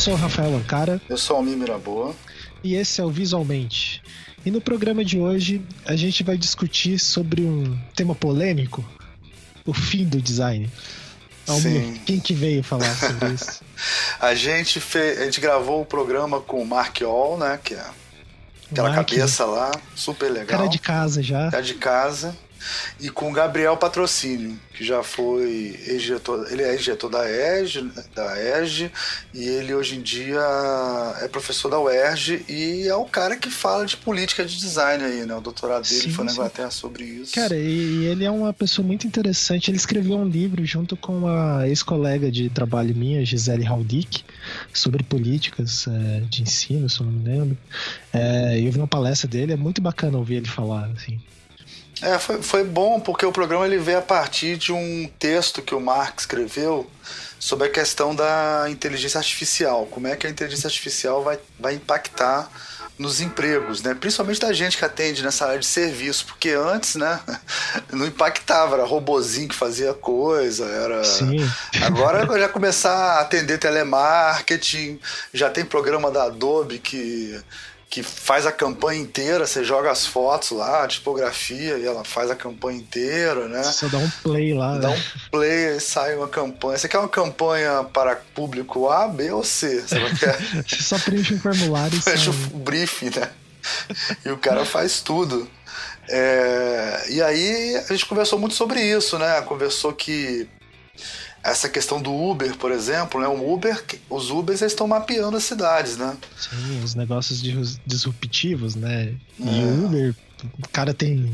sou o Rafael Ancara. Eu sou o Almir Miraboa. E esse é o Visualmente. E no programa de hoje a gente vai discutir sobre um tema polêmico, o fim do design. Almir, quem que veio falar sobre isso? a, gente fez, a gente gravou o programa com o Mark All, né? Que é aquela Mark, cabeça lá, super legal. Cara de casa já. Cara de casa e com o Gabriel Patrocínio, que já foi ex-diretor, ele é ex-diretor da EG, da EG, e ele hoje em dia é professor da UERJ e é o cara que fala de política de design aí, né? O doutorado dele sim, foi na Inglaterra sobre isso. Cara, e ele é uma pessoa muito interessante. Ele escreveu um livro junto com a ex-colega de trabalho minha, Gisele Haldick, sobre políticas é, de ensino, se eu não me lembro. É, eu vi uma palestra dele, é muito bacana ouvir ele falar, assim. É, foi, foi bom porque o programa ele veio a partir de um texto que o Mark escreveu sobre a questão da inteligência artificial. Como é que a inteligência artificial vai, vai impactar nos empregos, né? Principalmente da gente que atende nessa área de serviço, porque antes, né, não impactava, era robozinho que fazia coisa, era. Sim. Agora já começar a atender telemarketing, já tem programa da Adobe que que faz a campanha inteira, você joga as fotos lá, a tipografia, e ela faz a campanha inteira, né? Você dá um play lá, Dá né? um play e sai uma campanha. Você quer uma campanha para público A, B ou C? Você, quer... você só preenche um formulário e Preenche o briefing, né? E o cara faz tudo. É... E aí a gente conversou muito sobre isso, né? Conversou que essa questão do Uber, por exemplo, né? O Uber, os Ubers estão mapeando as cidades, né? Sim, os negócios disruptivos, né? E é. o Uber, o cara tem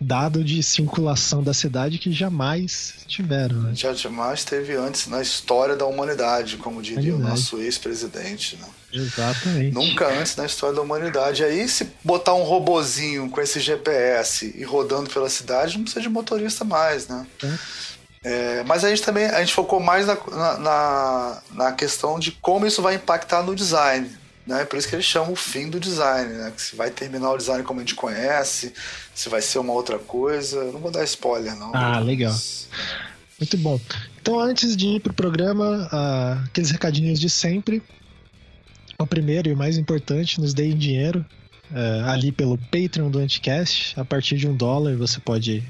dado de circulação da cidade que jamais tiveram, né? Já jamais teve antes na história da humanidade, como diria o nosso ex-presidente, né? Exatamente. Nunca antes na história da humanidade. Aí, se botar um robozinho com esse GPS e rodando pela cidade, não precisa de motorista mais, né? É. É, mas a gente também a gente focou mais na, na, na, questão de como isso vai impactar no design. Né? Por isso que eles chamam o fim do design, né? Que se vai terminar o design como a gente conhece, se vai ser uma outra coisa. não vou dar spoiler, não. Ah, mas... legal. Muito bom. Então, antes de ir pro programa, uh, aqueles recadinhos de sempre. O primeiro e o mais importante, nos deem dinheiro. Uh, ali pelo Patreon do Anticast. A partir de um dólar você pode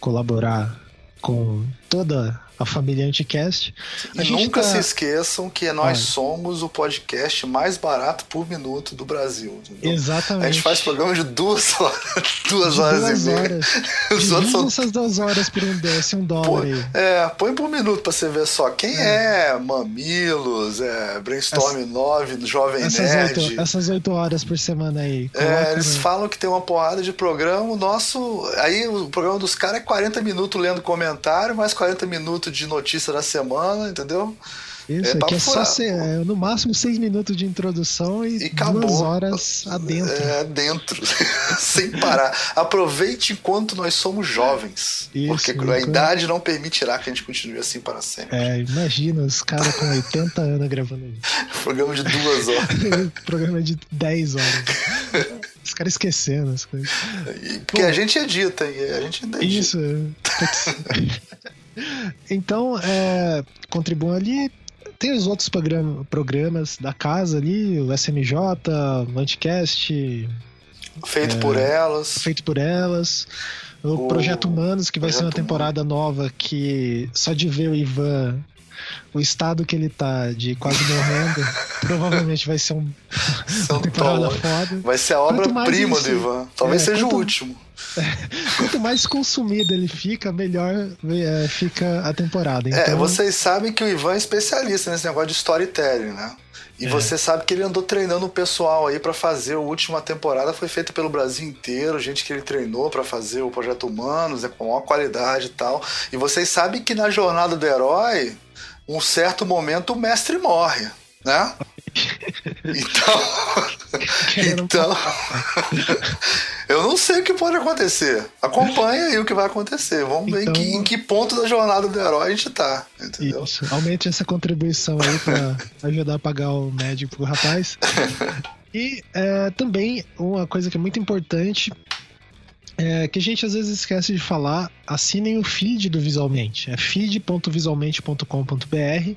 colaborar com toda a família Anticast. A e nunca tá... se esqueçam que nós ah. somos o podcast mais barato por minuto do Brasil. Entendeu? Exatamente. A gente faz programa de duas horas, duas de horas duas e meia. Horas. Os outros são... essas duas horas por um, desse, um dólar põe, aí. É, põe por minuto pra você ver só. Quem é, é Mamilos, é, Brainstorm Essa... 9, Jovem essas Nerd. Oito, essas oito horas por semana aí. É, eles falam que tem uma porrada de programa. O nosso. Aí o programa dos caras é 40 minutos lendo comentário, mais 40 minutos minutos de notícia da semana, entendeu? Isso, é, aqui é só ser, é, no máximo seis minutos de introdução e, e duas horas adentro. É, adentro, sem parar. Aproveite enquanto nós somos jovens. Isso, porque a idade não permitirá que a gente continue assim para sempre. É, imagina os caras com 80 anos gravando isso. Programa de duas horas. Programa de 10 horas. Os caras esquecendo as coisas. porque Pô, a gente edita, e a gente ainda edita. Isso. Então, é, contribuam ali. Tem os outros programas da casa ali, o SMJ, o Anticast. Feito é, por elas. Feito por elas. O, o Projeto Humanos, que vai ser uma temporada nova que só de ver o Ivan o estado que ele tá de quase morrendo, provavelmente vai ser um, uma temporada foda. Vai ser a obra-prima do Ivan. Talvez é, seja quanto, o último. É, quanto mais consumido ele fica, melhor é, fica a temporada. É, então... É, vocês sabem que o Ivan é especialista nesse negócio de storytelling, né? E é. você sabe que ele andou treinando o pessoal aí para fazer a última temporada, foi feita pelo Brasil inteiro, gente que ele treinou para fazer o Projeto Humanos, é com maior qualidade e tal. E vocês sabem que na jornada do herói, um certo momento o mestre morre, né? Então, então eu não sei o que pode acontecer. Acompanha aí o que vai acontecer. Vamos então, ver em que, então- em que, ponto da jornada do herói a gente tá. Entendeu? Isso. Aumente essa contribuição aí para ajudar a pagar o médico pro rapaz. E é, também uma coisa que é muito importante é, que a gente às vezes esquece de falar, assinem o feed do Visualmente. É feed.visualmente.com.br.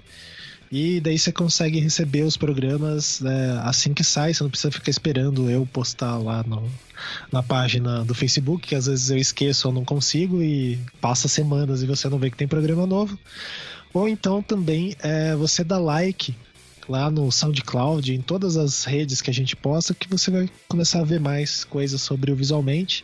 E daí você consegue receber os programas né, assim que sai, você não precisa ficar esperando eu postar lá no, na página do Facebook, que às vezes eu esqueço ou não consigo e passa semanas e você não vê que tem programa novo. Ou então também é, você dá like lá no SoundCloud, em todas as redes que a gente posta, que você vai começar a ver mais coisas sobre o Visualmente.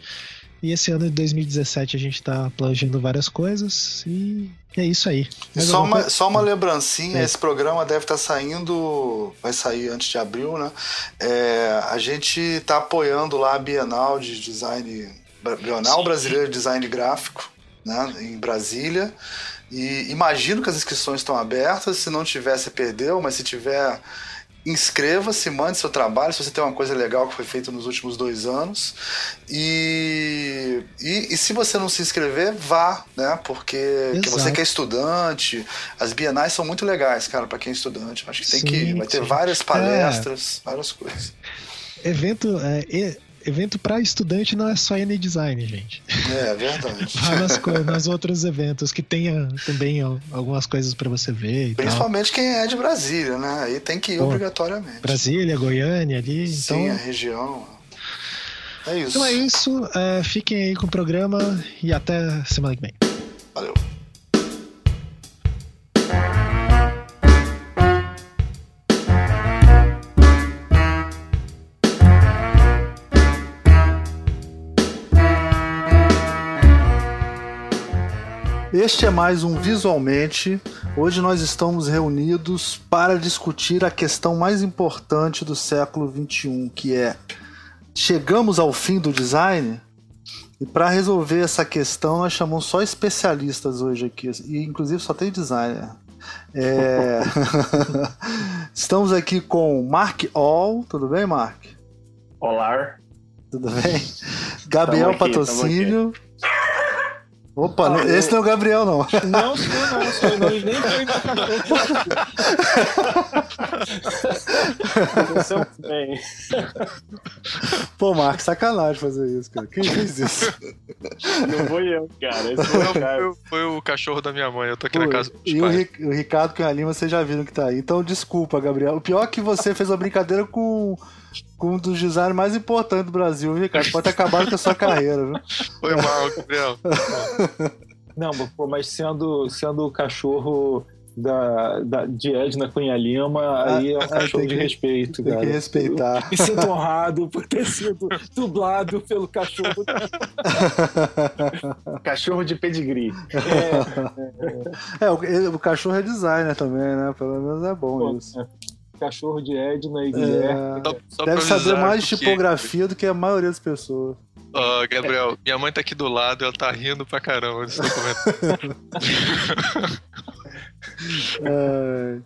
E esse ano de 2017 a gente tá planejando várias coisas e é isso aí. Só uma, só uma lembrancinha, é. esse programa deve estar tá saindo, vai sair antes de abril, né? É, a gente está apoiando lá a Bienal de Design, Bienal Brasileira de Design Gráfico, né, em Brasília. E imagino que as inscrições estão abertas. Se não tiver, você perdeu, mas se tiver, inscreva-se, mande seu trabalho. Se você tem uma coisa legal que foi feita nos últimos dois anos. E, e, e se você não se inscrever, vá, né? Porque que você que é estudante, as bienais são muito legais, cara, para quem é estudante. Acho que tem sim, que ir. Vai ter sim. várias palestras, é. várias coisas. Evento. É, evento para estudante não é só N Design, gente. É, é verdade. Nas, nas outros eventos que tenha também algumas coisas para você ver. Principalmente tal. quem é de Brasília, né? Aí tem que ir Pô, obrigatoriamente. Brasília, Goiânia ali. Sim, então... a região. É isso. Então é isso. É, fiquem aí com o programa e até semana que vem. Valeu. Este é mais um Visualmente. Hoje nós estamos reunidos para discutir a questão mais importante do século XXI, que é: chegamos ao fim do design? E para resolver essa questão, nós chamamos só especialistas hoje aqui, e inclusive só tem designer. É... Estamos aqui com Mark All, tudo bem, Mark? Olá. Tudo bem? Gabriel aqui, Patrocínio. Opa, ah, esse eu... não é o Gabriel, não. Não, sou não, sou não, nem foi Aconteceu bem. Pô, Marcos, sacanagem fazer isso, cara. Quem fez isso? Não foi eu, cara. Esse foi, foi, foi, o cachorro da minha mãe, eu tô aqui Pô, na casa E o, o Ricardo com a Lima, vocês já viram que tá aí. Então, desculpa, Gabriel. O pior é que você fez uma brincadeira com com um dos designers mais importantes do Brasil, Ricardo. Pode ter acabado com a sua carreira, viu? Foi mal, Gabriel. Não, pô, mas sendo, sendo o cachorro da, da, de Edna Cunha Lima, ah, aí é um cachorro de respeito, tem cara. que respeitar. Me sinto honrado por ter sido dublado pelo cachorro. cachorro de pedigree. É, é, é o, o, cachorro é designer também, né? Pelo menos é bom Pô, isso. É cachorro de Edna e Guilherme. É, deve saber mais de tipografia do que a maioria das pessoas. Ó, Gabriel, minha mãe tá aqui do lado ela tá rindo pra caramba desse documento. é,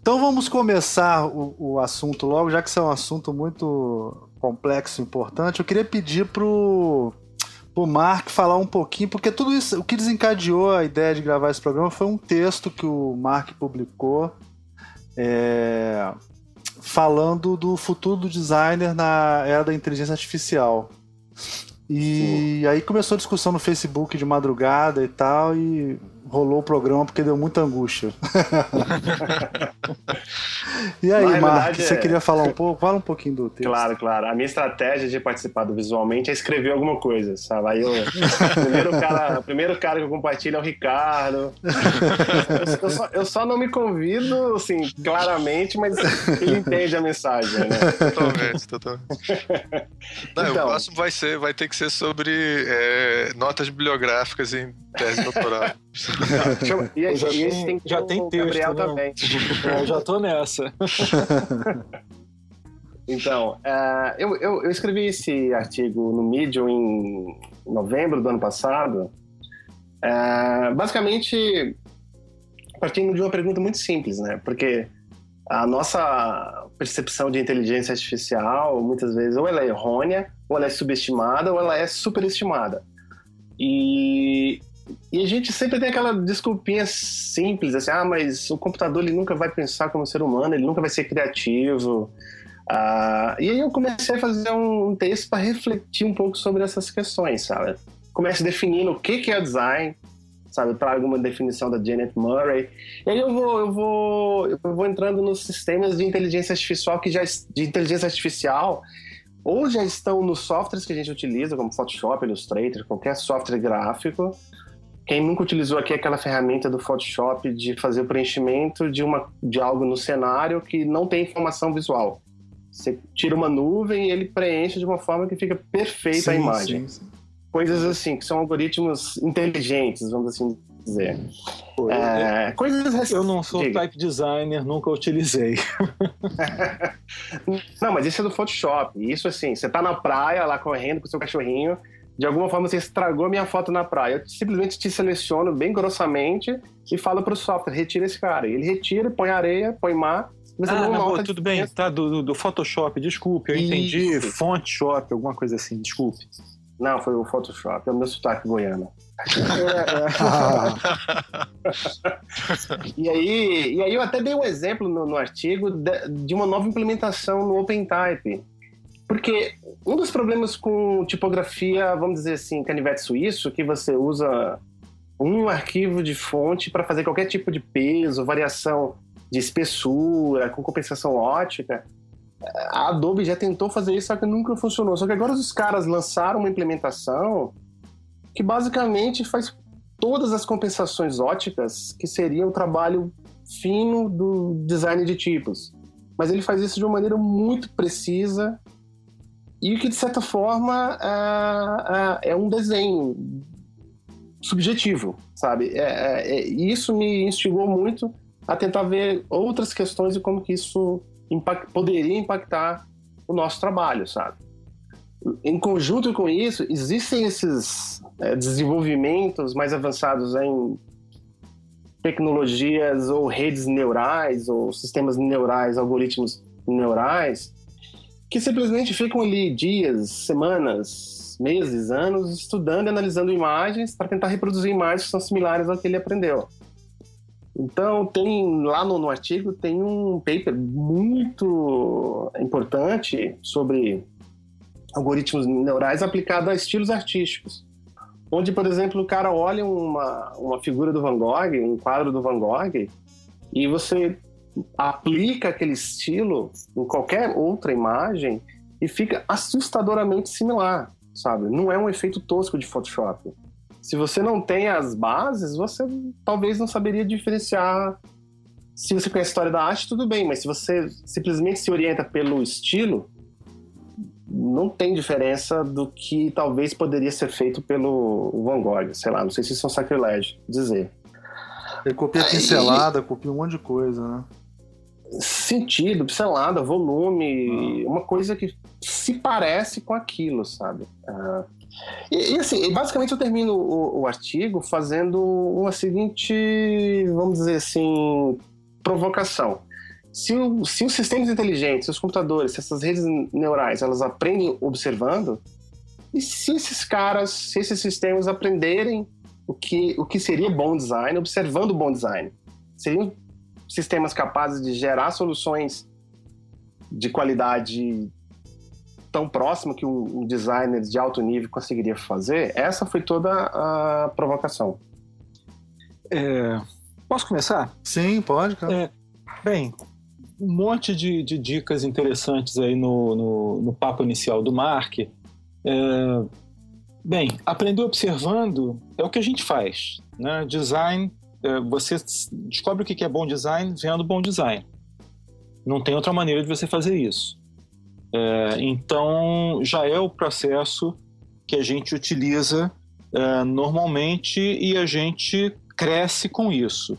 então vamos começar o, o, assunto logo, já que isso é um assunto muito complexo e importante. Eu queria pedir pro, pro Mark falar um pouquinho, porque tudo isso, o que desencadeou a ideia de gravar esse programa foi um texto que o Mark publicou é, falando do futuro do designer na era da inteligência artificial. E aí começou a discussão no Facebook de madrugada e tal, e rolou o programa porque deu muita angústia. e aí, Mark, você é... queria falar um pouco? Fala um pouquinho do texto. Claro, claro. A minha estratégia de participar do Visualmente é escrever alguma coisa, sabe? Aí eu, o, primeiro cara, o primeiro cara que eu compartilho é o Ricardo. Eu, eu, só, eu só não me convido, assim, claramente, mas ele entende a mensagem, né? Totalmente, totalmente. Não, então, o próximo vai, ser, vai ter que ser sobre é, notas bibliográficas em tese doutorado. E, e, já e esse tem, já tem texto, Gabriel né? também. Eu já tô nessa. Então, uh, eu, eu, eu, escrevi esse artigo no Medium em novembro do ano passado, uh, basicamente partindo de uma pergunta muito simples, né? Porque a nossa percepção de inteligência artificial, muitas vezes, ou ela é errônea, ou ela é subestimada, ou ela é superestimada. E e a gente sempre tem aquela desculpinha simples, assim, ah, mas o computador ele nunca vai pensar como ser humano, ele nunca vai ser criativo. Ah, e aí eu comecei a fazer um texto para refletir um pouco sobre essas questões, sabe? Comece definindo o que, que é design, sabe? Eu trago uma definição da Janet Murray. E aí eu vou, eu vou, eu vou entrando nos sistemas de inteligência artificial que já de inteligência artificial ou já estão nos softwares que a gente utiliza, como Photoshop, Illustrator, qualquer software gráfico. Quem nunca utilizou aqui aquela ferramenta do Photoshop de fazer o preenchimento de, uma, de algo no cenário que não tem informação visual. Você tira uma nuvem e ele preenche de uma forma que fica perfeita sim, a imagem. Sim, sim. Coisas assim, que são algoritmos inteligentes, vamos assim dizer. É, eu, coisas eu não sou Diga. type designer, nunca utilizei. não, mas isso é do Photoshop. Isso assim, você tá na praia lá correndo com o seu cachorrinho, de alguma forma você estragou minha foto na praia. Eu simplesmente te seleciono bem grossamente e falo pro software, retira esse cara. Ele retira, põe areia, põe mar. Mas ah, não, tudo bem, tá, do, do, Photoshop, desculpe, eu entendi, Photoshop, alguma coisa assim, desculpe. Não, foi o Photoshop, é o meu sotaque goiano. e, aí, e aí eu até dei um exemplo no, no artigo de, de, uma nova implementação no OpenType. Porque um dos problemas com tipografia, vamos dizer assim, canivete suíço, que você usa um arquivo de fonte para fazer qualquer tipo de peso, variação de espessura, com compensação ótica. A Adobe já tentou fazer isso, só que nunca funcionou. Só que agora os caras lançaram uma implementação que basicamente faz todas as compensações óticas que seria o trabalho fino do design de tipos. Mas ele faz isso de uma maneira muito precisa e que, de certa forma, é, é, é um desenho subjetivo, sabe? É, é, é, isso me instigou muito a tentar ver outras questões e como que isso impact, poderia impactar o nosso trabalho, sabe? Em conjunto com isso, existem esses é, desenvolvimentos mais avançados em tecnologias ou redes neurais ou sistemas neurais, algoritmos neurais, que simplesmente ficam ali dias, semanas, meses, anos estudando e analisando imagens para tentar reproduzir imagens que são similares ao que ele aprendeu. Então, tem lá no, no, artigo tem um paper muito importante sobre algoritmos neurais aplicado a estilos artísticos. Onde, por exemplo, o cara olha uma, uma figura do Van Gogh, um quadro do Van Gogh, e você aplica aquele estilo em qualquer outra imagem e fica assustadoramente similar, sabe? Não é um efeito tosco de Photoshop. Se você não tem as bases, você talvez não saberia diferenciar. Se você conhece a história da arte, tudo bem, mas se você simplesmente se orienta pelo estilo, não tem diferença do que talvez poderia ser feito pelo Van Gogh. Sei lá, não sei se isso é um sacrilégio dizer. Ele copia pincelada, copia um monte de coisa, né? Sentido, pincelada, volume, ah. uma coisa que se parece com aquilo, sabe? Uh, e, e, assim, basicamente eu termino o, o, artigo fazendo uma seguinte, vamos dizer assim, provocação. Se, o, se os sistemas inteligentes, os computadores, essas redes neurais, elas aprendem observando, e se esses caras, se esses sistemas aprenderem o que, o que seria bom design, observando bom design, seriam sistemas capazes de gerar soluções de qualidade tão próximo que um designer de alto nível conseguiria fazer, essa foi toda a provocação. É, posso começar? Sim, pode, cara. É, bem, um monte de, de, dicas interessantes aí no, no, no papo inicial do Mark. É, bem, aprender observando é o que a gente faz. Né? Design você descobre o que é bom design vendo bom design. Não tem outra maneira de você fazer isso. É, então, já é o processo que a gente utiliza é, normalmente e a gente cresce com isso.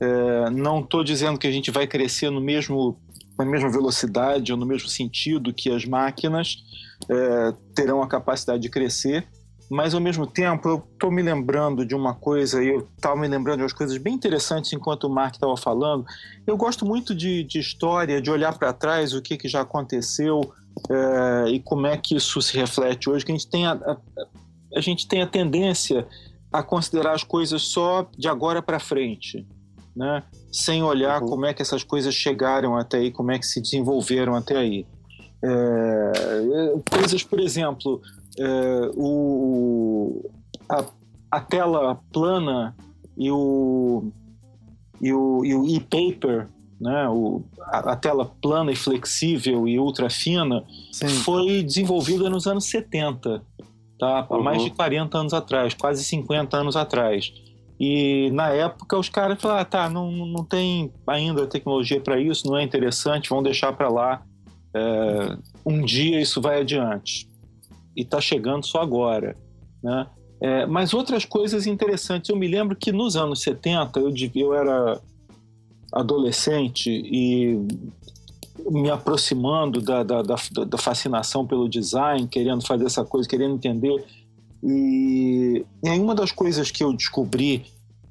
É, não estou dizendo que a gente vai crescer no mesmo, na mesma velocidade ou no mesmo sentido que as máquinas é, terão a capacidade de crescer, mas ao mesmo tempo eu estou me lembrando de uma coisa, e eu estava me lembrando de umas coisas bem interessantes enquanto o Mark estava falando. Eu gosto muito de, de história, de olhar para trás o que, que já aconteceu é, e como é que isso se reflete hoje, que a gente tem a, a, a gente tem a tendência a considerar as coisas só de agora para frente, né? sem olhar uhum. como é que essas coisas chegaram até aí, como é que se desenvolveram até aí. É, coisas, por exemplo, é, o, a, a, tela plana e o e o, e o e-paper, né, o, a, a, tela plana e flexível e ultra fina, Sim. foi desenvolvida nos anos 70, tá? há uhum. mais de 40 anos atrás, quase 50 anos atrás. E na época os caras falaram: ah, tá, não, não tem ainda tecnologia para isso, não é interessante, vamos deixar para lá. É, um dia isso vai adiante. E está chegando só agora. Né? É, mas outras coisas interessantes. Eu me lembro que nos anos 70 eu, eu era adolescente e me aproximando da, da, da, da, fascinação pelo design, querendo fazer essa coisa, querendo entender. E, e uma das coisas que eu descobri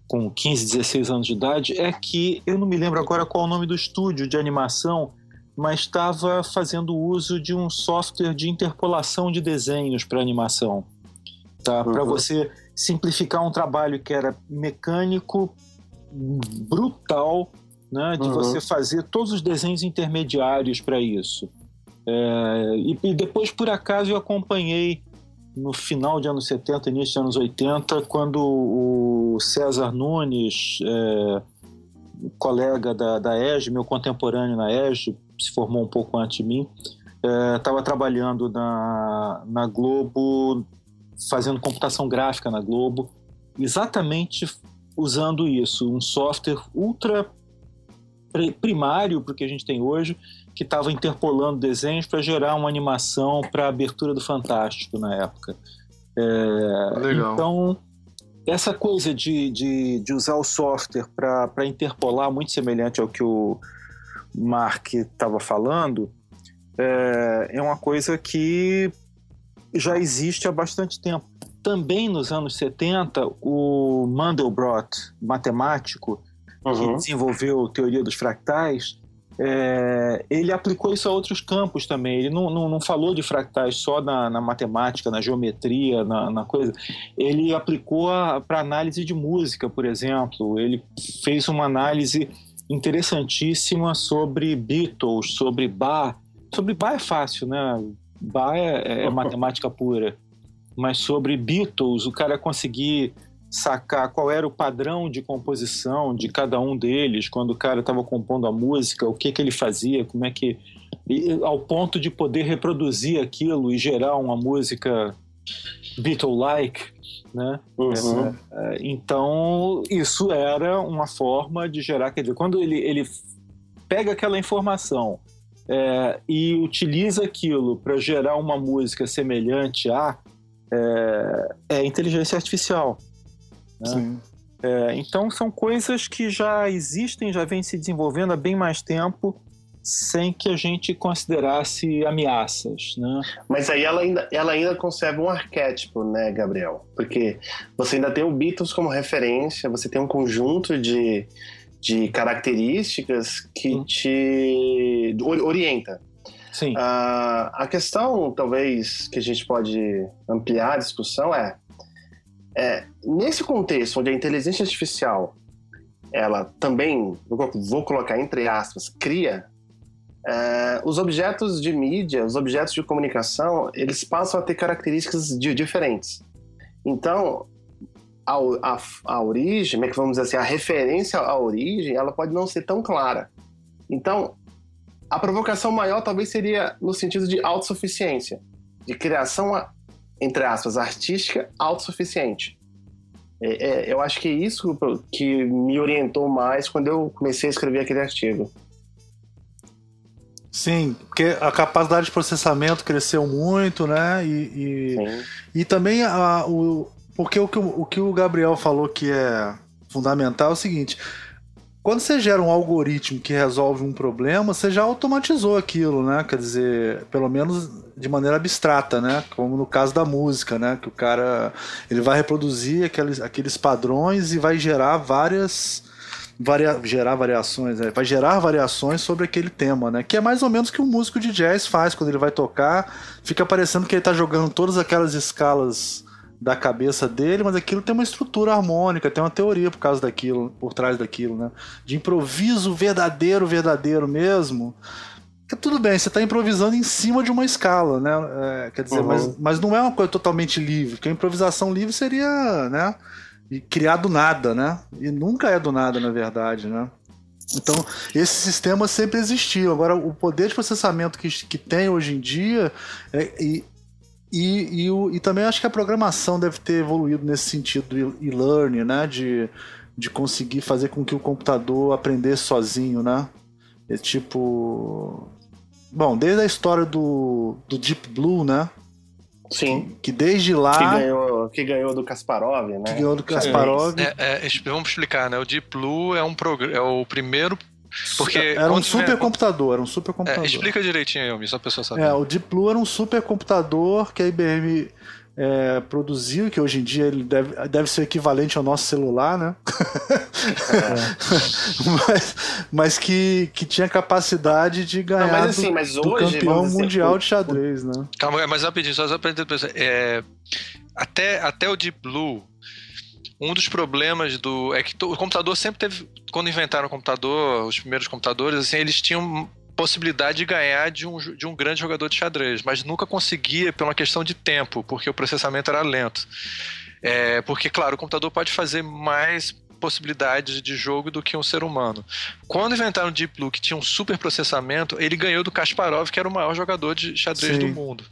com 15, 16 anos de idade é que eu não me lembro agora qual é o nome do estúdio de animação, mas estava fazendo uso de um software de interpolação de desenhos para animação tá? Uhum. Para você simplificar um trabalho que era mecânico, brutal, né? De uhum. você fazer todos os desenhos intermediários para isso. É, e, e, depois, por acaso, eu acompanhei no final de anos 70, início de anos 80, quando o César Nunes, é, colega da, da ESG, meu contemporâneo na ESG, se formou um pouco antes de mim, estava é, trabalhando na, na Globo fazendo computação gráfica na Globo, exatamente usando isso, um software ultra primário para o que a gente tem hoje, que estava interpolando desenhos para gerar uma animação para a abertura do Fantástico na época. É, Legal. Então, essa coisa de, de, de usar o software para interpolar, muito semelhante ao que o Mark estava falando, é, é uma coisa que já existe há bastante tempo. Também nos anos 70, o Mandelbrot, matemático, uhum. que desenvolveu a teoria dos fractais, é, ele aplicou isso a outros campos também. Ele não, não, não falou de fractais só na, na matemática, na geometria, na, na coisa. Ele aplicou para análise de música, por exemplo. Ele fez uma análise interessantíssima sobre Beatles, sobre Bach. Sobre Bach é fácil, né? Bach é, é matemática pura. Mas sobre Beatles, o cara conseguir sacar qual era o padrão de composição de cada um deles, quando o cara estava compondo a música, o que, que ele fazia, como é que. Ao ponto de poder reproduzir aquilo e gerar uma música Beatle-like, né? Uhum. É, então, isso era uma forma de gerar. Quer dizer, quando ele, ele pega aquela informação é, e utiliza aquilo para gerar uma música semelhante a é, é inteligência artificial. Né? É, então são coisas que já existem, já vêm se desenvolvendo há bem mais tempo sem que a gente considerasse ameaças, né? Mas aí ela ainda, ela ainda conserva um arquétipo, né, Gabriel? Porque você ainda tem o Beatles como referência, você tem um conjunto de, de características que hum. te orienta. Sim. Uh, a questão, talvez, que a gente pode ampliar a discussão é, é nesse contexto onde a inteligência artificial ela também, vou colocar entre aspas, cria é, os objetos de mídia, os objetos de comunicação, eles passam a ter características de, diferentes. Então, a, a, a origem, como é que vamos dizer assim, a referência à origem, ela pode não ser tão clara. Então, a provocação maior talvez seria no sentido de autossuficiência, de criação, entre aspas, artística autossuficiente. É, é, eu acho que é isso que me orientou mais quando eu comecei a escrever aquele artigo. Sim, porque a capacidade de processamento cresceu muito, né? E, e, e também a, o, porque o que o, o que o Gabriel falou que é fundamental é o seguinte: quando você gera um algoritmo que resolve um problema, você já automatizou aquilo, né? Quer dizer, pelo menos de maneira abstrata, né? Como no caso da música, né? Que o cara ele vai reproduzir aqueles, aqueles padrões e vai gerar várias varia, gerar variações, né? vai gerar variações sobre aquele tema, né? Que é mais ou menos o que um músico de jazz faz quando ele vai tocar, fica parecendo que ele está jogando todas aquelas escalas da cabeça dele, mas aquilo tem uma estrutura harmônica, tem uma teoria por causa daquilo, por trás daquilo, né? De improviso verdadeiro, verdadeiro mesmo. Que tudo bem, você está improvisando em cima de uma escala, né? É, quer dizer, uhum. mas, mas não é uma coisa totalmente livre, porque a improvisação livre seria, né? E criar do nada, né? E nunca é do nada, na verdade, né? Então, esses sistemas sempre existiam. Agora, o poder de processamento que, que tem hoje em dia é, e, e, e, o, e, também acho que a programação deve ter evoluído nesse sentido do e-learning, né? De, de conseguir fazer com que o computador aprendesse sozinho, né? É tipo. Bom, desde a história do, do Deep Blue, né? Sim. Que, que desde lá. Que ganhou, que ganhou do Kasparov, né? Que ganhou do Kasparov. É, é, vamos explicar, né? O Deep Blue é, um é o primeiro porque era um supercomputador, era um supercomputador. É, explica direitinho aí, só a pessoa saber. É, o Deep Blue era um supercomputador que a IBM é, produziu, que hoje em dia ele deve, deve ser equivalente ao nosso celular, né? É. mas, mas que, que tinha capacidade de ganhar Não, mas assim, mas do, do campeão mundial de xadrez, né? Calma, mas rapidinho, só, só pra entender. É, até, até o Deep Blue, um dos problemas do. É que o computador sempre teve. Quando inventaram o computador, os primeiros computadores, assim, eles tinham possibilidade de ganhar de um, de um grande jogador de xadrez, mas nunca conseguia por uma questão de tempo, porque o processamento era lento. É, porque, claro, o computador pode fazer mais possibilidades de jogo do que um ser humano. Quando inventaram o Deep Blue, que tinha um super processamento, ele ganhou do Kasparov, que era o maior jogador de xadrez Sim. do mundo.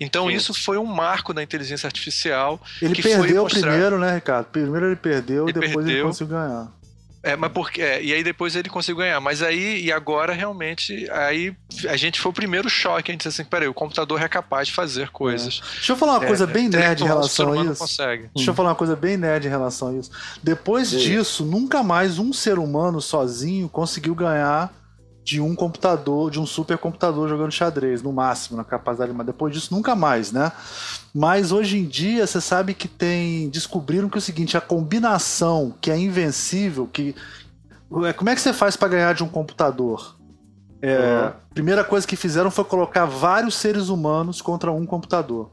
Então Sim. isso foi um marco da inteligência artificial. Ele perdeu mostrar... primeiro, né, Ricardo? Primeiro ele perdeu, ele depois perdeu. ele conseguiu ganhar. É, mas porque. É, e aí depois ele conseguiu ganhar. Mas aí, e agora realmente, aí a gente foi o primeiro choque. A gente disse assim: peraí, o computador é capaz de fazer coisas. É. Deixa eu falar uma é, coisa bem nerd em relação a isso. Consegue. Deixa hum. eu falar uma coisa bem nerd em relação a isso. Depois Sim. disso, nunca mais um ser humano sozinho conseguiu ganhar de um computador, de um supercomputador jogando xadrez, no máximo, na capacidade, mas depois disso nunca mais, né? Mas hoje em dia você sabe que tem. Descobriram que é o seguinte, a combinação que é invencível, que. É, como é que você faz para ganhar de um computador? É, uhum. Primeira coisa que fizeram foi colocar vários seres humanos contra um computador.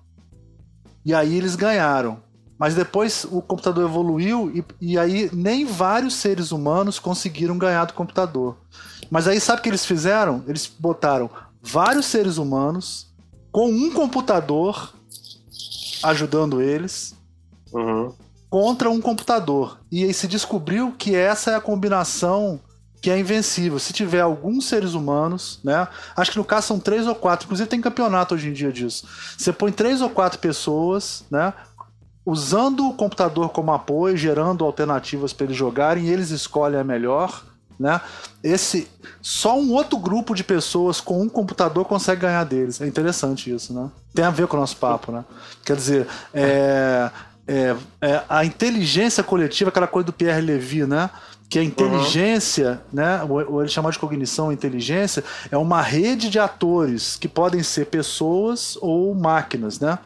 E aí eles ganharam. Mas depois o computador evoluiu e, e aí nem vários seres humanos conseguiram ganhar do computador. Mas aí sabe o que eles fizeram? Eles botaram vários seres humanos com um computador ajudando eles uhum. contra um computador. E aí se descobriu que essa é a combinação que é invencível. Se tiver alguns seres humanos, né? Acho que no caso são três ou quatro. Inclusive tem campeonato hoje em dia disso. Você põe três ou quatro pessoas, né? Usando o computador como apoio, gerando alternativas para eles jogarem, e eles escolhem a melhor né? Esse só um outro grupo de pessoas com um computador consegue ganhar deles. É interessante isso, né? Tem a ver com o nosso papo, né? Quer dizer, é, é, é a inteligência coletiva, aquela coisa do Pierre Levy, né? que a inteligência, uhum. né, ou ele chama de cognição inteligência, é uma rede de atores que podem ser pessoas ou máquinas, né?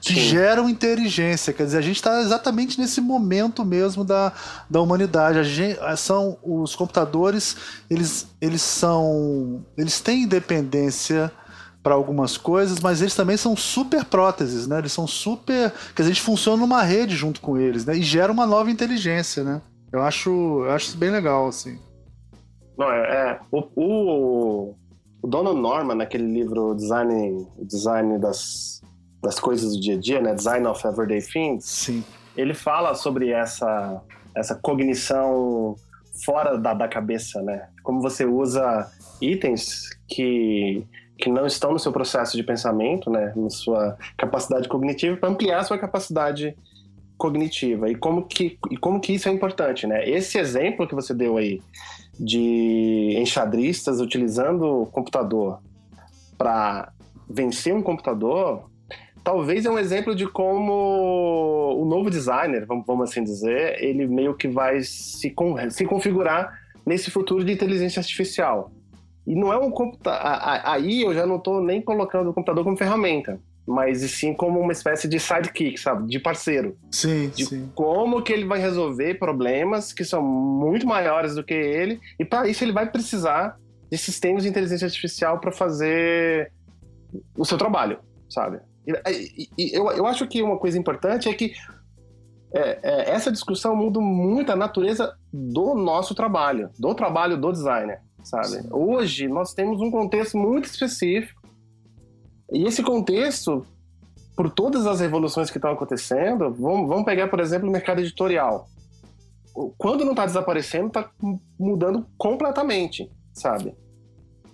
Que Sim. geram inteligência. Quer dizer, a gente está exatamente nesse momento mesmo da, da humanidade. Gente, são os computadores, eles, eles são, eles têm independência para algumas coisas, mas eles também são super próteses, né? Eles são super, que a gente funciona numa rede junto com eles, né? E gera uma nova inteligência, né? Eu acho, eu acho isso bem legal, assim. Não, é, é o, o, o Donald Norman, naquele livro Design, Design das das coisas do dia a dia, né? Design of Everyday Things. Sim. Ele fala sobre essa, essa cognição fora da, da cabeça, né? Como você usa itens que, que não estão no seu processo de pensamento, né? Na sua capacidade cognitiva para ampliar a sua capacidade cognitiva. E como, que, e como que isso é importante, né? Esse exemplo que você deu aí de enxadristas utilizando o computador para vencer um computador talvez é um exemplo de como o novo designer, vamos assim dizer, ele meio que vai se, se configurar nesse futuro de inteligência artificial. E não é um computador. Aí eu já não estou nem colocando o computador como ferramenta, mas sim como uma espécie de sidekick, sabe? De parceiro. Sim, de sim. Como que ele vai resolver problemas que são muito maiores do que ele, e para isso ele vai precisar de sistemas de inteligência artificial para fazer o seu trabalho, sabe? E, e, eu, eu acho que uma coisa importante é que é, é, essa discussão muda muito a natureza do nosso trabalho, do trabalho do designer, sabe? Sim. Hoje nós temos um contexto muito específico e esse contexto por todas as revoluções que estão acontecendo, vamos, vamos pegar, por exemplo, o mercado editorial. Quando não está desaparecendo, está mudando completamente, sabe?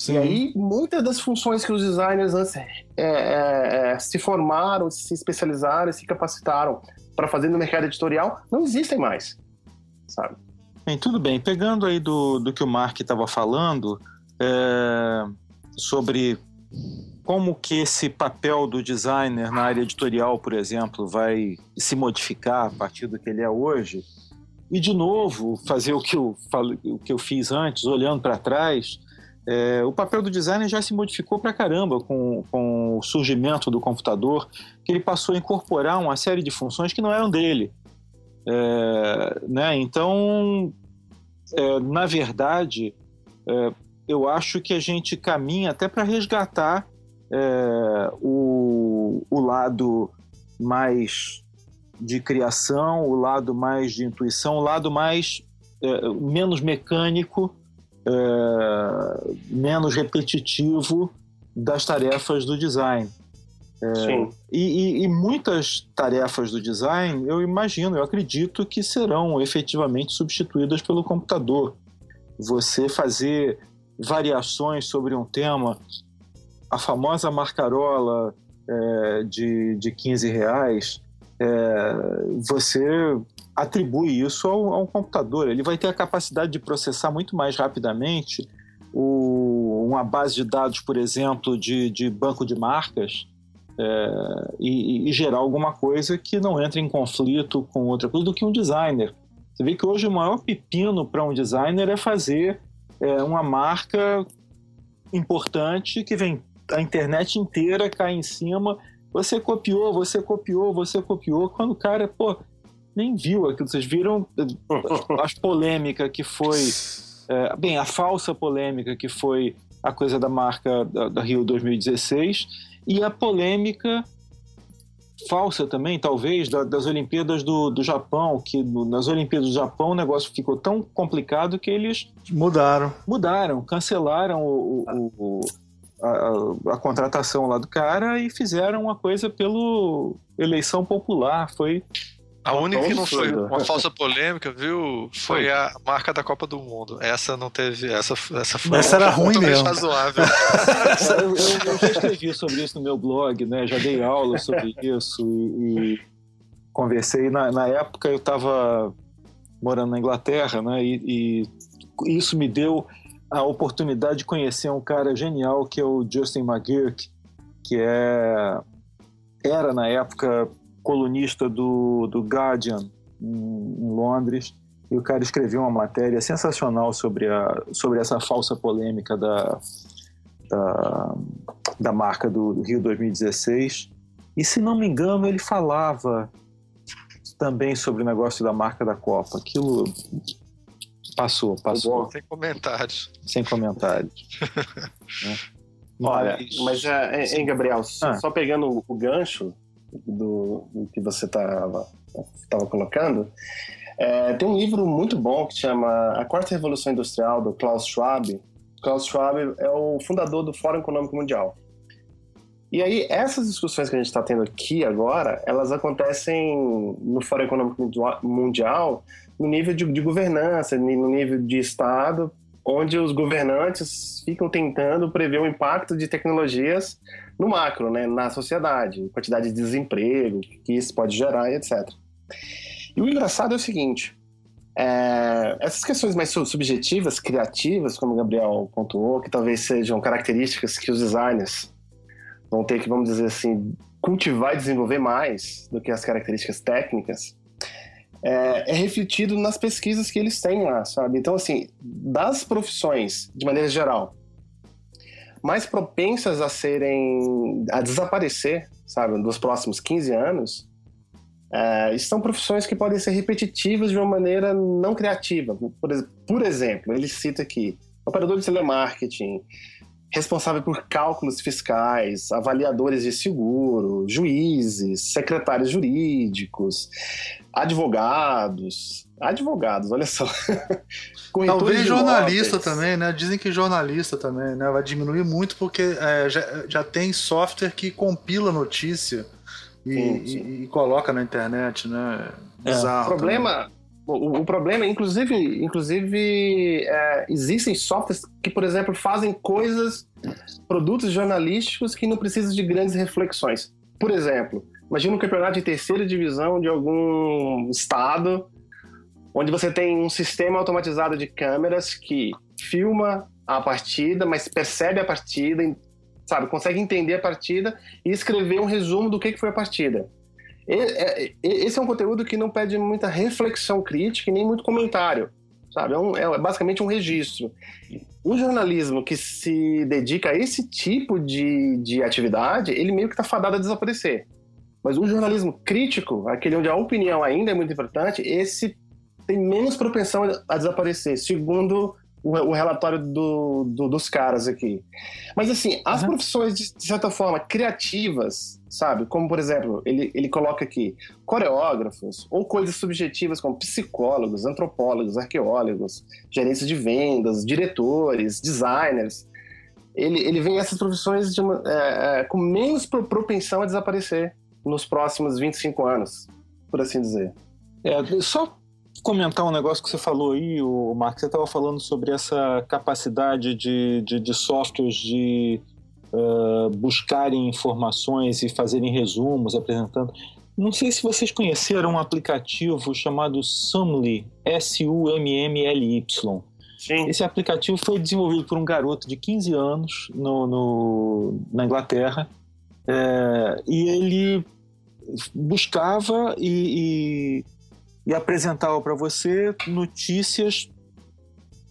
Sim. E aí, muitas das funções que os designers antes é, é, é, se formaram, se especializaram, se capacitaram para fazer no mercado editorial, não existem mais, sabe? Bem, tudo bem. Pegando aí do, do que o Mark estava falando, é, sobre como que esse papel do designer na área editorial, por exemplo, vai se modificar a partir do que ele é hoje. E, de novo, fazer o que eu, o que eu fiz antes, olhando para trás, é, o papel do designer já se modificou para caramba com, com o surgimento do computador, que ele passou a incorporar uma série de funções que não eram dele. É, né? Então, é, na verdade, é, eu acho que a gente caminha até para resgatar é, o, o lado mais de criação, o lado mais de intuição, o lado mais é, menos mecânico, é, menos repetitivo das tarefas do design. É, Sim. E, e, e, muitas tarefas do design, eu imagino, eu acredito que serão efetivamente substituídas pelo computador. Você fazer variações sobre um tema a famosa marcarola é, de, de 15 reais, é, você atribui isso ao, ao, computador. Ele vai ter a capacidade de processar muito mais rapidamente o, uma base de dados, por exemplo, de, de banco de marcas é, e, e, gerar alguma coisa que não entre em conflito com outra coisa do que um designer. Você vê que hoje o maior pepino para um designer é fazer é, uma marca importante que vem a internet inteira cai em cima. Você copiou, você copiou, você copiou. Quando o cara, pô, nem viu aquilo. Vocês viram as polêmicas que foi. É, bem, a falsa polêmica que foi a coisa da marca da, da Rio 2016 e a polêmica falsa também, talvez, da, das Olimpíadas do, do Japão, que no, nas Olimpíadas do Japão o negócio ficou tão complicado que eles mudaram, mudaram, cancelaram o, o, o a, a, contratação lá do cara e fizeram uma coisa pelo eleição popular. Foi. A única que não foi uma falsa polêmica, viu? Foi, foi, a marca da Copa do Mundo. Essa não teve. Essa, essa foi essa era ruim mesmo. razoável. eu, eu, já escrevi sobre isso no meu blog, né? Já dei aula sobre isso e, e conversei. Na, na época eu estava morando na Inglaterra, né? E, e isso me deu a oportunidade de conhecer um cara genial que é o Justin McGurk, que é era na época colunista do, do Guardian em, em Londres e o cara escreveu uma matéria sensacional sobre, a, sobre essa falsa polêmica da, da, da marca do, do Rio 2016 e se não me engano ele falava também sobre o negócio da marca da Copa. Aquilo Passou, passou. Sem comentários. Sem comentários. né? Olha, mas, é, hein, Gabriel, ah. só pegando o gancho do, do que você estava tava colocando, é, tem um livro muito bom que chama A Quarta Revolução Industrial, do Klaus Schwab. Klaus Schwab é o fundador do Fórum Econômico Mundial. E aí, essas discussões que a gente está tendo aqui agora, elas acontecem no Fórum Econômico Mundial no nível de, de governança, no nível de Estado, onde os governantes ficam tentando prever o impacto de tecnologias no macro, né, na sociedade, quantidade de desemprego que isso pode gerar e etc. E o engraçado é o seguinte: é, essas questões mais subjetivas, criativas, como o Gabriel pontuou, que talvez sejam características que os designers vão ter que, vamos dizer assim, cultivar e desenvolver mais do que as características técnicas, é, é, refletido nas pesquisas que eles têm lá, sabe? Então, assim, das profissões, de maneira geral, mais propensas a serem, a desaparecer, sabe, nos próximos 15 anos, é, estão profissões que podem ser repetitivas de uma maneira não criativa. Por, por exemplo, ele cita aqui operador de telemarketing, responsável por cálculos fiscais, avaliadores de seguro, juízes, secretários jurídicos, advogados. Advogados, olha só. Talvez jornalista também, né? Dizem que jornalista também, né? Vai diminuir muito porque é, já, já tem software que compila notícia e, sim, sim. E, e, coloca na internet, né? É. Bizarro. O problema, o, o, problema, inclusive, inclusive é, existem softwares que, por exemplo, fazem coisas, produtos jornalísticos que não precisam de grandes reflexões. Por exemplo, imagina um campeonato de terceira divisão de algum estado, onde você tem um sistema automatizado de câmeras que filma a partida, mas percebe a partida, sabe, consegue entender a partida e escrever um resumo do que foi a partida. É, esse é um conteúdo que não pede muita reflexão crítica e nem muito comentário, sabe? É, um, é basicamente um registro. O jornalismo que se dedica a esse tipo de, de atividade, ele meio que está fadado a desaparecer. Mas o jornalismo crítico, aquele onde a opinião ainda é muito importante, esse tem menos propensão a desaparecer, segundo o, o relatório do, do, dos caras aqui. Mas assim, as uhum. profissões, de, de, certa forma, criativas, sabe? Como, por exemplo, ele, ele coloca aqui coreógrafos, ou coisas subjetivas como psicólogos, antropólogos, arqueólogos, gerentes de vendas, diretores, designers. Ele, ele vê essas profissões uma, é, é, com menos propensão a desaparecer nos próximos 25 anos, por assim dizer. É, só comentar um negócio que você falou aí, o Mark, você estava falando sobre essa capacidade de, de, de softwares de uh, buscarem informações e fazerem resumos, apresentando. Não sei se vocês conheceram um aplicativo chamado Sumly, S-U-M-M-L-Y. Sim. Esse aplicativo foi desenvolvido por um garoto de 15 anos no, no na Inglaterra é, e ele buscava e, e e apresentava para você notícias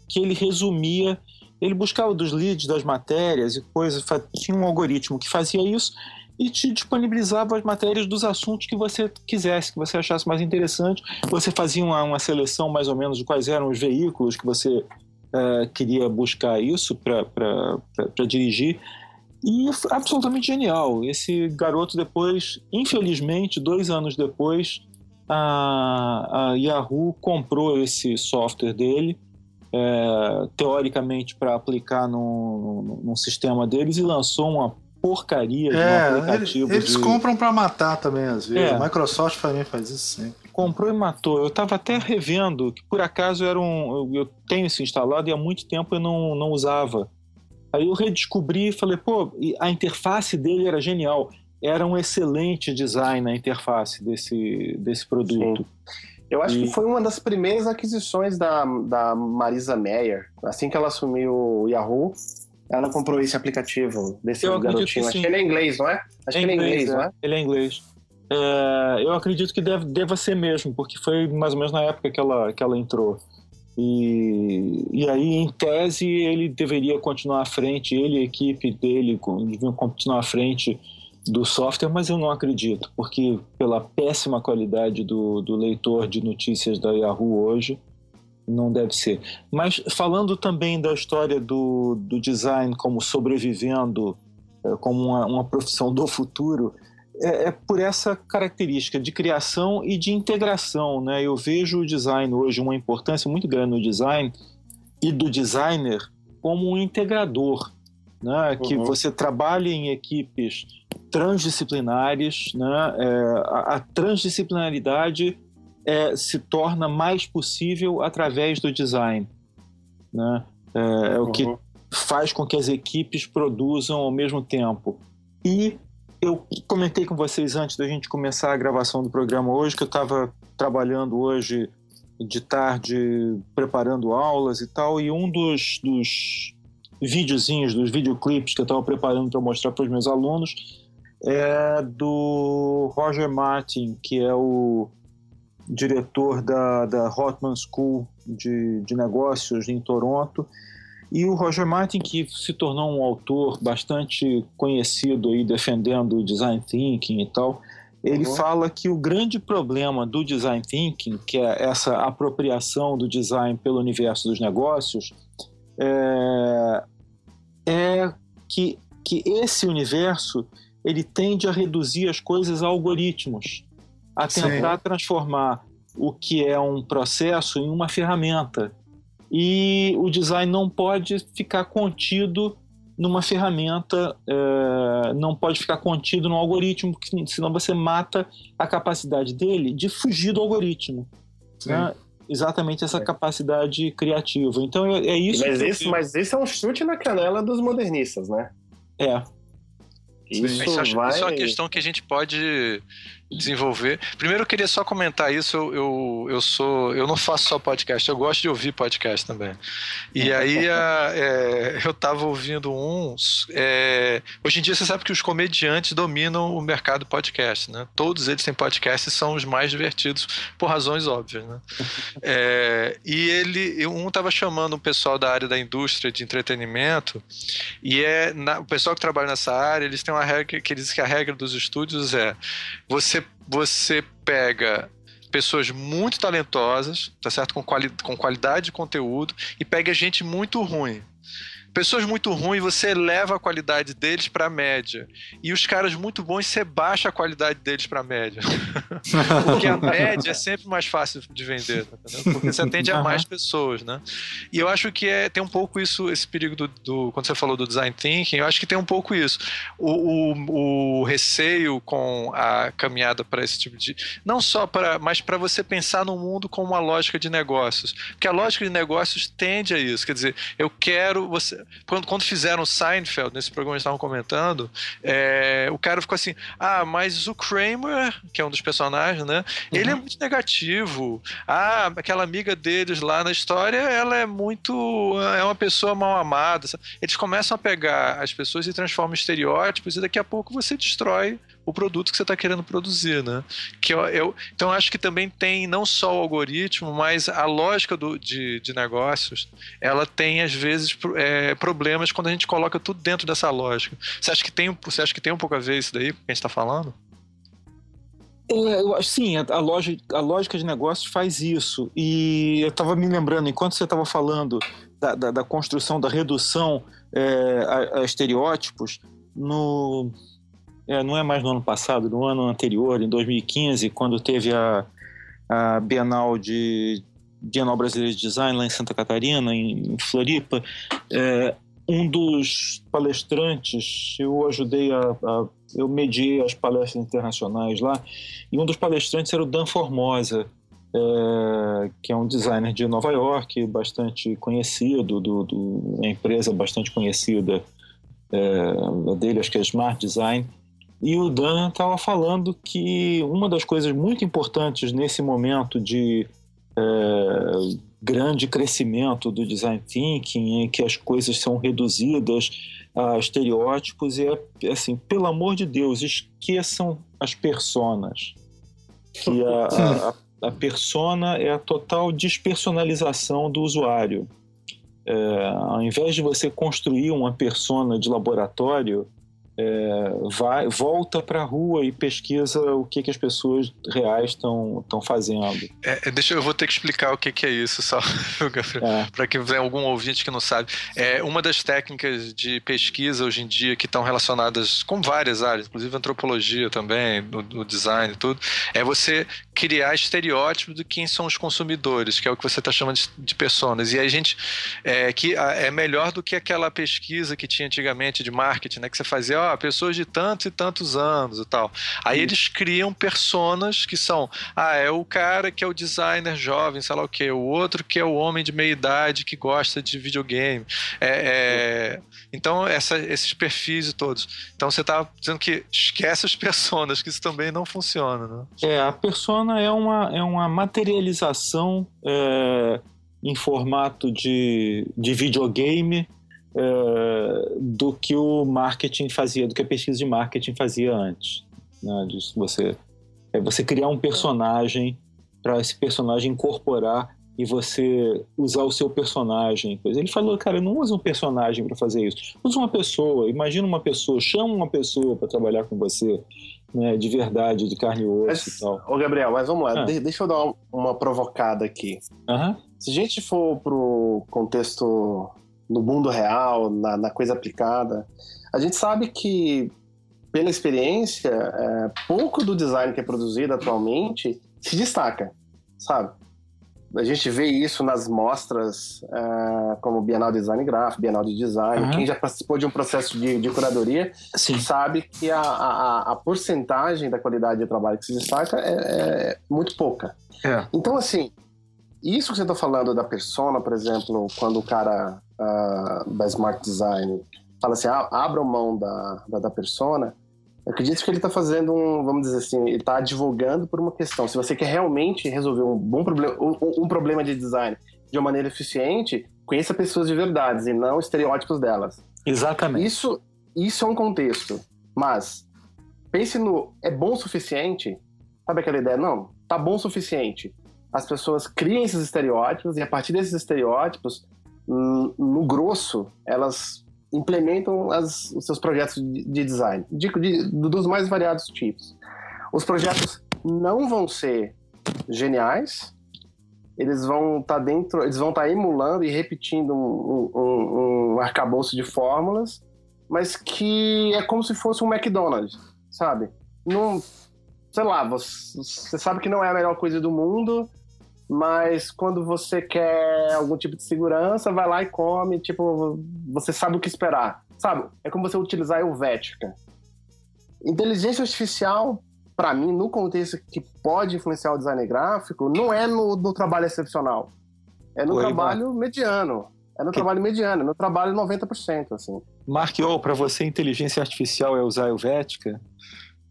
que ele resumia. Ele buscava dos leads das matérias e coisas, tinha um algoritmo que fazia isso e te disponibilizava as matérias dos assuntos que você quisesse, que você achasse mais interessante. Você fazia uma, uma seleção mais ou menos de quais eram os veículos que você uh, queria buscar isso para dirigir. E absolutamente genial. Esse garoto depois, infelizmente, dois anos depois, a, a Yahoo comprou esse software dele, é, teoricamente para aplicar num, num, sistema deles e lançou uma porcaria de um é, aplicativo. Eles de... compram para matar também, às vezes. É. A Microsoft também faz isso sempre. Comprou e matou. Eu estava até revendo, que por acaso era um. Eu tenho isso instalado e há muito tempo eu não, não usava. Aí eu redescobri e falei, pô, a interface dele era genial era um excelente design na interface desse, desse produto. Sim. Eu acho e... que foi uma das primeiras aquisições da, da Marisa Meyer. Assim que ela assumiu o Yahoo, ela comprou esse aplicativo desse eu garotinho. Que acho que ele é inglês, não é? Acho é que ele é inglês, é. não é? Ele é inglês. É, eu acredito que deve, deva ser mesmo, porque foi mais ou menos na época que ela, que ela entrou. E, e aí, em tese, ele deveria continuar à frente, ele e a equipe dele deviam continuar à frente do software, mas eu não acredito, porque pela péssima qualidade do, do leitor de notícias da Yahoo hoje, não deve ser. Mas falando também da história do, do design como sobrevivendo, é, como uma, uma profissão do futuro, é, é, por essa característica de criação e de integração. Né? Eu vejo o design hoje uma importância muito grande no design e do designer como um integrador, né? que uhum. você trabalha em equipes transdisciplinares, né? É, a, a, transdisciplinaridade é, se torna mais possível através do design, né? É, é o que uhum. faz com que as equipes produzam ao mesmo tempo. E eu comentei com vocês antes da gente começar a gravação do programa hoje que eu estava trabalhando hoje de tarde preparando aulas e tal, e um dos, dos videozinhos, dos videoclipes que eu estava preparando para mostrar para os meus alunos é do Roger Martin, que é o diretor da, da Hotman School de, de negócios em Toronto. E o Roger Martin, que se tornou um autor bastante conhecido aí defendendo o design thinking e tal, ele uhum. fala que o grande problema do design thinking, que é essa apropriação do design pelo universo dos negócios, é, é que, que esse universo ele tende a reduzir as coisas a algoritmos, a tentar Sim. transformar o que é um processo em uma ferramenta. E o design não pode ficar contido numa ferramenta, é, não pode ficar contido no algoritmo, senão você mata a capacidade dele de fugir do algoritmo. Né? Exatamente essa é. capacidade criativa. Então é, é isso. Mas, esse, mas esse é um chute na canela dos modernistas, né? É. Isso, isso, vai... isso é uma questão que a gente pode desenvolver. Primeiro eu queria só comentar isso, eu, eu, eu, sou, eu não faço só podcast, eu gosto de ouvir podcast também. E aí a, é, eu tava ouvindo uns. É, hoje em dia você sabe que os comediantes dominam o mercado podcast, né? Todos eles têm podcast e são os mais divertidos por razões óbvias, né? É, e ele, um tava chamando o pessoal da área da indústria de entretenimento e é na, o pessoal que trabalha nessa área, eles têm uma regra que eles dizem que a regra dos estúdios é você você pega pessoas muito talentosas, tá certo? Com, quali com qualidade de conteúdo, e pega gente muito ruim. Pessoas muito ruins, você eleva a qualidade deles para a média. E os caras muito bons, você baixa a qualidade deles para a média. Porque a média é sempre mais fácil de vender, tá Porque você atende a mais pessoas, né? E eu acho que é, tem um pouco isso, esse perigo do, do, Quando você falou do design thinking, eu acho que tem um pouco isso. O, o, o receio com a caminhada para esse tipo de. Não só para. Mas para você pensar no mundo com uma lógica de negócios. Porque a lógica de negócios tende a isso. Quer dizer, eu quero. Você, quando, quando fizeram Seinfeld, nesse programa que estavam comentando, é, o cara ficou assim: ah, mas o Kramer, que é um dos personagens, né? Uhum. Ele é muito negativo. Ah, aquela amiga deles lá na história, ela é muito. é uma pessoa mal amada. Eles começam a pegar as pessoas e transformam em estereótipos, e daqui a pouco você destrói o produto que você está querendo produzir, né? Que eu, eu, então acho que também tem não só o algoritmo, mas a lógica do, de, de negócios, ela tem às vezes é, problemas quando a gente coloca tudo dentro dessa lógica. Você acha que tem, você acha que tem um pouco a ver isso daí com o que a gente está falando? É, sim, a, a, lógica, a lógica de negócios faz isso. E eu estava me lembrando, enquanto você estava falando da, da, da, construção, da redução é, a, a estereótipos, no, é, não é mais no ano passado, no ano anterior, em 2015, quando teve a, a Bienal de Bienal Brasileira de Design lá em Santa Catarina, em, em Floripa, é, um dos palestrantes, eu ajudei a, a, eu mediei as palestras internacionais lá, e um dos palestrantes era o Dan Formosa, é, que é um designer de Nova York, bastante conhecido, do, do uma empresa bastante conhecida é, dele, acho que é Smart Design, e o Dan estava falando que uma das coisas muito importantes nesse momento de é, grande crescimento do design thinking, em que as coisas são reduzidas a estereótipos, e é assim, pelo amor de Deus, esqueçam as personas. Que a, a, a persona é a total despersonalização do usuário. É, ao invés de você construir uma persona de laboratório, é, vai, volta para a rua e pesquisa o que, que as pessoas reais estão fazendo. É, é, deixa eu vou ter que explicar o que, que é isso só, é. para que tiver algum ouvinte que não sabe. É uma das técnicas de pesquisa hoje em dia que estão relacionadas com várias áreas, inclusive antropologia também, no design tudo, é você criar estereótipos de quem são os consumidores, que é o que você está chamando de, de personas. E a gente é, que é melhor do que aquela pesquisa que tinha antigamente de marketing, né, que você fazia ó, pessoas de tantos e tantos anos e tal. Aí Sim. eles criam personas que são, ah, é o cara que é o designer jovem, sei lá o que, o outro que é o homem de meia idade que gosta de videogame. É, é, então, essa, esses perfis todos. Então você tá dizendo que esquece as personas, que isso também não funciona, né? É, a persona é uma, é uma materialização é, em formato de, de videogame é, do que o marketing fazia, do que a pesquisa de marketing fazia antes. Né? Disso você, é você criar um personagem para esse personagem incorporar e você usar o seu personagem. Ele falou, cara, não usa um personagem para fazer isso. Usa uma pessoa, imagina uma pessoa, chama uma pessoa para trabalhar com você, né, de verdade, de carne e osso mas, e tal. Ô, Gabriel, mas vamos lá, ah. deixa eu dar uma, uma provocada aqui. Uhum. Se a gente for pro contexto no mundo real, na, na coisa aplicada. A gente sabe que, pela experiência, é, pouco do design que é produzido atualmente se destaca, sabe? a gente vê isso nas mostras uh, como Bienal de Design Gráfico, Bienal de Design. Uhum. Quem já participou de um processo de, de curadoria Sim. sabe que a, a, a, porcentagem da qualidade de trabalho que se destaca é, é muito pouca. É. Então, assim, isso que você está falando da persona, por exemplo, quando o cara uh, da Smart Design fala assim, ah, abra mão da, da, da persona, eu acredito que ele está fazendo um, vamos dizer assim, ele está advogando por uma questão. Se você quer realmente resolver um bom problema, um, um, problema de design de uma maneira eficiente, conheça pessoas de verdade e não estereótipos delas. Exatamente. Isso, isso é um contexto. Mas pense no é bom o suficiente. Sabe aquela ideia? Não, tá bom o suficiente. As pessoas criam esses estereótipos e a partir desses estereótipos, no, no grosso, elas implementam as, os seus projetos de, de design, de, de, dos mais variados tipos. Os projetos não vão ser geniais, eles vão estar tá dentro, eles vão estar tá emulando e repetindo um, um, um arcabouço de fórmulas, mas que é como se fosse um McDonald's, sabe? Não, sei lá, você, você sabe que não é a melhor coisa do mundo, mas quando você quer algum tipo de segurança, vai lá e come, tipo, você sabe o que esperar. Sabe? É como você utilizar a Helvética. Inteligência artificial, para mim, no contexto que pode influenciar o design gráfico, não é no, no trabalho excepcional. É no Oi, trabalho mediano. É no que... trabalho mediano, é no trabalho 90%, assim. Mark, para você inteligência artificial é usar a Helvética?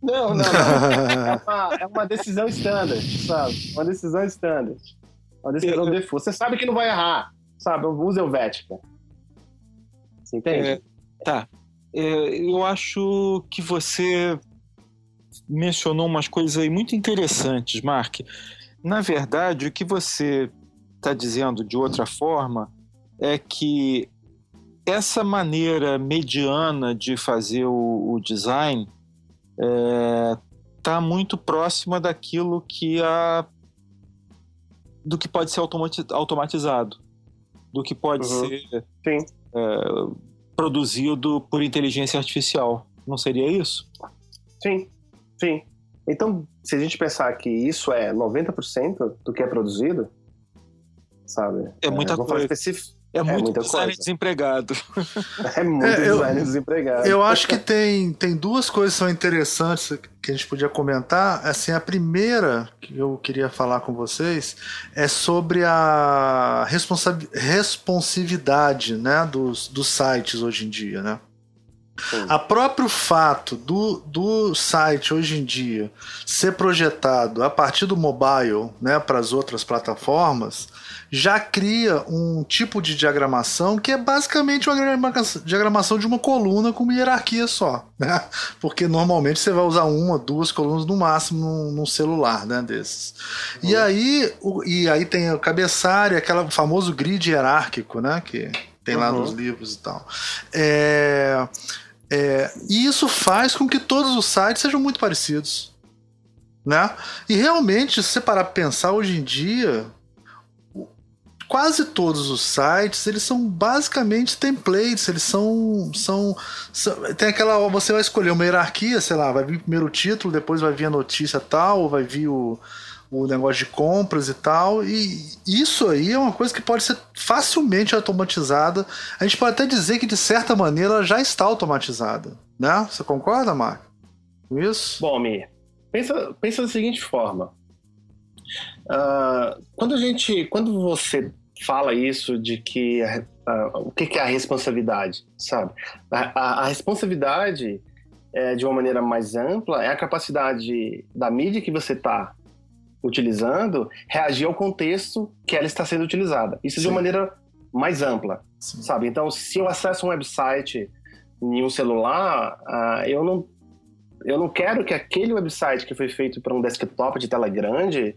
Não, não, não. é, uma, é uma decisão standard, sabe? Uma decisão standard. Uma decisão eu, default. Você sabe que não vai errar, sabe? Usa Helvética. Você entende? É, tá. É, eu acho que você mencionou umas coisas aí muito interessantes, Mark. Na verdade, o que você está dizendo de outra forma é que essa maneira mediana de fazer o, o design está é, tá muito próxima daquilo que a do que pode ser automatizado, do que pode uhum. ser é, produzido por inteligência artificial. Não seria isso? Sim, sim. Então, se a gente pensar que isso é 90% do que é produzido, sabe? É muita é, coisa. É muito design coisa. desempregado. É muito é, design eu, desempregado. Eu acho que tem, tem duas coisas que são interessantes que a gente podia comentar. Assim, a primeira que eu queria falar com vocês é sobre a responsividade né, dos, dos sites hoje em dia, né? A próprio fato do, do site hoje em dia ser projetado a partir do mobile né, para as outras plataformas já cria um tipo de diagramação que é basicamente uma diagramação de uma coluna com uma hierarquia só, né? Porque normalmente você vai usar uma, duas colunas no máximo num, num celular, né, desses. Uhum. E aí, o, e aí tem o cabeçalho, aquele famoso grid hierárquico, né, que tem lá uhum. nos livros e tal. É, é, e isso faz com que todos os sites sejam muito parecidos. Né? E realmente, se você parar para pensar hoje em dia, quase todos os sites eles são basicamente templates eles são, são, são tem aquela você vai escolher uma hierarquia sei lá vai vir primeiro o título depois vai vir a notícia tal vai vir o, o negócio de compras e tal e isso aí é uma coisa que pode ser facilmente automatizada. A gente pode até dizer que de certa maneira ela já está automatizada né? Você concorda Marco com isso? Bom Mi pensa pensa da seguinte forma. Uh, quando a gente, quando você fala isso de que o que, que, é a responsabilidade, sabe? A, a, a responsabilidade, é, de uma maneira mais ampla, é a capacidade da mídia que você está utilizando reagir ao contexto que ela está sendo utilizada. Isso Sim. de uma maneira mais ampla, Sim. sabe? Então, se eu acesso um website em um celular, uh, eu não eu não quero que aquele website que foi feito para um desktop de tela grande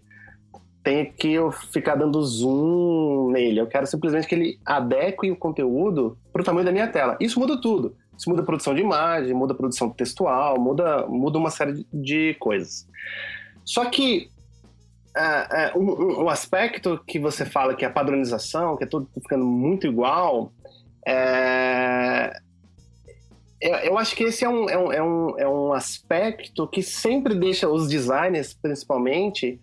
tem que eu ficar dando zoom nele. Eu quero simplesmente que ele adeque o conteúdo para o tamanho da minha tela. Isso muda tudo. Isso muda a produção de imagem, muda a produção textual, muda, muda uma série de coisas. Só que uh, uh, um, um, aspecto que você fala que é a padronização, que é tudo ficando muito igual, é... eu, eu acho que esse é um, é, um, é, um, é um aspecto que sempre deixa os designers, principalmente,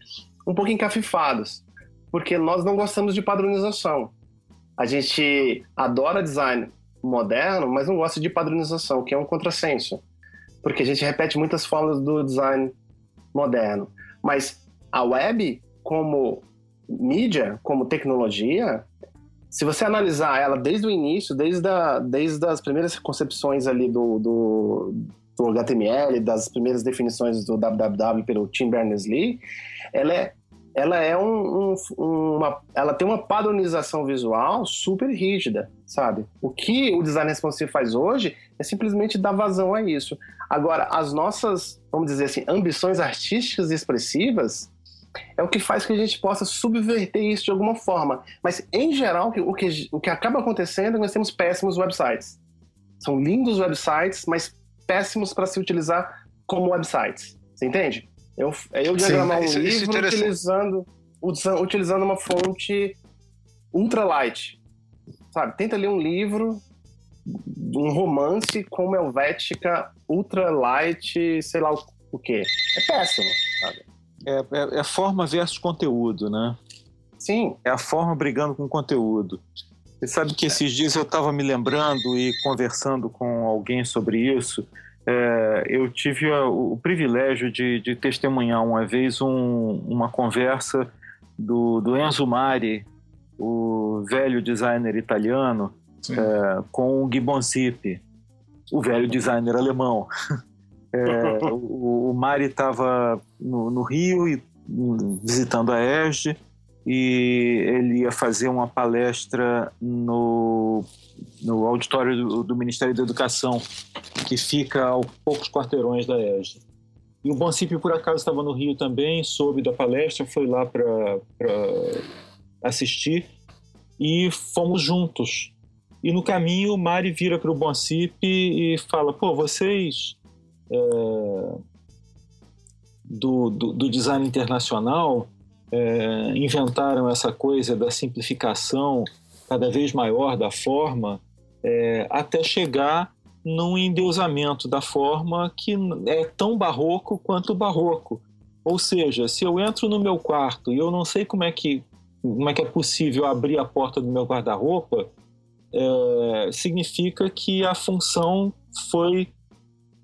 um pouco encafifados. porque nós não gostamos de padronização. A gente adora design moderno, mas não gosta de padronização, que é um contrassenso. Porque a gente repete muitas formas do design moderno. Mas a web, como mídia, como tecnologia, se você analisar ela desde o início, desde, a, desde as primeiras concepções ali do, do, do HTML, das primeiras definições do www pelo Tim Berners-Lee, ela é ela é um, um, uma, ela tem uma padronização visual super rígida, sabe? O que o design responsivo faz hoje é simplesmente dar vazão a isso. Agora, as nossas, vamos dizer assim, ambições artísticas e expressivas é o que faz que a gente possa subverter isso de alguma forma. Mas, em geral, o que, o que acaba acontecendo é que nós temos péssimos websites. São lindos websites, mas péssimos para se utilizar como websites. Você entende? Eu, é eu diagramar um isso, livro isso utilizando, utilizando uma fonte ultralight. Sabe? Tenta ler um livro, um romance com Helvética ultralight, sei lá o, o que. É péssimo, sabe? É, é, é, forma versus conteúdo, né? Sim. É a forma brigando com o conteúdo. Você sabe que esses dias eu estava me lembrando e conversando com alguém sobre isso é, eu tive a, o privilégio de, de, testemunhar uma vez um, uma conversa do, do, Enzo Mari, o velho designer italiano, é, com o Gibbon Zipp, o velho designer alemão. É, o, o, Mari estava no, no, Rio e, visitando a ESG e ele ia fazer uma palestra no no auditório do, do, Ministério da Educação, que fica a poucos quarteirões da ESG. E o Boncipe, por acaso, estava no Rio também, soube da palestra, foi lá para assistir e fomos juntos. E no caminho, o Mari vira para o Boncipe e fala: pô, vocês é, do, do, do, design internacional é, inventaram essa coisa da simplificação cada vez maior da forma, é, até chegar num endeusamento da forma que é tão barroco quanto barroco. Ou seja, se eu entro no meu quarto e eu não sei como é que, como é, que é possível abrir a porta do meu guarda-roupa, é, significa que a função foi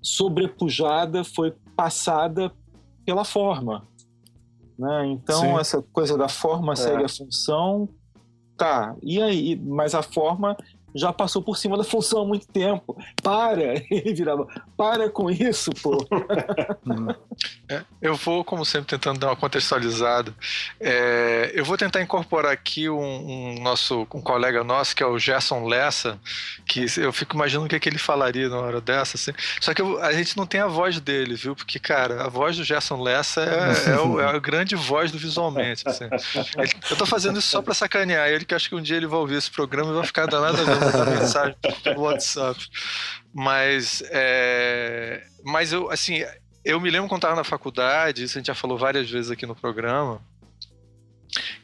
sobrepujada, foi passada pela forma. Né? Então, Sim. essa coisa da forma segue é. a função, Tá, e aí? Mas a forma já passou por cima da função há muito tempo. Para! Ele virava, para com isso, pô. é, eu vou, como sempre, tentando dar uma contextualizada. É, eu vou tentar incorporar aqui um, um, nosso um colega nosso, que é o Gerson Lessa, que eu fico imaginando o que, é que ele falaria na hora dessa. Assim. Só que eu, a gente não tem a voz dele, viu? Porque, cara, a voz do Gerson Lessa é, é, o, é a grande voz do visualmente. Assim. Eu tô fazendo isso só pra sacanear ele, que acho que um dia ele vai ouvir esse programa e vai ficar danado mensagem no WhatsApp. Mas, é, mas eu, assim, eu me lembro quando estava na faculdade, isso a gente já falou várias vezes aqui no programa,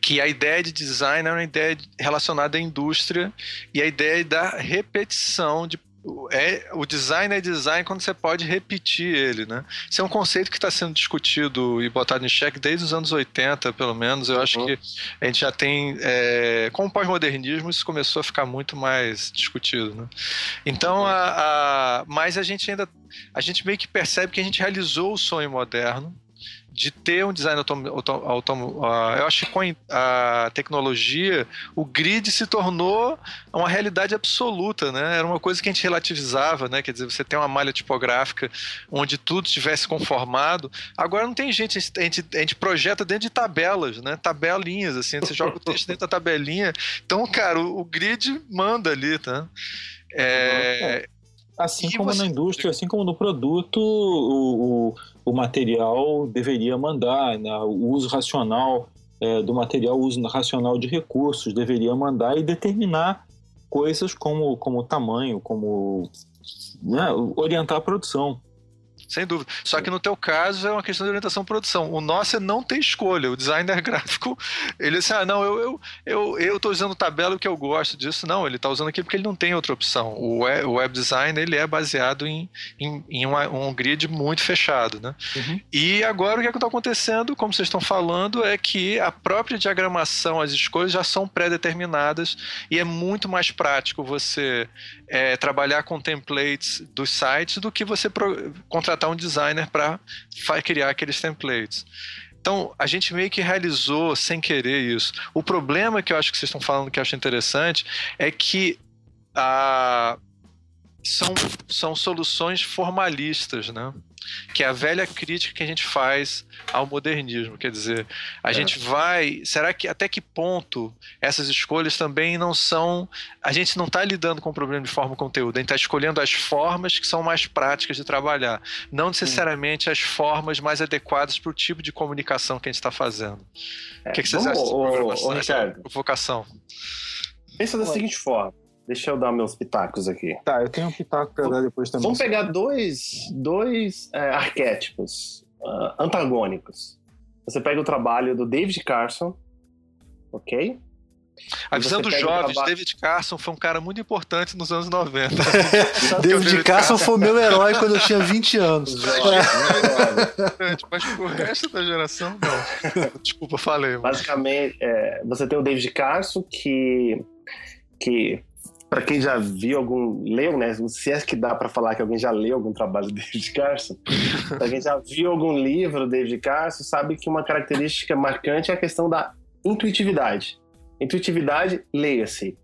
que a ideia de design é uma ideia relacionada à indústria e a ideia da repetição de é, o design é design quando você pode repetir ele, né? Isso é um conceito que está sendo discutido e botado em xeque desde os anos 80, pelo menos. Eu acho uhum. que a gente já tem. É, com o pós-modernismo, isso começou a ficar muito mais discutido, né? Então, uhum. a, a, mas a gente ainda. A gente meio que percebe que a gente realizou o sonho moderno de ter um design autônomo. Eu acho que com a tecnologia, o grid se tornou uma realidade absoluta, né? Era uma coisa que a gente relativizava, né? Quer dizer, você tem uma malha tipográfica onde tudo estivesse conformado. Agora não tem gente, a gente, a gente projeta dentro de tabelas, né? Tabelinhas, assim, você joga o texto dentro da tabelinha. Então, cara, o, o grid manda ali, tá? É, Assim e como você... na indústria, assim como no produto, o, o, o material deveria mandar, né? o uso racional é, do material, o uso racional de recursos deveria mandar e determinar coisas como, como tamanho, como né? orientar a produção. Sem dúvida. Só que no teu caso é uma questão de orientação produção. O nosso é não ter escolha. O designer gráfico, ele diz, ah, não, eu, eu, eu, eu tô usando tabela porque eu gosto disso. Não, ele está usando aqui porque ele não tem outra opção. O web, o web design, ele é baseado em, em, em uma, um grid muito fechado, né? Uhum. E agora o que é está acontecendo, como vocês estão falando, é que a própria diagramação, as escolhas já são pré-determinadas e é muito mais prático você é, trabalhar com templates dos sites do que você contratar um designer para criar aqueles templates. Então, a gente meio que realizou sem querer isso. O problema que eu acho que vocês estão falando que eu acho interessante é que a, são, são soluções formalistas, né? Que é a velha crítica que a gente faz ao modernismo. Quer dizer, a é. gente vai. Será que até que ponto essas escolhas também não são. A gente não está lidando com o problema de forma e conteúdo, a gente está escolhendo as formas que são mais práticas de trabalhar, não necessariamente as formas mais adequadas para o tipo de comunicação que a gente está fazendo. É. O que, que vocês acham sobre essa vocação? Pensa da seguinte forma Deixa eu dar meus pitacos aqui. Tá, eu tenho um pitaco para dar depois também. Vamos pegar dois, dois é, arquétipos uh, antagônicos. Você pega o trabalho do David Carson, ok? Avisando os jovens, trabalho... David Carson foi um cara muito importante nos anos 90. David, David Carson foi meu herói quando eu tinha 20 anos. Mas pro resto da geração, não. Desculpa, falei. Basicamente, é, você tem o David Carson que, que para quem já viu algum, leu, né? Se é que dá para falar que alguém já leu algum trabalho do David Carson, para quem já viu algum livro do David Carson, sabe que uma característica marcante é a questão da intuitividade. Intuitividade, leia-se.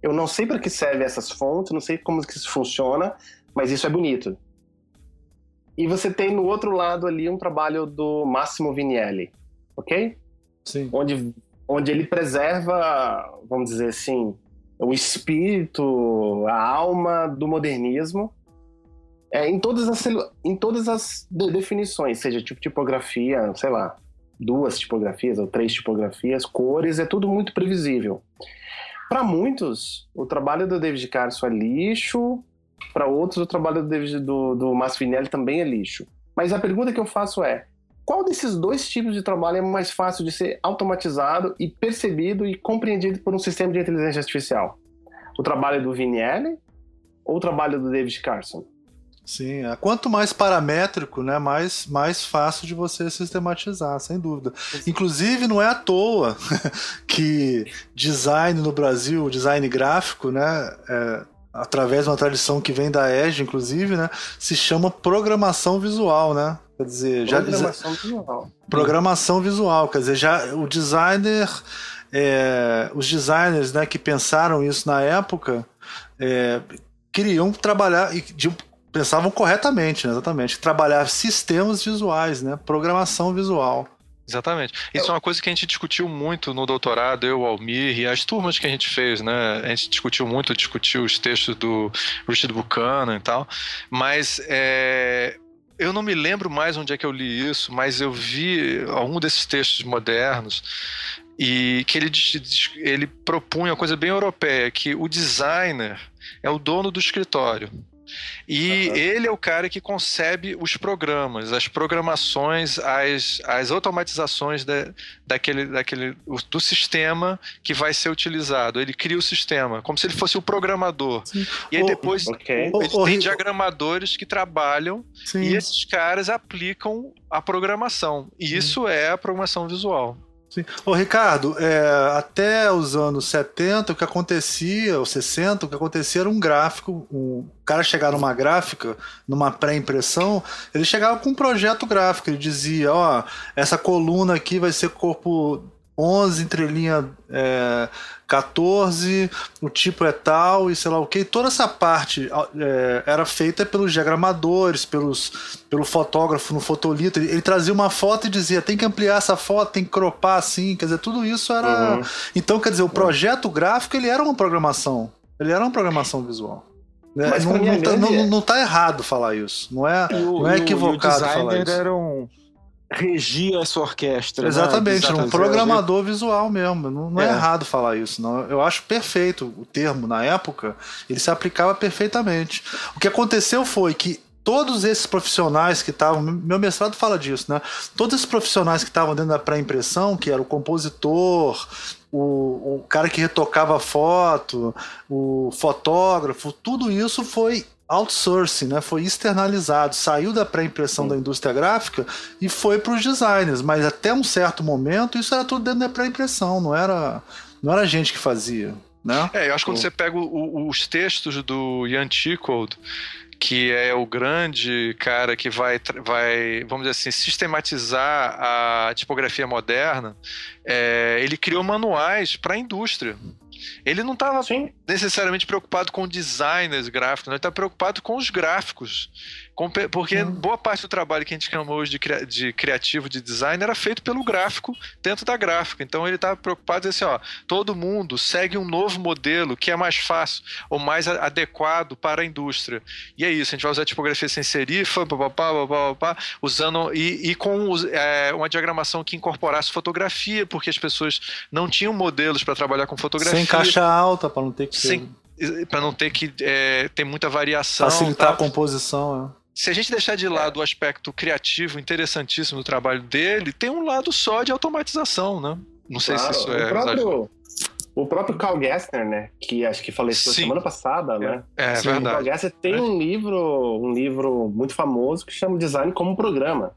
Eu não sei para que serve essas fontes, não sei como que isso funciona, mas isso é bonito. E você tem no outro lado ali um trabalho do Massimo Vignelli, ok? Sim. Onde, onde ele preserva, vamos dizer assim, o espírito, a alma do modernismo é, em, todas as, em todas as definições, seja tipo tipografia, sei lá, duas tipografias ou três tipografias, cores, é tudo muito previsível. Para muitos, o trabalho do David Carson é lixo, para outros, o trabalho do, David, do, do Masfinelli também é lixo. Mas a pergunta que eu faço é: qual desses dois tipos de trabalho é mais fácil de ser automatizado e percebido e compreendido por um sistema de inteligência artificial? O trabalho do Vignelli ou o trabalho do David Carson? Sim, é. quanto mais paramétrico, né, mais, mais fácil de você sistematizar, sem dúvida. Inclusive, não é à toa que design no Brasil, design gráfico, né, é, através de uma tradição que vem da Edge, inclusive, né, se chama programação visual, né? Quer dizer, programação já, visual. Programação visual, quer dizer, já o designer, é, os designers, né, que pensaram isso na época, é, queriam trabalhar e pensavam corretamente, né, exatamente, trabalhar sistemas visuais, né, programação visual. Exatamente. Isso é uma coisa que a gente discutiu muito no doutorado, eu, Almir, e as turmas que a gente fez, né? A gente discutiu muito, discutiu os textos do Richard Buchanan e tal, mas é, eu não me lembro mais onde é que eu li isso, mas eu vi algum desses textos modernos e que ele, ele propunha uma coisa bem europeia, que o designer é o dono do escritório. E uhum. ele é o cara que concebe os programas, as programações, as, as automatizações de, daquele, daquele, do sistema que vai ser utilizado. Ele cria o sistema, como se ele fosse o programador. Sim. E aí depois okay. ele tem diagramadores que trabalham Sim. e esses caras aplicam a programação. E Sim. isso é a programação visual. Sim. Ô, Ricardo, é, até os anos 70, o que acontecia, ou 60, o que acontecia era um gráfico. Um cara chegava numa gráfica, numa pré-impressão, ele chegava com um projeto gráfico. Ele dizia: Ó, essa coluna aqui vai ser corpo 11, entrelinha é, 14, o tipo é tal e sei lá o que. Toda essa parte é, era feita pelos diagramadores, pelos, pelo fotógrafo no fotolito. Ele, ele, trazia uma foto e dizia: tem que ampliar essa foto, tem que cropar assim. Quer dizer, tudo isso era. Uhum. Então, quer dizer, o projeto gráfico ele era uma programação. Ele era uma programação visual. Né? Mas não, não, tá, não, não, tá errado falar isso. Não é, o, não é equivocado falar isso. Era um regia essa orquestra. Exatamente, né? um programador visual mesmo. Não, não é. é. errado falar isso, não. Eu acho perfeito o termo na época, ele se aplicava perfeitamente. O que aconteceu foi que todos esses profissionais que estavam, meu mestrado fala disso, né? Todos esses profissionais que estavam dentro da pré-impressão, que era o compositor, o, o cara que retocava foto, o fotógrafo, tudo isso foi outsourcing, né? Foi externalizado, saiu da pré-impressão da indústria gráfica e foi para os designers, mas até um certo momento isso era tudo dentro da pré-impressão, não era não era a gente que fazia, né? É, eu acho que quando você pega o, os textos do Ian Tickle, que é o grande cara que vai, vai vamos dizer assim, sistematizar a tipografia moderna, é, ele criou manuais para a indústria. Ele não estava necessariamente preocupado com designers gráficos, ele está preocupado com os gráficos. Porque uhum. boa parte do trabalho que a gente chama hoje de, criativo, de design, era feito pelo gráfico dentro da gráfica. Então ele estava preocupado em dizer assim: ó, todo mundo segue um novo modelo que é mais fácil ou mais adequado para a indústria. E é isso, a gente vai usar tipografia sem serif, usando e, e com é, uma diagramação que incorporasse fotografia, porque as pessoas não tinham modelos para trabalhar com fotografia. Sem caixa alta, para não ter que. Sem, para não ter que é, ter muita variação. Facilitar tá? a composição. É. Se a gente deixar de lado o aspecto criativo interessantíssimo do trabalho dele, tem um lado só de automatização, né? Não sei claro, se isso é. O próprio, o próprio Carl Gessner, né? Que acho que faleceu Sim. semana passada, né? É, é Sim, verdade. O Carl Gessner tem é. um livro, um livro muito famoso que chama Design como Programa.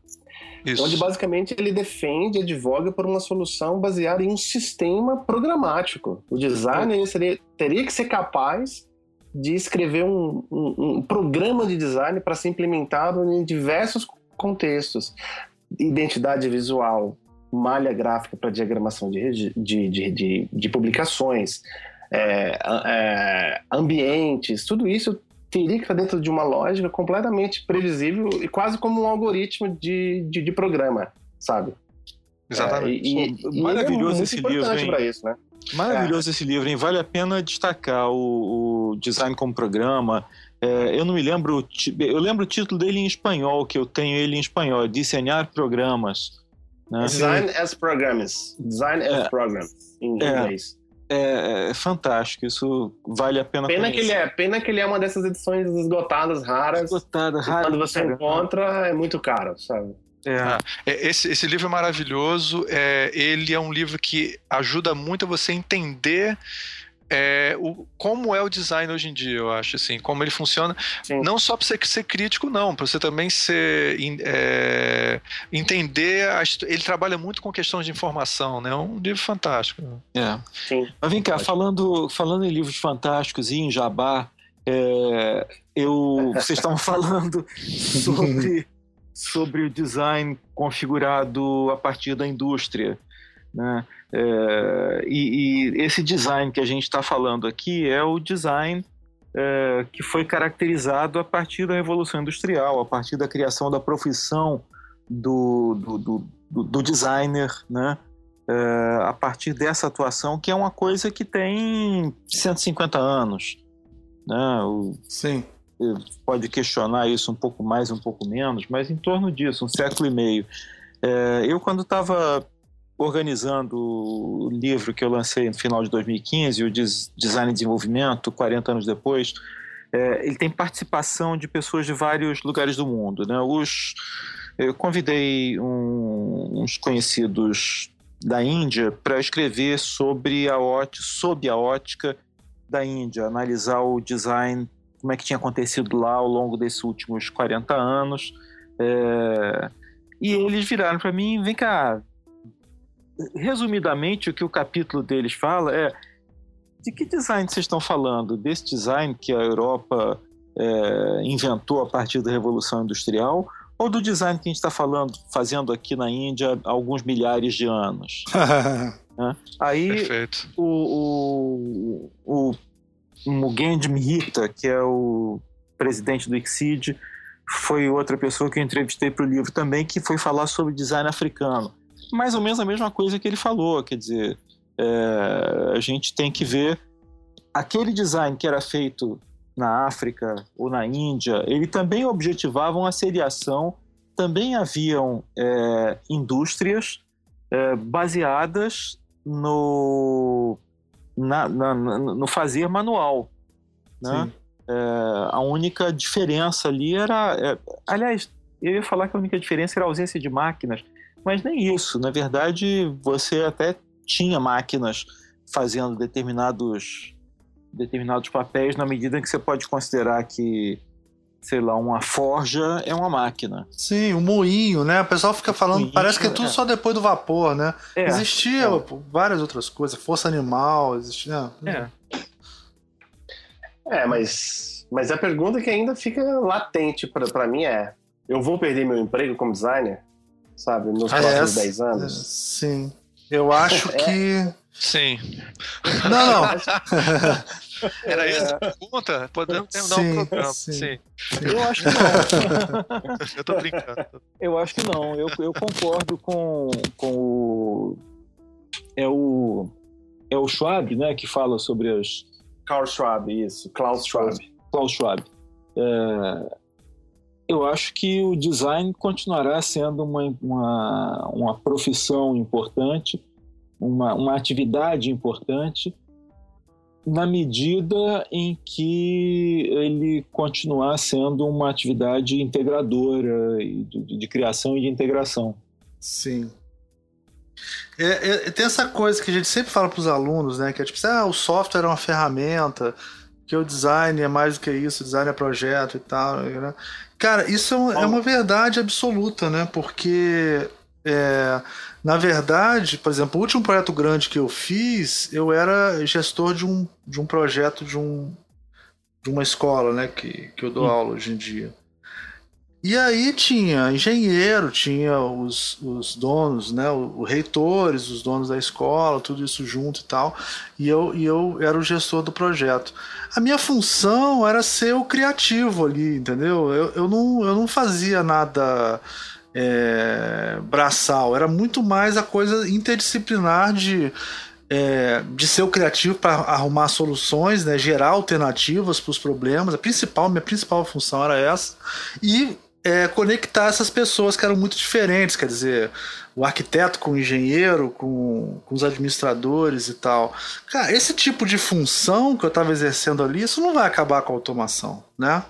Isso. Onde basicamente ele defende, advoga por uma solução baseada em um sistema programático. O design seria, teria que ser capaz de escrever um, um, um programa de design para ser implementado em diversos contextos. Identidade visual, malha gráfica para diagramação de, de, de, de, de publicações, é, é, ambientes, tudo isso teria que estar dentro de uma lógica completamente previsível e quase como um algoritmo de, de, de programa, sabe? Exatamente. É, e, Maravilhoso é esse livro, hein? Isso, né? Maravilhoso é. esse livro, hein? Vale a pena destacar o, o design como programa. É, eu não me lembro, eu lembro o título dele em espanhol, que eu tenho ele em espanhol, é Desenhar Programas. Né? Design as Programs. Design as é. Programs, em é. inglês. É, é, fantástico, isso vale a pena pena que ele é Pena que ele é uma dessas edições esgotadas, raras. Esgotada, rara. Quando você encontra, é muito caro, sabe? É. Ah, é, esse, esse livro é maravilhoso. É, ele é um livro que ajuda muito a você entender é, o, como é o design hoje em dia, eu acho, assim, como ele funciona. Sim. Não só para você ser crítico, não, para você também ser é, entender. A, ele trabalha muito com questões de informação, né? É um livro fantástico. É. Sim. Mas vem cá, falando, falando em livros fantásticos e em Jabá, é, eu, vocês estavam falando sobre sobre o design configurado a partir da indústria. Né? É, e, e, esse design que a gente está falando aqui é o design é, que foi caracterizado a partir da Revolução Industrial, a partir da criação da profissão do, do, do, do designer, né? É, a partir dessa atuação, que é uma coisa que tem 150 anos. Né? O, Sim pode questionar isso um pouco mais, um pouco menos, mas em torno disso, um século e meio. É, eu, quando estava organizando o livro que eu lancei no final de 2015, o Design e Desenvolvimento, 40 anos depois, é, ele tem participação de pessoas de vários lugares do mundo. Né? Os, eu convidei um, uns conhecidos da Índia para escrever sobre a ótica, sob a ótica da Índia, analisar o design como é que tinha acontecido lá ao longo desses últimos 40 anos. É... E eles viraram para mim, vem cá, resumidamente o que o capítulo deles fala é de que design vocês estão falando? Desse design que a Europa é, inventou a partir da Revolução Industrial ou do design que a gente está falando, fazendo aqui na Índia há alguns milhares de anos? né? Aí o, o, o Mugenji Mihita, que é o presidente do ICSID, foi outra pessoa que eu entrevistei para o livro também, que foi falar sobre design africano. Mais ou menos a mesma coisa que ele falou, quer dizer, é, a gente tem que ver aquele design que era feito na África ou na Índia, ele também objetivava uma seriação, também haviam é, indústrias é, baseadas no na, na, no fazer manual. Né? É, a única diferença ali era. É, aliás, eu ia falar que a única diferença era a ausência de máquinas, mas nem isso. Na verdade, você até tinha máquinas fazendo determinados, determinados papéis na medida em que você pode considerar que sei lá, uma forja é uma máquina. Sim, um moinho, né? O pessoal fica falando, moinho, parece que é tudo é. só depois do vapor, né? É, existia é. várias outras coisas, força animal, existia. É. É, mas, mas a pergunta que ainda fica latente para mim é: eu vou perder meu emprego como designer? Sabe, nos ah, próximos é, 10 anos? Sim. Eu acho é. que. Sim. Não, não. Era essa a pergunta? Podemos terminar sim, o programa. Sim. sim. Eu acho que não. eu tô brincando. Eu acho que não. Eu, eu concordo com, com o. É o. É o Schwab, né? Que fala sobre as. Carl Schwab, isso. Klaus Schwab. Klaus Schwab. É, eu acho que o design continuará sendo uma, uma, uma profissão importante, uma, uma atividade importante, na medida em que ele continuar sendo uma atividade integradora de, de criação e de integração. Sim. É, é, tem essa coisa que a gente sempre fala para os alunos, né? Que é tipo, ah, o software é uma ferramenta, que o design é mais do que isso, o design é projeto e tal. Né? Cara, isso é, é uma verdade absoluta, né? Porque é, na verdade, por exemplo, o último projeto grande que eu fiz, eu era gestor de um, de um projeto de, um, de uma escola, né? Que, que eu dou hum. aula hoje em dia. E aí tinha engenheiro, tinha os, os donos, né, os reitores, os donos da escola, tudo isso junto e tal. E eu, e eu era o gestor do projeto. A minha função era ser o criativo ali, entendeu? Eu, eu, não, eu não fazia nada é, braçal, era muito mais a coisa interdisciplinar de. É, de ser o criativo para arrumar soluções, né, gerar alternativas para os problemas. A principal, minha principal função era essa. E é, conectar essas pessoas que eram muito diferentes, quer dizer, o arquiteto com o engenheiro, com, com os administradores e tal. Cara, esse tipo de função que eu estava exercendo ali, isso não vai acabar com a automação, né?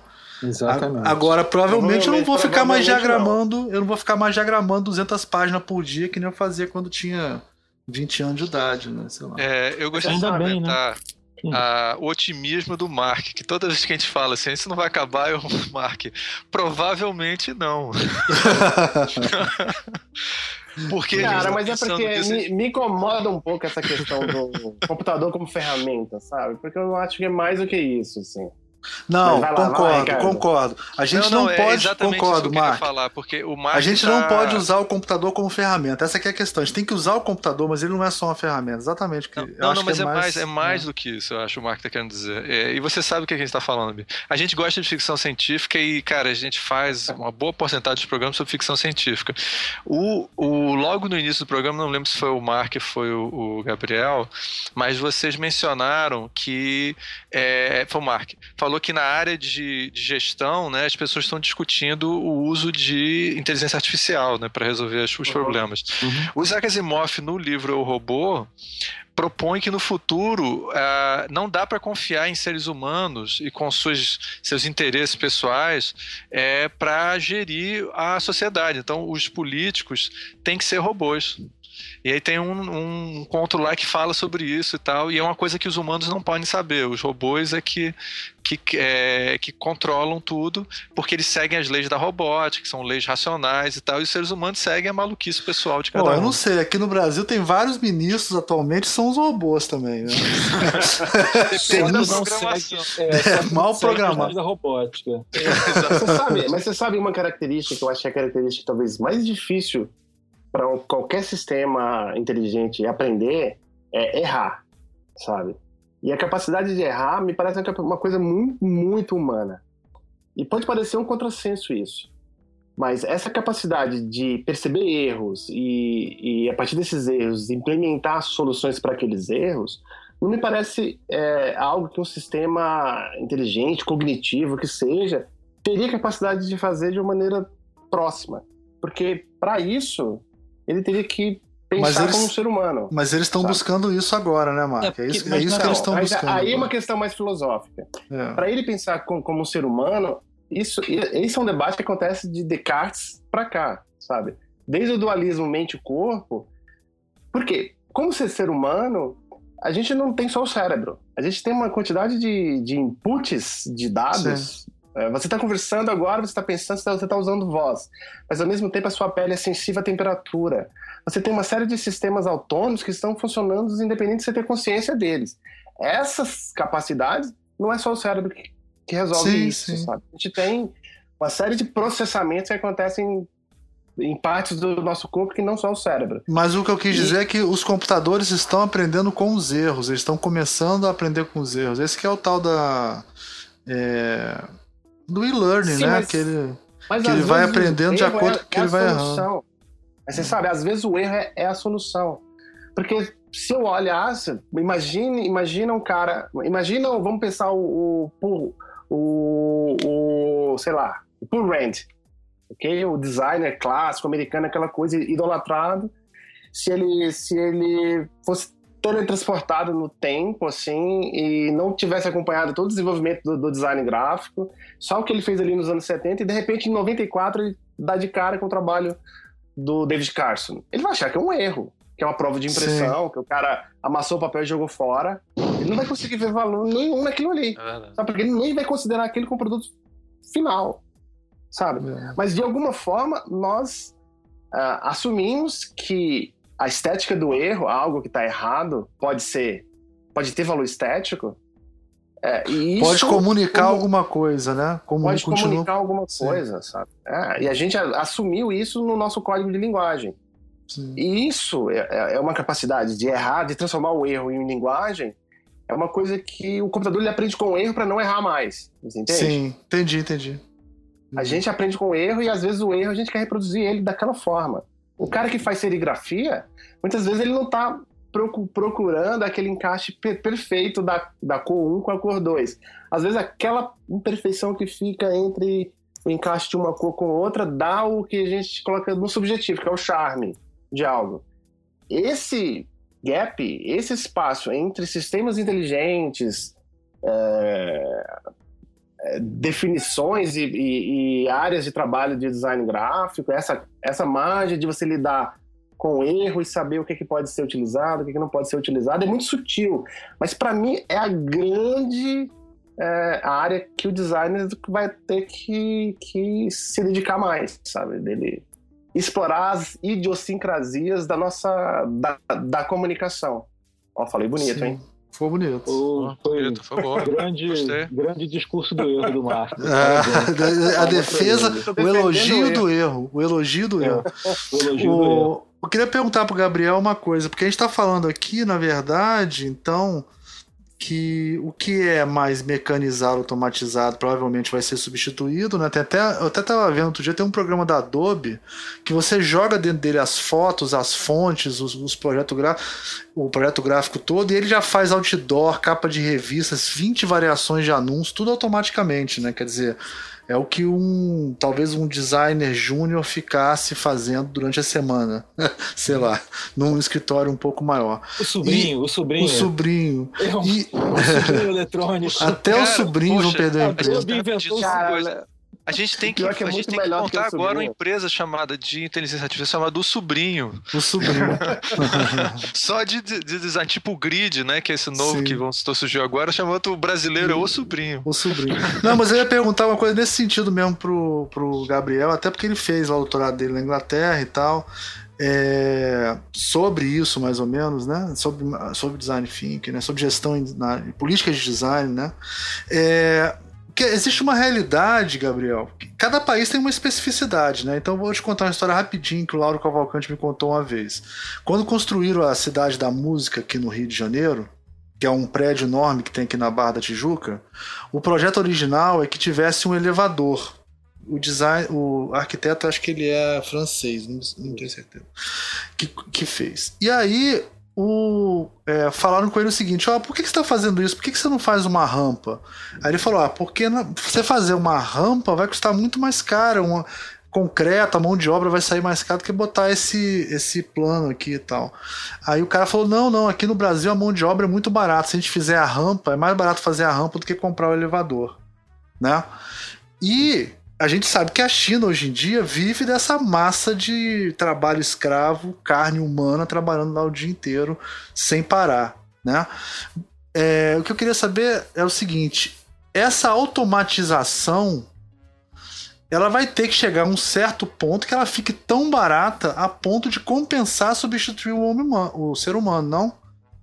Exatamente. Agora, provavelmente, eu não vou ficar mais diagramando, não. eu não vou ficar mais diagramando 200 páginas por dia que nem eu fazia quando tinha 20 anos de idade, né? Sei lá. É, eu gostaria de comentar. Bem, né? a, o otimismo do Mark, que toda vez que a gente fala assim, isso não vai acabar, eu, Mark, provavelmente não. porque Cara, mas é porque me, me, incomoda um pouco essa questão do computador como ferramenta, sabe? Porque eu acho que é mais do que isso, assim. Não, lá, concordo, vai, concordo. A gente não, não, não é pode. concordo, Mark. Falar, porque o Mark a gente tá... não pode usar o computador como ferramenta. Essa é a questão. A gente tem que usar o computador, mas ele não é só uma ferramenta. Exatamente. Que não, não, mas é, é, mais, é mais é. do que isso, eu acho, o Mark está querendo dizer. É, e você sabe o que a gente está falando, A gente gosta de ficção científica e, cara, a gente faz uma boa porcentagem de programas sobre ficção científica. O, o, logo no início do programa, não lembro se foi o Mark ou foi o, o Gabriel, mas vocês mencionaram que. É, foi o Mark. Falou que na área de de, gestão, né, as pessoas estão discutindo o uso de inteligência artificial né, para resolver os, os uhum. problemas. Uhum. O Isaac Asimov, no livro O Robô, propõe que no futuro uh, não dá para confiar em seres humanos e com suas, seus interesses pessoais é, para gerir a sociedade. Então, os políticos têm que ser robôs. E aí tem um, um conto lá que fala sobre isso e tal, e é uma coisa que os humanos não podem saber. Os robôs é que, que, é, que controlam tudo, porque eles seguem as leis da robótica, que são leis racionais e tal, e os seres humanos seguem a maluquice pessoal de cada Pô, um. Eu não sei, aqui no Brasil tem vários ministros atualmente são os robôs também, né? Depende da programação. É, é mal programado. da robótica. É, você sabe, mas você sabe uma característica que eu acho que é a característica talvez mais difícil para qualquer sistema inteligente aprender é errar, sabe? E a capacidade de errar me parece uma coisa muito, muito humana. E pode parecer um contrassenso isso. Mas essa capacidade de perceber erros e, e a partir desses erros, implementar soluções para aqueles erros, não me parece é, algo que um sistema inteligente, cognitivo, que seja, teria capacidade de fazer de uma maneira próxima. Porque, para isso, ele teria que pensar eles- como um ser humano. Mas eles estão buscando isso agora, né, Marco? É, É, porque- isso, é isso não, que eles estão buscando. Aí é agora. uma questão mais filosófica. É. Para ele pensar com- como um ser humano, isso, esse é um debate que acontece de Descartes para cá, sabe? Desde o dualismo mente-corpo. Por quê? Como ser ser humano, a gente não tem só o cérebro. A gente tem uma quantidade de, de inputs de dados. É, Você está conversando agora, você está pensando, você está usando voz. Mas ao mesmo tempo a sua pele é sensível à temperatura. Você tem uma série de sistemas autônomos que estão funcionando independente de você ter consciência deles. Essas capacidades não é só o cérebro que, resolve Sim, isso, sim. sabe? A gente tem uma série de processamentos que acontecem em partes do nosso corpo que não só o cérebro. Mas o que eu quis dizer é que os computadores estão aprendendo com os erros, eles estão começando a aprender com os erros. Esse que é o tal da. é, do e-learning, né? mas- Que ele, Mas Que ele vai aprendendo de erro acordo é- com que é ele vai solução. Mas você sabe, às vezes o erro é, é a solução. Porque se eu olhasse, imagine, imagina um cara, imagina, vamos pensar o, o, o, o sei lá, o Paul Rand, ok? O designer clássico americano, aquela coisa idolatrado. Se ele, se ele fosse teletransportado no tempo, assim, e não tivesse acompanhado todo o desenvolvimento do, do design gráfico, só o que ele fez ali nos anos 70, e de repente em 94 ele dá de cara com o trabalho do David Carson. Ele vai achar que é um erro, que é uma prova de impressão, que o cara amassou o papel e jogou fora. Ele não vai conseguir ver valor nenhum naquilo ali. É verdade. Sabe? Porque ele nem vai considerar aquele como produto final. Sabe? É. Mas de alguma forma nós ah, assumimos que a estética do erro, algo que está errado, pode ser, pode ter valor estético. É, e pode isso comunicar como- alguma coisa, né? Como pode continua. comunicar alguma Sim. coisa, sabe? É, e a gente assumiu isso no nosso código de linguagem. Sim. E isso é, é- é uma capacidade de errar, de transformar o erro em linguagem. É uma coisa que o computador ele aprende com o erro para não errar mais. Você entende? Sim, entendi, entendi. A gente aprende com o erro e às vezes o erro a gente quer reproduzir ele daquela forma. O cara que faz serigrafia, muitas vezes ele não está procurando aquele encaixe per- perfeito da, da cor 1 com a cor 2. Às vezes aquela imperfeição que fica entre o encaixe de uma cor com outra dá o que a gente coloca no subjetivo, que é o charme de algo. Esse gap, esse espaço entre sistemas inteligentes, é, definições e, e- e áreas de trabalho de design gráfico, essa, essa margem de você lidar com erro e saber o que, que pode ser utilizado, o que, que não pode ser utilizado, é muito sutil. Mas para mim é a grande é, área que o designer vai ter que, que se dedicar mais, sabe? Dele explorar as idiosincrasias da nossa da, da comunicação. Ó, falei bonito, Sim. hein? Foi bonito. Foi, foi Bonito, foi bom. grande, Gostei. grande discurso do erro do Marco. Ah, a, a defesa, Tô o elogio o do erro. O elogio do É, erro. O elogio do erro. O- eu queria perguntar pro Gabriel uma coisa, porque a gente tá falando aqui, na verdade, então, que o que é mais mecanizado, automatizado, provavelmente vai ser substituído, né? Tem até, eu até tava vendo outro dia, tem um programa da Adobe que você joga dentro dele as fotos, as fontes, os, os projetos gráficos, o projeto gráfico todo, e ele já faz outdoor, capa de revistas, 20 variações de anúncios, tudo automaticamente, né? Quer dizer, é o que um talvez um designer júnior ficasse fazendo durante a semana, sei lá, num escritório um pouco maior. O sobrinho, o sobrinho. O sobrinho. É um- E o sobrinho eletrônico. até Cara, sobrinhos vão poxa, perder inventou Diz uma Cara, coisa. A gente tem que, Pior que é a gente tem que do que agora uma empresa chamada de inteligência artificial chamada do sobrinho. O sobrinho. Só de, de, de design, tipo o grid, né? Que é esse novo Sim. que vão, surgiu agora, chamando o brasileiro é o sobrinho. O sobrinho. Não, mas eu ia perguntar uma coisa nesse sentido mesmo pro, pro Gabriel, até porque ele fez lá o doutorado dele na Inglaterra e tal. é, sobre isso, mais ou menos, né? Sobre, sobre design thinking, né? Sobre gestão em- na política de design, né? É, que existe uma realidade, Gabriel. Cada país tem uma especificidade, né? Então vou te contar uma história rapidinho que o Lauro Cavalcante me contou uma vez. Quando construíram a cidade da música aqui no Rio de Janeiro, que é um prédio enorme que tem aqui na Barra da Tijuca, o projeto original é que tivesse um elevador. O design, o arquiteto acho que ele é francês, não, não tenho certeza, que, que fez. E aí o, é, falaram com ele o seguinte: ó, por que, que você está fazendo isso? Por que, que você não faz uma rampa? Aí ele falou: ah, porque na- você fazer uma rampa vai custar muito mais caro. Uma, concreto, a mão de obra vai sair mais caro do que botar esse, esse plano aqui e tal. Aí o cara falou: não, não, aqui no Brasil a mão de obra é muito barata. Se a gente fizer a rampa, é mais barato fazer a rampa do que comprar o elevador. Né? E a gente sabe que a China hoje em dia vive dessa massa de trabalho escravo, carne humana, trabalhando lá o dia inteiro sem parar. Né? É, o que eu queria saber é o seguinte: essa automatização ela vai ter que chegar a um certo ponto que ela fique tão barata a ponto de compensar substituir o, homem, o ser humano, não?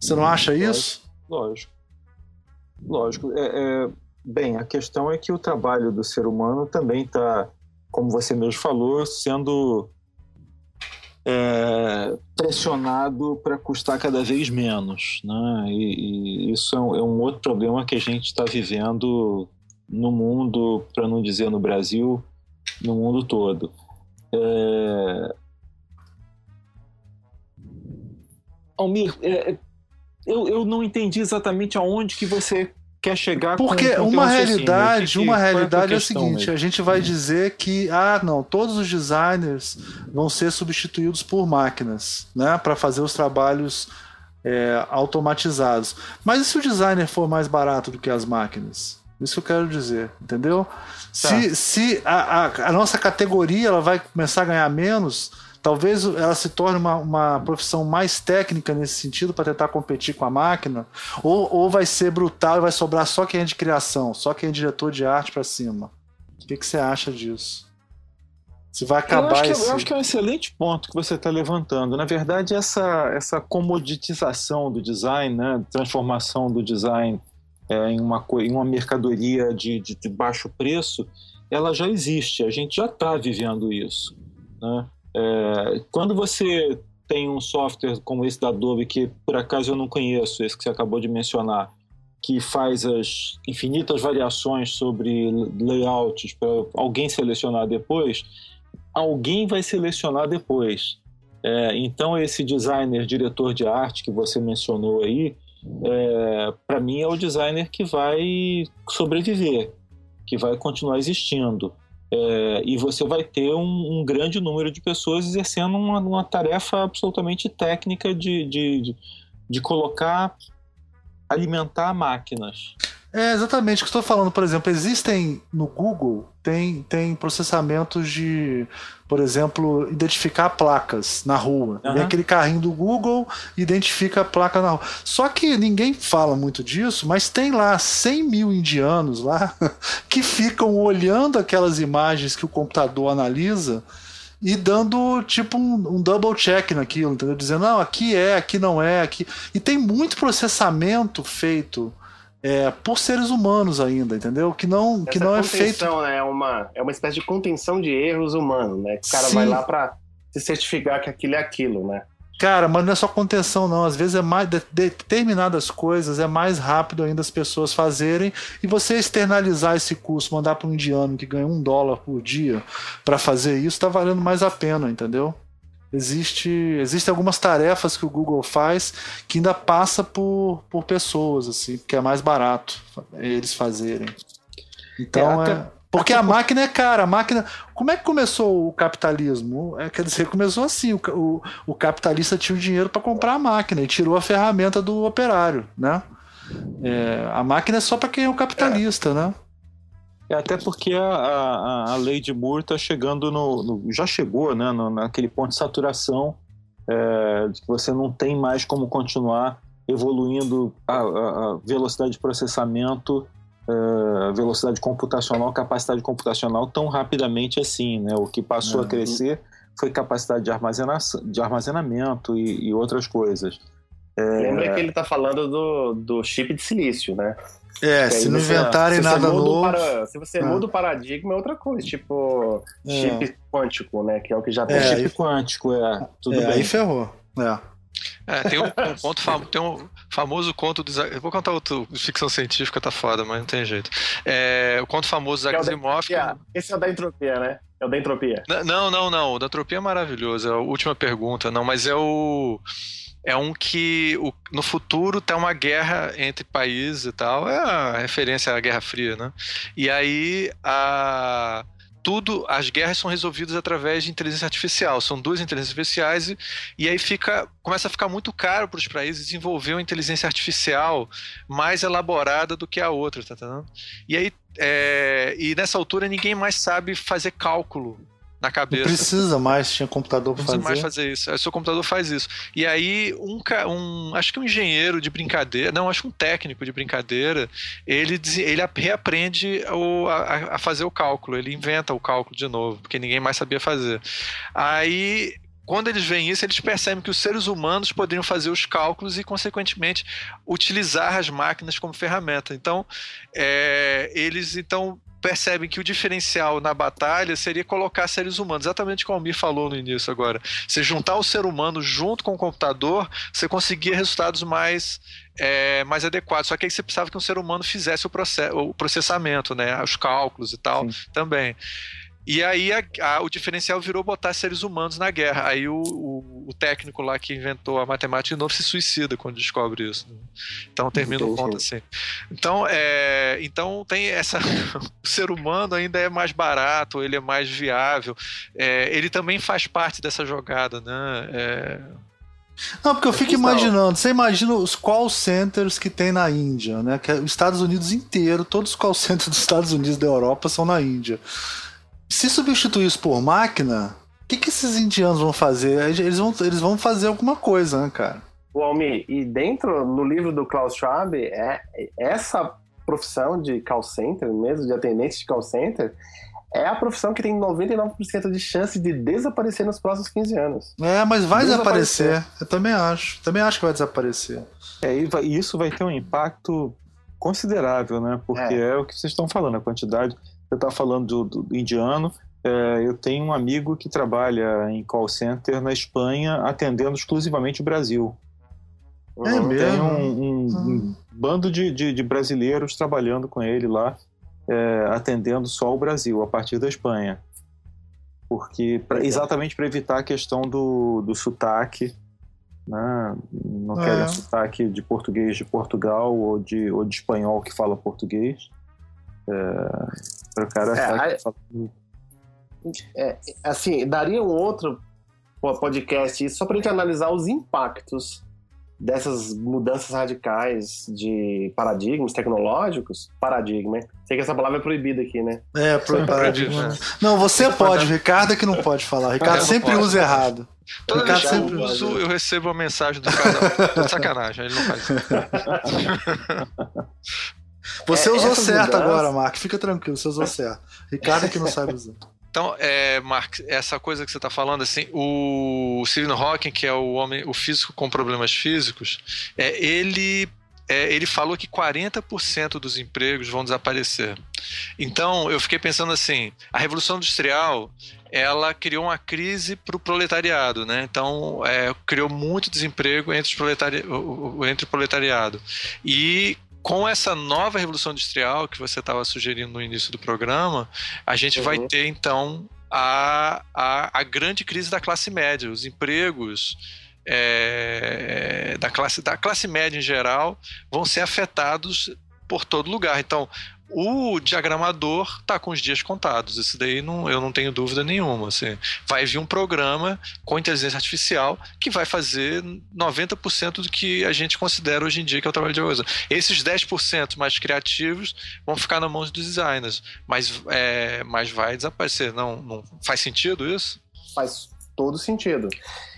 Você não acha lógico, isso? Lógico. Lógico. É, é, bem, a questão é que o trabalho do ser humano também está, como você mesmo falou, sendo é, pressionado para custar cada vez menos. Né? E, e isso é um, é um, outro problema que a gente está vivendo no mundo, para não dizer no Brasil, no mundo todo. É... Almir, é, eu, eu não entendi exatamente aonde que você quer chegar porque com, uma realidade que, uma é realidade é, a seguinte mesmo? a gente vai hum. dizer que ah não todos os designers vão ser substituídos por máquinas né para fazer os trabalhos é, automatizados mas e se o designer for mais barato do que as máquinas isso eu quero dizer entendeu Tá. Se, se a, a, a, nossa categoria ela vai começar a ganhar menos, talvez ela se torne uma, uma profissão mais técnica nesse sentido para tentar competir com a máquina, ou, ou vai ser brutal e vai sobrar só quem é de criação, só quem é diretor de arte para cima. O que, que você acha disso? Se vai acabar eu acho, esse... que, eu acho que é um excelente ponto que você está levantando. Na verdade, essa, essa comoditização do design, né, transformação do design é, em, uma, em uma mercadoria de, de, de, baixo preço, ela já existe, a gente já está vivendo isso. Né? É, quando você tem um software como esse da Adobe, que por acaso eu não conheço, esse que você acabou de mencionar, que faz as infinitas variações sobre layouts para alguém selecionar depois, alguém vai selecionar depois. É, então, esse designer, diretor de arte que você mencionou aí, é, para mim é o designer que vai sobreviver, que vai continuar existindo. É, e você vai ter um, um, grande número de pessoas exercendo uma, uma tarefa absolutamente técnica de, de, de, de colocar, alimentar máquinas. É exatamente o que estou falando. Por exemplo, existem no Google tem, tem processamentos de, por exemplo, identificar placas na rua. Uhum. Vem aquele carrinho do Google identifica a placa na rua. Só que ninguém fala muito disso, mas tem lá 100 mil indianos lá que ficam olhando aquelas imagens que o computador analisa e dando tipo um, um, double check naquilo, entendeu? Dizendo, não, aqui é, aqui não é, aqui. E tem muito processamento feito é, por seres humanos ainda, entendeu? Que não, que não é feito. Né, é, uma, é uma espécie de contenção de erros humanos, né? Que o cara Sim. vai lá para se certificar que aquilo é aquilo, né? Cara, mas não é só contenção, não. Às vezes é mais. De, determinadas coisas é mais rápido ainda as pessoas fazerem e você externalizar esse custo, mandar para um indiano que ganha um dólar por dia para fazer isso, tá valendo mais a pena, entendeu? Existe existem algumas tarefas que o Google faz que ainda passa por, por pessoas assim que é mais barato eles fazerem. Então é, até, é porque a máquina é cara a máquina como é que começou o capitalismo? É, quer dizer começou assim o, o, o capitalista tinha o dinheiro para comprar a máquina e tirou a ferramenta do operário né? É, a máquina é só para quem é o capitalista é. né é até porque a, a, a lei de Moore está chegando no, no, já chegou, né, no, naquele ponto de saturação é, de que você não tem mais como continuar evoluindo a, a velocidade de processamento, é, velocidade computacional, capacidade computacional tão rapidamente assim, né? O que passou a crescer foi capacidade de, armazena, de armazenamento e, e outras coisas. É... Lembra que ele está falando do, do chip de silício, né? É, se não inventarem se nada novo. Para, se você é. muda o paradigma, é outra coisa, tipo é. chip quântico, né? Que é o que já tem. É, chip aí, quântico, é. Tudo é, bem. Aí ferrou. É. É, tem um, um conto famo, tem um famoso conto do Eu vou contar outro de ficção científica, tá foda, mas não tem jeito. É, o conto famoso do Asimov. Que... Esse é o da entropia, né? É o da entropia. Não, não, não. O da entropia é maravilhoso. É a última pergunta, não, mas é o é um que o, no futuro tem uma guerra entre países e tal. É a referência à Guerra Fria, né? E aí a, tudo, as guerras são resolvidas através de inteligência artificial. São duas inteligências artificiais e, e aí fica, começa a ficar muito caro para os países desenvolver uma inteligência artificial mais elaborada do que a outra, tá? E aí, é, e nessa altura ninguém mais sabe fazer cálculo na cabeça. Não precisa mais, tinha computador para fazer. Não precisa mais fazer isso. O seu computador faz isso. E aí, um, um, acho que um engenheiro de brincadeira, não, acho que um técnico de brincadeira, ele, ele reaprende o, a, a fazer o cálculo, ele inventa o cálculo de novo, porque ninguém mais sabia fazer. Aí quando eles veem isso, eles percebem que os seres humanos poderiam fazer os cálculos e, consequentemente, utilizar as máquinas como ferramenta. Então, é, eles então percebem que o diferencial na batalha seria colocar seres humanos, exatamente como o Almir falou no início agora. Você juntar o ser humano junto com o computador, você conseguia resultados mais, é, mais adequados. Só que aí você precisava que um ser humano fizesse o, process, o processamento, né, os cálculos e tal Sim. também. E aí a, a, o diferencial virou botar seres humanos na guerra. Aí o, o, o, técnico lá que inventou a matemática de novo se suicida quando descobre isso. Né? Então termina o conto assim. Então, é, então tem essa. o ser humano ainda é mais barato, ele é mais viável. É, ele também faz parte dessa jogada, né? É, não, porque eu fico imaginando, você imagina os call centers que tem na Índia, né? Que é os Estados Unidos inteiro, todos os call centers dos Estados Unidos da Europa são na Índia. Se substituir isso por máquina, o que, que esses indianos vão fazer? Eles vão, eles vão fazer alguma coisa, né, cara? O Almi, e dentro, no livro do Klaus Schwab, é, essa profissão de call center, mesmo de atendente de call center, é a profissão que tem 99% de chance de desaparecer nos próximos 15 anos. É, mas vai desaparecer. desaparecer. Eu também acho. Também acho que vai desaparecer. É, e isso vai ter um impacto considerável, né? Porque é, é o que vocês estão falando, a quantidade você está falando do, do indiano. É, eu tenho um amigo que trabalha em call center na Espanha, atendendo exclusivamente o Brasil. É mesmo? Tem um, um, um hum. bando de, de, de, brasileiros trabalhando com ele lá, é, atendendo só o Brasil, a partir da Espanha. Porque, pra, exatamente para evitar a questão do, do sotaque, né? não é. querem sotaque de português de Portugal ou de, ou de espanhol que fala português. É, para o cara é, é, assim, daria um outro podcast só para gente analisar os impactos dessas mudanças radicais de paradigmas tecnológicos. Paradigma, hein? Sei que essa palavra é proibida aqui, né? É, pro paradigma. Não, você pode, o Ricardo é que não pode falar. O Ricardo sempre usa errado. Toda vez que eu uso, eu recebo uma mensagem do cara. sacanagem, ele não faz isso. Você é, usou certo mudança... agora, Mark. Fica tranquilo, você usou certo. Ricardo é que não sabe usar. Então, é, Mark, essa coisa que você está falando, assim, o Stephen Hawking, que é o homem, o físico com problemas físicos, é, ele é, ele falou que 40% dos empregos vão desaparecer. Então, eu fiquei pensando assim: a Revolução Industrial ela criou uma crise para o proletariado, né? Então, é, criou muito desemprego entre, os proletari entre o proletariado. E com essa nova revolução industrial que você estava sugerindo no início do programa, a gente uhum. vai ter então a, a, a, grande crise da classe média, os empregos é, da, classe, da classe média em geral vão ser afetados por todo lugar. Então, o diagramador está com os dias contados. Isso daí não, eu não tenho dúvida nenhuma. Assim. Vai vir um programa com inteligência artificial que vai fazer 90% do que a gente considera hoje em dia que é o trabalho de hoje. Esses 10% mais criativos vão ficar na mão dos designers, mas, é, mas vai desaparecer. Não, não faz sentido isso? Faz todo sentido.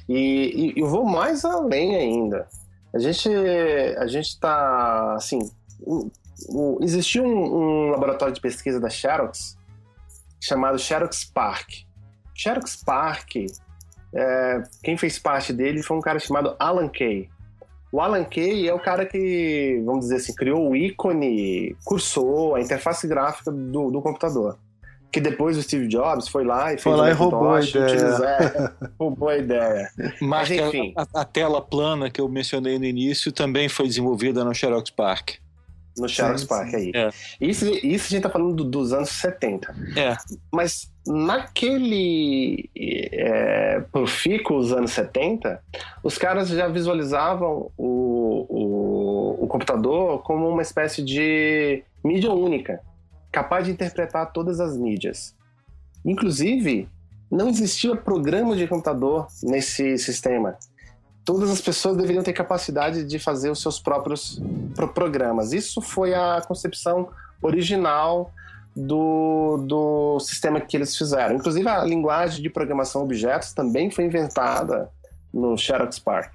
E, e eu vou mais além ainda. A gente a gente está assim o, existia um, um, laboratório de pesquisa da Xerox chamado Xerox Park. Xerox Park, é, quem fez parte dele foi um cara chamado Alan Kay. O Alan Kay é o cara que, vamos dizer assim, criou o ícone, cursou a interface gráfica do, do computador. Que depois o Steve Jobs foi lá e fez foi lá e roubou a ideia. Utilizar, roubou a ideia. Mas, Mas enfim. A, a, tela plana que eu mencionei no início também foi desenvolvida no Xerox Park. No Xerox Park aí. É. Isso, isso a gente tá falando do, dos anos 70. É. Mas naquele é, profícuo, os anos 70, os caras já visualizavam o, o, o computador como uma espécie de mídia única, capaz de interpretar todas as mídias. Inclusive, não existia programa de computador nesse sistema. Todas as pessoas deveriam ter capacidade de fazer os seus próprios programas. Isso foi a concepção original do, do sistema que eles fizeram. Inclusive, a linguagem de programação objetos também foi inventada no Xerox Park.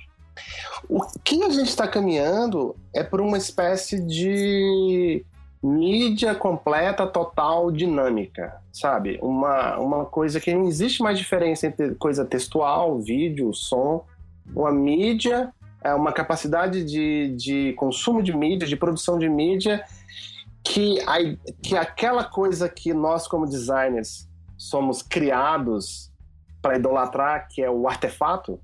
O que a gente está caminhando é por uma espécie de mídia completa, total, dinâmica, sabe? Uma, uma coisa que não existe mais diferença entre coisa textual, vídeo, som. Uma mídia é uma capacidade de, de consumo de mídia, de produção de mídia que, a, que aquela coisa que nós, como designers, somos criados para idolatrar, que é o artefato,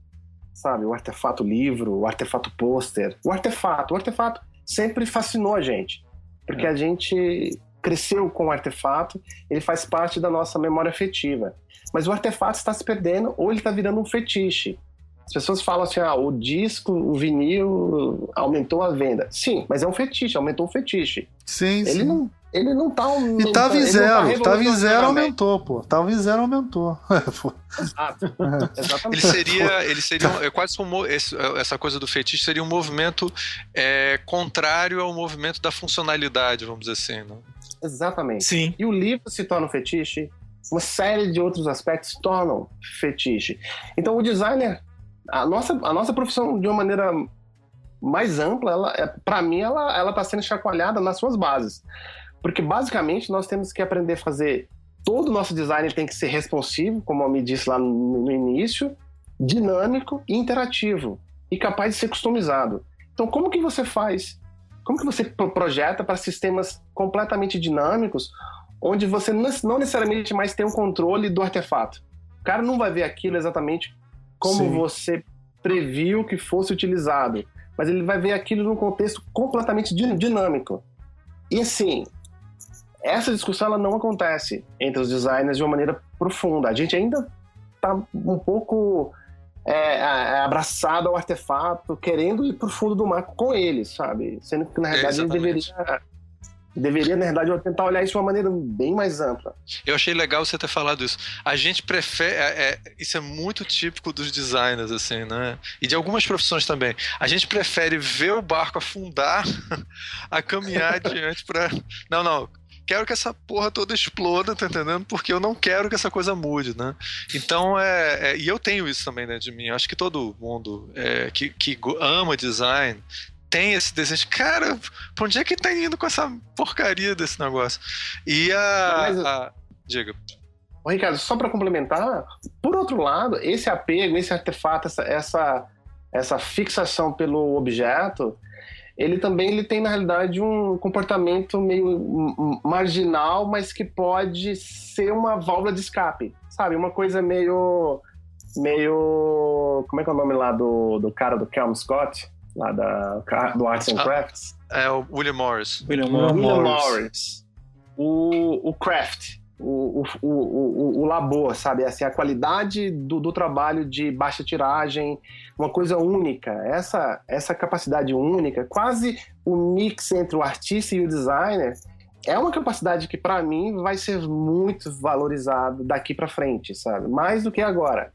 sabe? O artefato livro, o artefato pôster, o artefato. O artefato sempre fascinou a gente, porque é. a gente cresceu com o artefato, ele faz parte da nossa memória afetiva. Mas o artefato está se perdendo ou ele está virando um fetiche. As pessoas falam assim: ah, o disco, o vinil aumentou a venda. Sim, mas é um fetiche, aumentou o fetiche. Sim, ele sim. Não, ele não tá E tava em tá zero, tá tava em zero, aumentou, pô. Tava em zero, aumentou. Exato. Exatamente. Ele seria, ele seria é quase como essa coisa do fetiche seria um movimento é, contrário ao movimento da funcionalidade, vamos dizer assim, né? Exatamente. Sim. E o livro se torna um fetiche, uma série de outros aspectos se tornam fetiche. Então o designer a nossa, a nossa profissão, de uma maneira mais ampla, ela, é, para mim, ela, ela tá sendo chacoalhada nas suas bases. Porque, basicamente, nós temos que aprender a fazer... Todo o nosso design tem que ser responsivo, como eu me disse lá no, no início, dinâmico e interativo. E capaz de ser customizado. Então, como que você faz? Como que você projeta para sistemas completamente dinâmicos, onde você não necessariamente mais tem o um controle do artefato? O cara não vai ver aquilo exatamente como Sim. você previu que fosse utilizado, mas ele vai ver aquilo num contexto completamente dinâmico. E assim, essa discussão ela não acontece entre os designers de uma maneira profunda. A gente ainda está um pouco é, abraçado ao artefato, querendo ir pro fundo do mar com ele, sabe? Sendo que na realidade é, ele deveria deveria, na verdade, tentar olhar isso de uma maneira bem mais ampla. Eu achei legal você ter falado isso. A gente prefere. É, é, isso é muito típico dos designers, assim, né? E de algumas profissões também. A gente prefere ver o barco afundar a caminhar adiante para. Não, não. Quero que essa porra toda exploda, tá entendendo? Porque eu não quero que essa coisa mude, né? Então é. é e eu tenho isso também dentro de mim. Acho que todo mundo é, que, que ama design tem esse desejo. Cara, pra onde é que tá indo com essa porcaria desse negócio? E a. Mas, a... Diga. Ô, Ricardo, só para complementar, por outro lado, esse apego, esse artefato, essa, essa, essa fixação pelo objeto, ele também ele tem, na realidade, um comportamento meio marginal, mas que pode ser uma válvula de escape, sabe? Uma coisa meio. meio. Como é que é o nome lá do, do cara do Kelm Scott? Lá da, do Arts and ah, Crafts. É o William Morris. William, William Morris. Morris. O, o craft, o, o, o, o, labor, sabe? Assim, a qualidade do, do trabalho de baixa tiragem, uma coisa única. Essa, essa capacidade única, quase o mix entre o artista e o designer, é uma capacidade que, para mim, vai ser muito valorizado daqui para frente, sabe? Mais do que agora.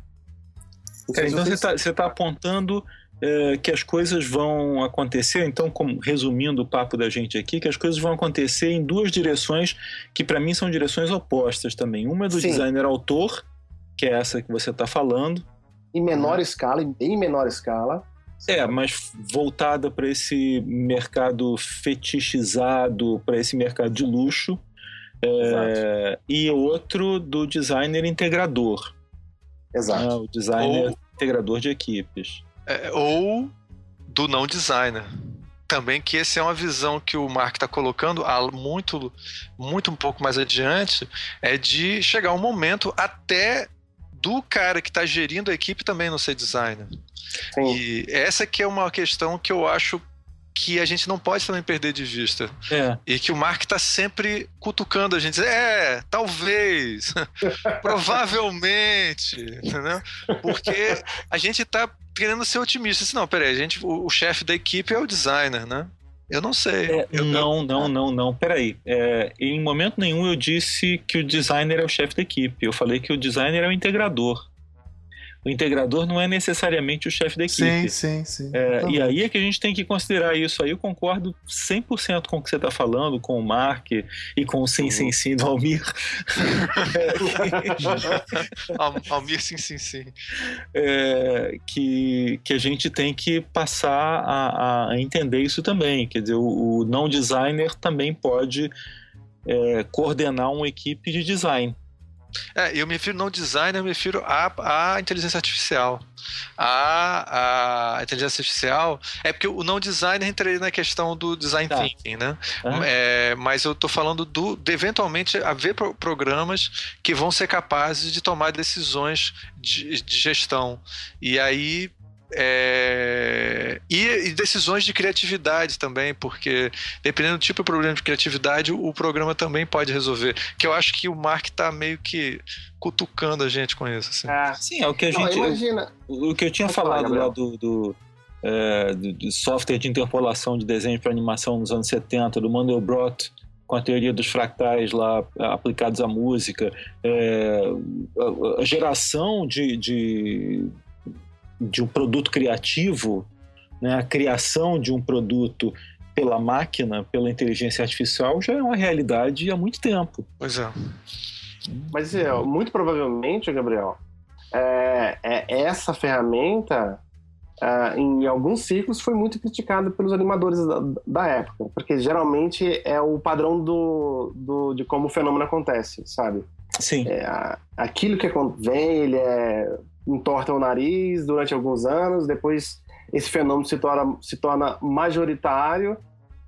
É, então você está tá apontando é, que as coisas vão acontecer, então, como, resumindo o papo da gente aqui, que as coisas vão acontecer em duas direções que para mim são direções opostas também. Uma é do Sim. designer autor, que é essa que você está falando. Em menor uhum. escala, em bem menor escala. É, mas voltada para esse mercado fetichizado, para esse mercado de luxo. É, e outro do designer integrador. Exato. Ah, o designer Ou... integrador de equipes. É, ou do não designer. Também que essa é uma visão que o Mark está colocando muito, muito um pouco mais adiante, é de chegar um momento até do cara que está gerindo a equipe também não ser designer. Sim. E essa que é uma questão que eu acho que a gente não pode também perder de vista. É. E que o Mark está sempre cutucando a gente. É, talvez, provavelmente, entendeu? Porque a gente está querendo ser otimista. Assim, não, peraí, a gente, o, o chefe da equipe é o designer, né? Eu não sei. É, eu, não, não, não, não. Peraí. É, em momento nenhum eu disse que o designer é o chefe da equipe. Eu falei que o designer é o integrador o integrador não é necessariamente o chefe da equipe. Sim, sim, sim. É, e aí é que a gente tem que considerar isso. Aí eu concordo 100% com o que você está falando, com o Mark e com o Sim, uhum. Sim, Sim do Almir. Almir, sim, sim, sim. É, que, que a gente tem que passar a, a entender isso também. Quer dizer, o, o não designer também pode é, coordenar uma equipe de design. É, eu me refiro não design, eu me refiro à, à inteligência artificial. A, a inteligência artificial é porque o não design entraria na questão do design tá. thinking, né? Uhum. É, mas eu estou falando do, de eventualmente haver programas que vão ser capazes de tomar decisões de, de gestão. E aí é... E, e, decisões de criatividade também, porque dependendo do tipo de problema de criatividade, o, o programa também pode resolver. Que eu acho que o Mark está meio que cutucando a gente com isso. Assim. É. Sim, é o que a gente. imagina. O, o, que eu tinha falado lá do, do, é, do, do, software de interpolação de desenho para animação nos anos 70, do Mandelbrot com a teoria dos fractais lá aplicados à música, é, a, a, geração de, de de um produto criativo, né, a criação de um produto pela máquina, pela inteligência artificial, já é uma realidade há muito tempo. Pois é. Mas é, muito provavelmente, Gabriel, é, é essa ferramenta, é, em alguns ciclos, foi muito criticada pelos animadores da, da, época, porque geralmente é o padrão do, do, de como o fenômeno acontece, sabe? Sim. É, aquilo que vem, ele é entortam o nariz durante alguns anos, depois esse fenômeno se torna, se torna majoritário,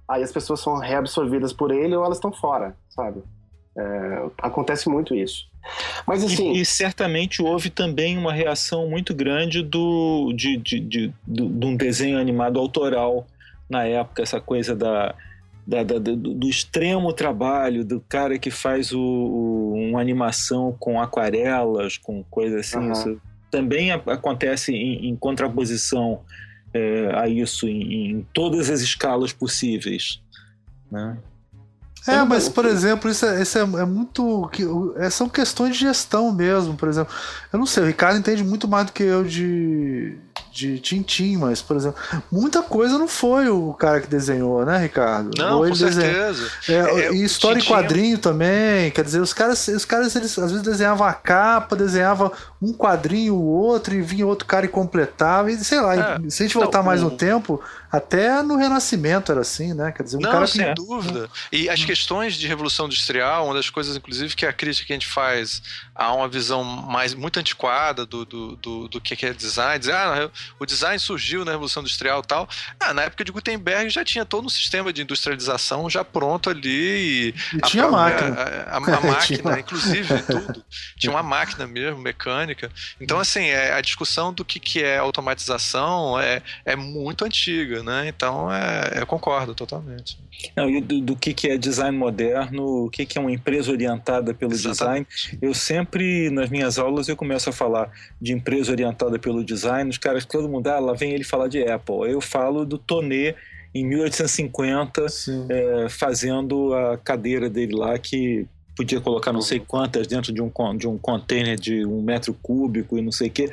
aí as pessoas são reabsorvidas por ele ou elas estão fora, sabe? É, acontece muito isso. Mas assim. E, e, certamente houve também uma reação muito grande do, de, de, de, de, de um desenho animado autoral na época, essa coisa da, da, da, do, do, extremo trabalho do cara que faz o, o, uma animação com aquarelas, com coisa assim. Uhum. Também acontece em, em contraposição é, a isso em, em, todas as escalas possíveis. Né? É, mas por exemplo, isso, é, isso é, é muito. É, são questões de gestão mesmo, por exemplo. Eu não sei, o Ricardo entende muito mais do que eu de, de Tintim, mas, por exemplo, muita coisa não foi o cara que desenhou, né, Ricardo? Não, Ou com certeza. É, é, e história Tintim... e quadrinho também, quer dizer, os caras, os caras eles, às vezes desenhavam a capa, desenhavam um quadrinho, o outro, e vinha outro cara e completava, e sei lá, é, se a gente voltar não, mais no tempo, até no Renascimento era assim, né? Quer dizer, um não, cara sem dúvida. E as questões de Revolução Industrial, uma das coisas, inclusive, que a crítica que a gente faz a uma visão mais muito antiquada do, do, do, do que é design, dizer, ah, o design surgiu na Revolução Industrial e tal. Ah, na época de Gutenberg já tinha todo um sistema de industrialização já pronto ali. E, e tinha própria, máquina. A, a, a máquina, inclusive, tudo. Tinha uma máquina mesmo, mecânica. Então, assim, é, a discussão do que, que é automatização é, é muito antiga, né? Então, é, eu concordo totalmente. Não, e do, do, que, que é design moderno, o que, que é uma empresa orientada pelo Exatamente. design. Eu sempre, nas minhas aulas, eu começo a falar de empresa orientada pelo design, os caras, todo mundo, ah, lá vem ele falar de Apple. Eu falo do Tonê em 1850, é, fazendo a cadeira dele lá que podia colocar não sei quantas dentro de um, de um container de um metro cúbico e não sei o quê.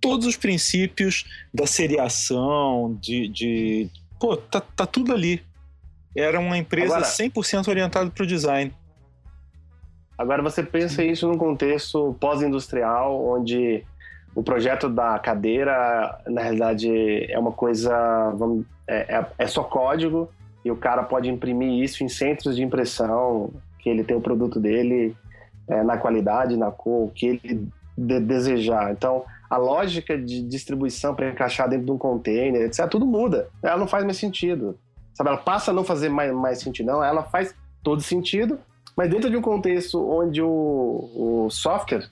Todos os princípios da seriação, de, de pô, tá, tá tudo ali. Era uma empresa agora, 100% orientada para o design. Agora você pensa isso num contexto pós-industrial, onde o projeto da cadeira, na realidade, é uma coisa. Vamos, é, é, é só código e o cara pode imprimir isso em centros de impressão, que ele tem o produto dele é, na qualidade, na cor, que ele de, desejar. Então, a lógica de distribuição para encaixar dentro de um container, etc., tudo muda. Ela não faz mais sentido. Sabe, ela passa a não fazer mais, mais sentido, não. Ela faz todo sentido, mas dentro de um contexto onde o, o software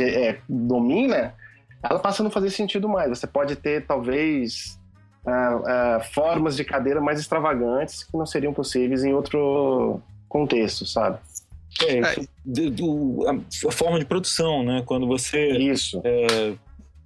é, domina, ela passa a não fazer sentido mais. Você pode ter, talvez, uh, uh, formas de cadeira mais extravagantes que não seriam possíveis em outro contexto, sabe? É, é. Do, do, a, a, forma de produção, né? Quando você Isso. É,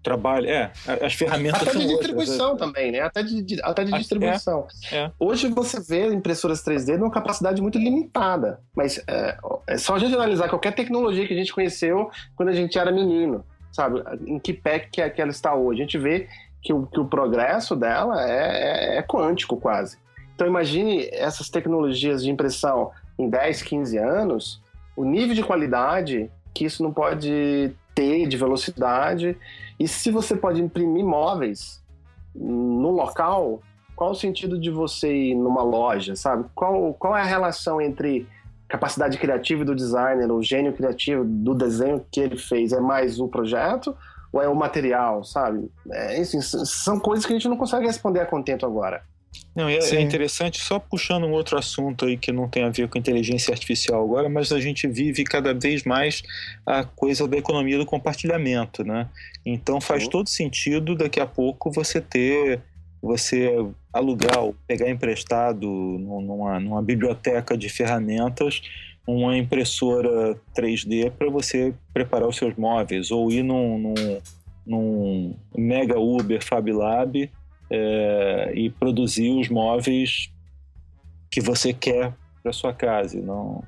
trabalho. É, as ferramentas até de distribuição é. também, né? Até de, de- até de É, distribuição. é. Hoje você vê impressoras 3D numa capacidade muito limitada, mas é, é só a gente analisar qualquer tecnologia que a gente conheceu quando a gente era menino, sabe? Em que pé que, que ela está hoje. A gente vê que o, que o progresso dela é, é- é quântico quase. Então imagine essas tecnologias de impressão em 10, 15 anos, o nível de qualidade que isso não pode ter de velocidade. E se você pode imprimir móveis no local, qual o sentido de você ir numa loja, sabe? Qual, qual é a relação entre capacidade criativa do designer, o gênio criativo do desenho que ele fez? É mais o projeto ou é o material, sabe? É, são coisas que a gente não consegue responder a contento agora. Não, é, é interessante, só puxando um outro assunto aí que não tem a ver com inteligência artificial agora, mas a gente vive cada vez mais a coisa da economia do compartilhamento, né? Então faz Sim. todo sentido daqui a pouco você ter, você alugar ou pegar emprestado num- numa, numa biblioteca de ferramentas uma impressora 3D para você preparar os seus móveis, ou ir num, num, num Mega Uber Fab Lab é, e produzir os móveis que você quer para sua casa. Não,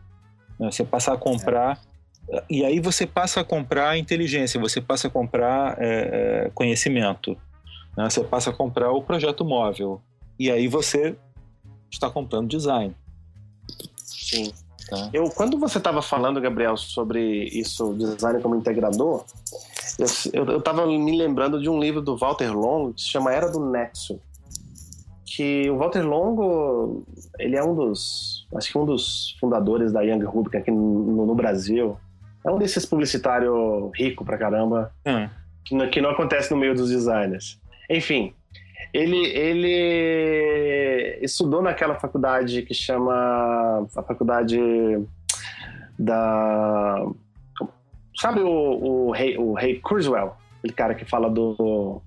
né, você passa a comprar e aí você passa a comprar inteligência, você passa a comprar é, é, conhecimento, né? você passa a comprar o projeto móvel e aí você está comprando design. Sim. Tá? Eu, quando você estava falando, Gabriel, sobre isso, design como integrador, eu, eu, eu tava me lembrando de um livro do Walter Longo que se chama Era do Nexo. Que o Walter Longo, ele é um dos, acho que um dos fundadores da Young Rubik aqui no, no Brasil. É um desses publicitários rico pra caramba, Hum, que não, que não acontece no meio dos designers. Enfim, ele, ele estudou naquela faculdade que chama a faculdade da sabe o, o rei o rei Kurzweil aquele cara que fala do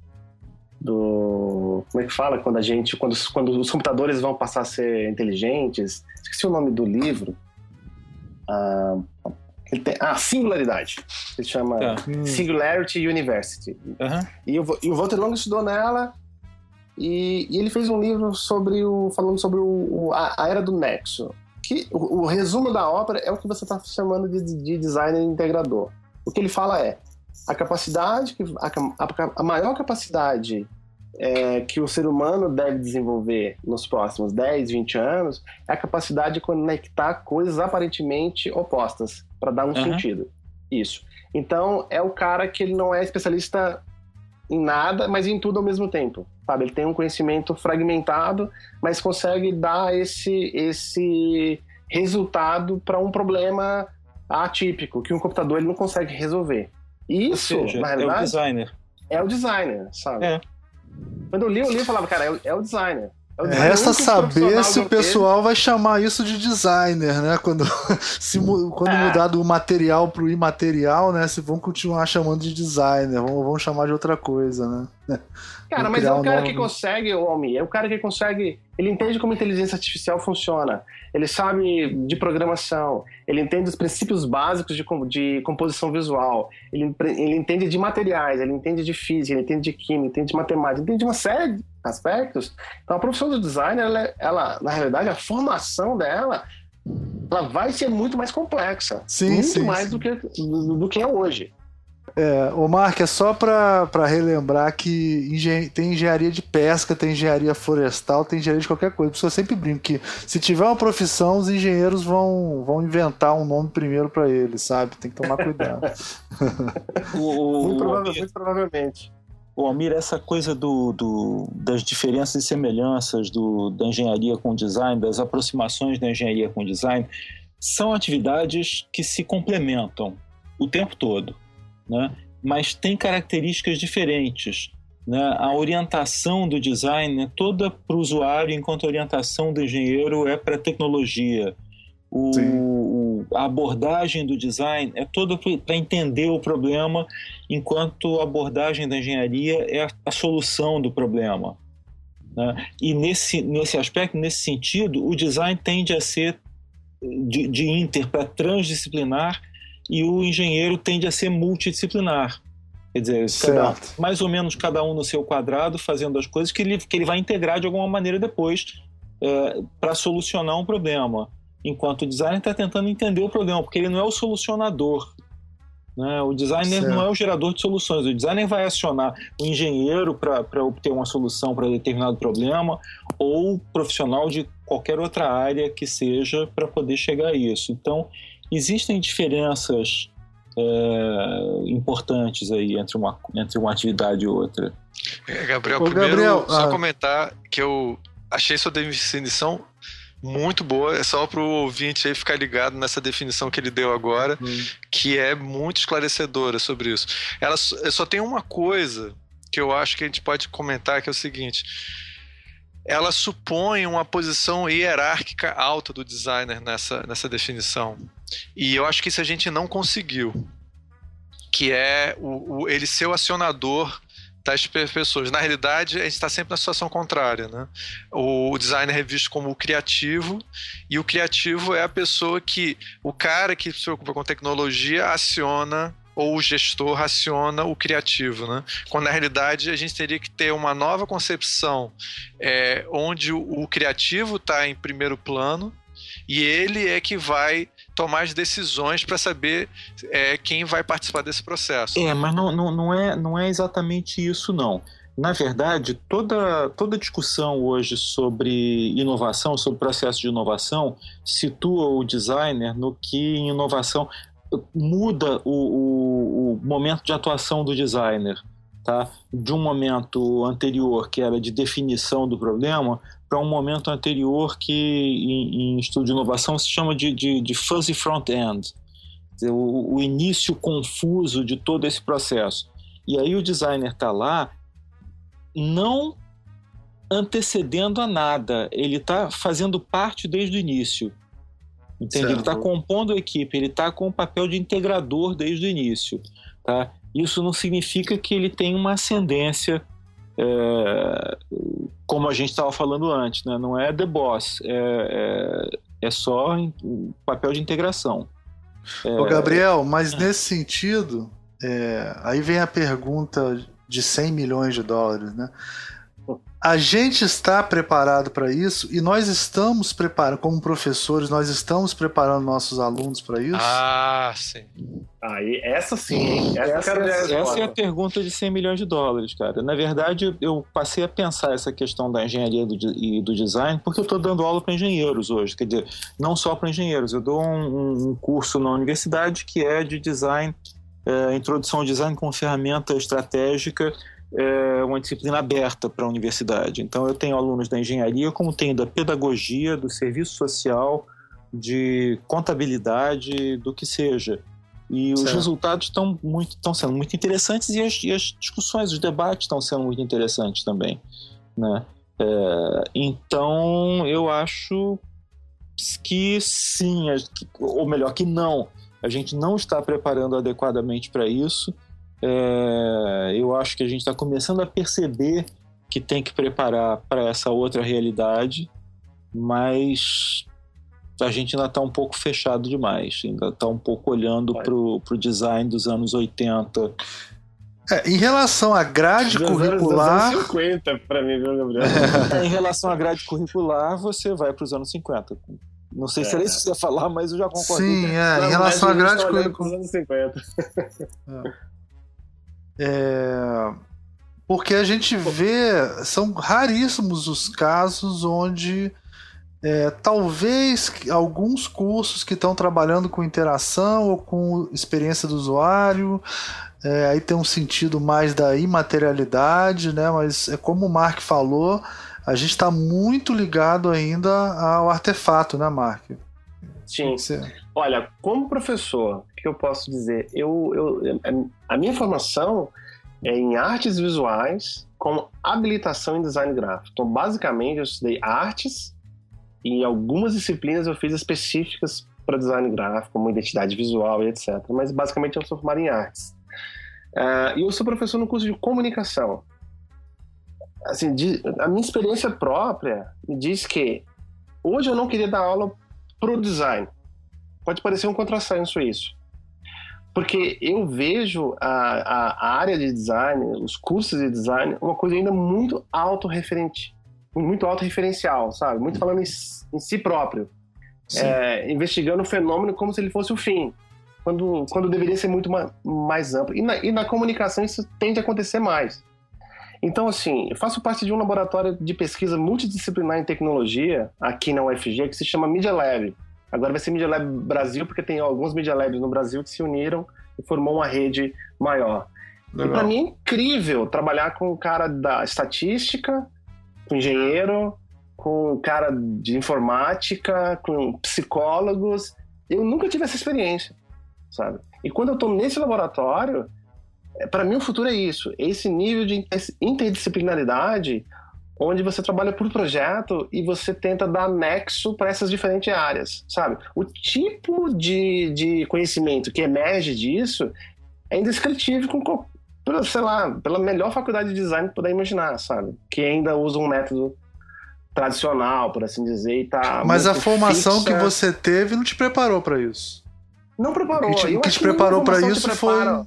do como é que fala quando a gente quando, os- quando os computadores vão passar a ser inteligentes esqueci o nome do livro ah, tem, ah singularidade ele chama tá. Singularity University Aham. e o, e o Walter Long estudou nela e, e ele fez um livro sobre o falando sobre o, o- a, a era do nexo. Que o, o resumo da obra é o que você está chamando de, de designer integrador. O que ele fala é a capacidade que a, a- a maior capacidade é, que o ser humano deve desenvolver nos próximos 10, 20 anos é a capacidade de conectar coisas aparentemente opostas para dar um Aham. sentido. Isso. Então é o cara que ele não é especialista em nada, mas em tudo ao mesmo tempo. Sabe? Ele tem um conhecimento fragmentado, mas consegue dar esse, esse resultado para um problema atípico, que um computador ele não consegue resolver. Isso, seja, na é o realidade, designer. é o designer, sabe? É. Quando eu li o livro, eu falava, cara, é o, é o designer. É o designer, Resta o saber se o eu pessoal vai chamar isso de designer, né? Quando, se, quando Ah. mudar do material pro imaterial, né? Se vão continuar chamando de designer, vão, vão chamar de outra coisa, né? Cara, mas é o um cara que consegue, ô Almi, é o cara que consegue. Ele entende como a inteligência artificial funciona. Ele sabe de programação. Ele entende os princípios básicos de, de composição visual. Ele, ele entende de materiais, ele entende de física, ele entende de química, entende de matemática, entende de uma série de aspectos. Então, a profissão do designer, ela, é- ela, na realidade, a formação dela. Ela vai ser muito mais complexa. Sim, muito sim, mais sim. Do, que, do, do que é hoje. É, ô Mark, é só pra, pra relembrar que engen- tem engenharia de pesca, tem engenharia florestal, tem engenharia de qualquer coisa. Por isso eu sempre brinco que se tiver uma profissão, os engenheiros vão, vão inventar um nome primeiro pra eles, sabe? Tem que tomar cuidado. O, o- Muito, o prova- Almir- muito provavelmente. Ô, Almir, essa coisa do, do- das diferenças e semelhanças do, da engenharia com o design, das aproximações da engenharia com o design, são atividades que se complementam o tempo todo, né? mas têm características diferentes. Né? A orientação do design é toda para o usuário, enquanto a orientação do engenheiro é para a tecnologia. O- a abordagem do design é toda para entender o problema enquanto a abordagem da engenharia é a, a solução do problema. né? E nesse, nesse aspecto, nesse sentido, o design tende a ser de, de inter para transdisciplinar e o engenheiro tende a ser multidisciplinar. Quer dizer, cada, mais ou menos cada um no seu quadrado, fazendo as coisas que ele, que ele vai integrar de alguma maneira depois é, para solucionar um problema. Enquanto o designer está tentando entender o problema, porque ele não é o solucionador. Né? O designer certo. não é o gerador de soluções. O designer vai acionar o engenheiro para obter uma solução para determinado problema ou profissional de qualquer outra área que seja para poder chegar a isso. Então, existem diferenças é, importantes aí entre uma, entre uma atividade e outra. É, Gabriel, Ô, primeiro Gabriel, só ah. comentar que eu achei sua definição muito boa. É só para o ouvinte aí ficar ligado nessa definição que ele deu agora, hum. que é muito esclarecedora sobre isso. Ela só tem uma coisa que eu acho que a gente pode comentar, que é o seguinte. Ela supõe uma posição hierárquica alta do designer nessa, nessa definição. E eu acho que isso a gente não conseguiu. Que é o, o ele ser o acionador das pessoas. Na realidade, a gente está sempre na situação contrária. Né? O designer é visto como o criativo, e o criativo é a pessoa que, o cara que se preocupa com tecnologia, aciona ou o gestor aciona o criativo, né? Quando na realidade a gente teria que ter uma nova concepção é, onde o, o criativo está em primeiro plano e ele é que vai tomar as decisões para saber é, quem vai participar desse processo. É, mas não, não, não, é, não é exatamente isso, não. Na verdade, toda, toda discussão hoje sobre inovação, sobre processo de inovação, situa o designer no que inovação muda o, o, o momento de atuação do designer. Tá? De um momento anterior, que era de definição do problema, para um momento anterior que em, em, estudo de inovação se chama de, de, de fuzzy front-end, o, o, início confuso de todo esse processo. E aí o designer está lá não antecedendo a nada, ele está fazendo parte desde o início. Entende? Ele está compondo a equipe, ele está com o papel de integrador desde o início. Tá? Isso não significa que ele tem uma ascendência é, como a gente estava falando antes, né? não é the boss, é, é, é só papel de integração. É, Ô Gabriel, mas nesse sentido, é, aí vem a pergunta de 100 milhões de dólares, né? A gente está preparado para isso e nós estamos preparando, como professores, nós estamos preparando nossos alunos para isso? Ah, sim. Aí, essa sim, Essa, essa, essa, é a pergunta de 100 milhões de dólares, cara. Na verdade, eu passei a pensar essa questão da engenharia do, e do design porque eu estou dando aula para engenheiros hoje. Quer dizer, não só para engenheiros. Eu dou um, um, curso na universidade que é de design, é, introdução ao design com ferramenta estratégica é uma disciplina aberta para a universidade. Então, eu tenho alunos da engenharia, como tenho da pedagogia, do serviço social, de contabilidade, do que seja. E certo. os resultados estão muito, sendo muito interessantes e as, e as, discussões, os debates estão sendo muito interessantes também, né? É, então, eu acho que sim, ou melhor, que não. A gente não está preparando adequadamente para isso é, eu acho que a gente está começando a perceber que tem que preparar para essa outra realidade, mas a gente ainda está um pouco fechado demais, ainda está um pouco olhando para o design dos anos 80. É, em relação à grade dos curricular. Anos 50 para mim, viu, Gabriel? É, em relação à grade curricular, você vai para os anos 50. Não sei é. se era isso que você ia falar, mas eu já concordo. Sim, é, Não, em relação à grade curricular. Anos 50. É. Porque a gente vê, são raríssimos os casos onde é, talvez alguns cursos que estão trabalhando com interação ou com experiência do usuário, é, aí tem um sentido mais da imaterialidade, né? mas é como o Mark falou, a gente está muito ligado ainda ao artefato, né, Mark? Sim. Olha, como professor, que eu posso dizer? Eu, eu, a minha formação é em artes visuais com habilitação em design gráfico. Então, basicamente, eu estudei artes e algumas disciplinas eu fiz específicas para design gráfico, como identidade visual e etc. Mas, basicamente, eu sou formado em artes. Uh, e eu sou professor no curso de comunicação. Assim, de, a minha experiência própria me diz que hoje eu não queria dar aula para o design. Pode parecer um contrassenso isso. Porque eu vejo a, a, área de design, os cursos de design, uma coisa ainda muito autorreferente, muito autorreferencial, sabe? Muito falando em, em si próprio. É, investigando o fenômeno como se ele fosse o fim, quando, quando deveria ser muito mais, mais amplo. E na, e na comunicação isso tende a acontecer mais. Então, assim, eu faço parte de um laboratório de pesquisa multidisciplinar em tecnologia aqui na UFG que se chama Media Lab. Agora vai ser Media Lab Brasil, porque tem alguns Media Labs no Brasil que se uniram e formou uma rede maior. Legal. E para mim é incrível trabalhar com o cara da estatística, com engenheiro, com o cara de informática, com psicólogos. Eu nunca tive essa experiência, sabe? E quando eu estou nesse laboratório, é, para mim o futuro é isso, esse nível de interdisciplinaridade onde você trabalha por projeto e você tenta dar nexo para essas diferentes áreas, sabe? O tipo de, de conhecimento que emerge disso é indescritível com, sei lá, pela melhor faculdade de design que puder imaginar, sabe? Que ainda usa um método tradicional, por assim dizer, e tá Mas a formação fixa. que você teve não te preparou para isso. Não preparou. O que te, que te preparou para isso foi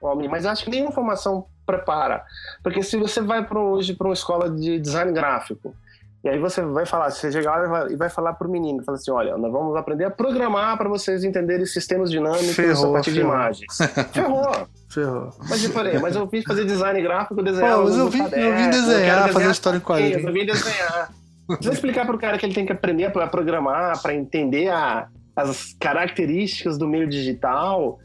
homem, mas acho que nenhuma formação prepara. Porque se você vai pra, hoje para uma escola de design gráfico, e aí você vai falar, você chega lá e vai falar para o menino, fala assim, olha, nós vamos aprender a programar para vocês entenderem sistemas dinâmicos ferrou, a partir ferrou. de imagens. Ferrou. Ferrou. Mas eu falei, mas eu fiz fazer design gráfico, desenhar Pô, mas eu vim, eu vim desenhar, eu fazer história em quadrinhos. Eu vim desenhar. Precisa explicar para o cara que ele tem que aprender a programar, para entender a, as características do meio digital.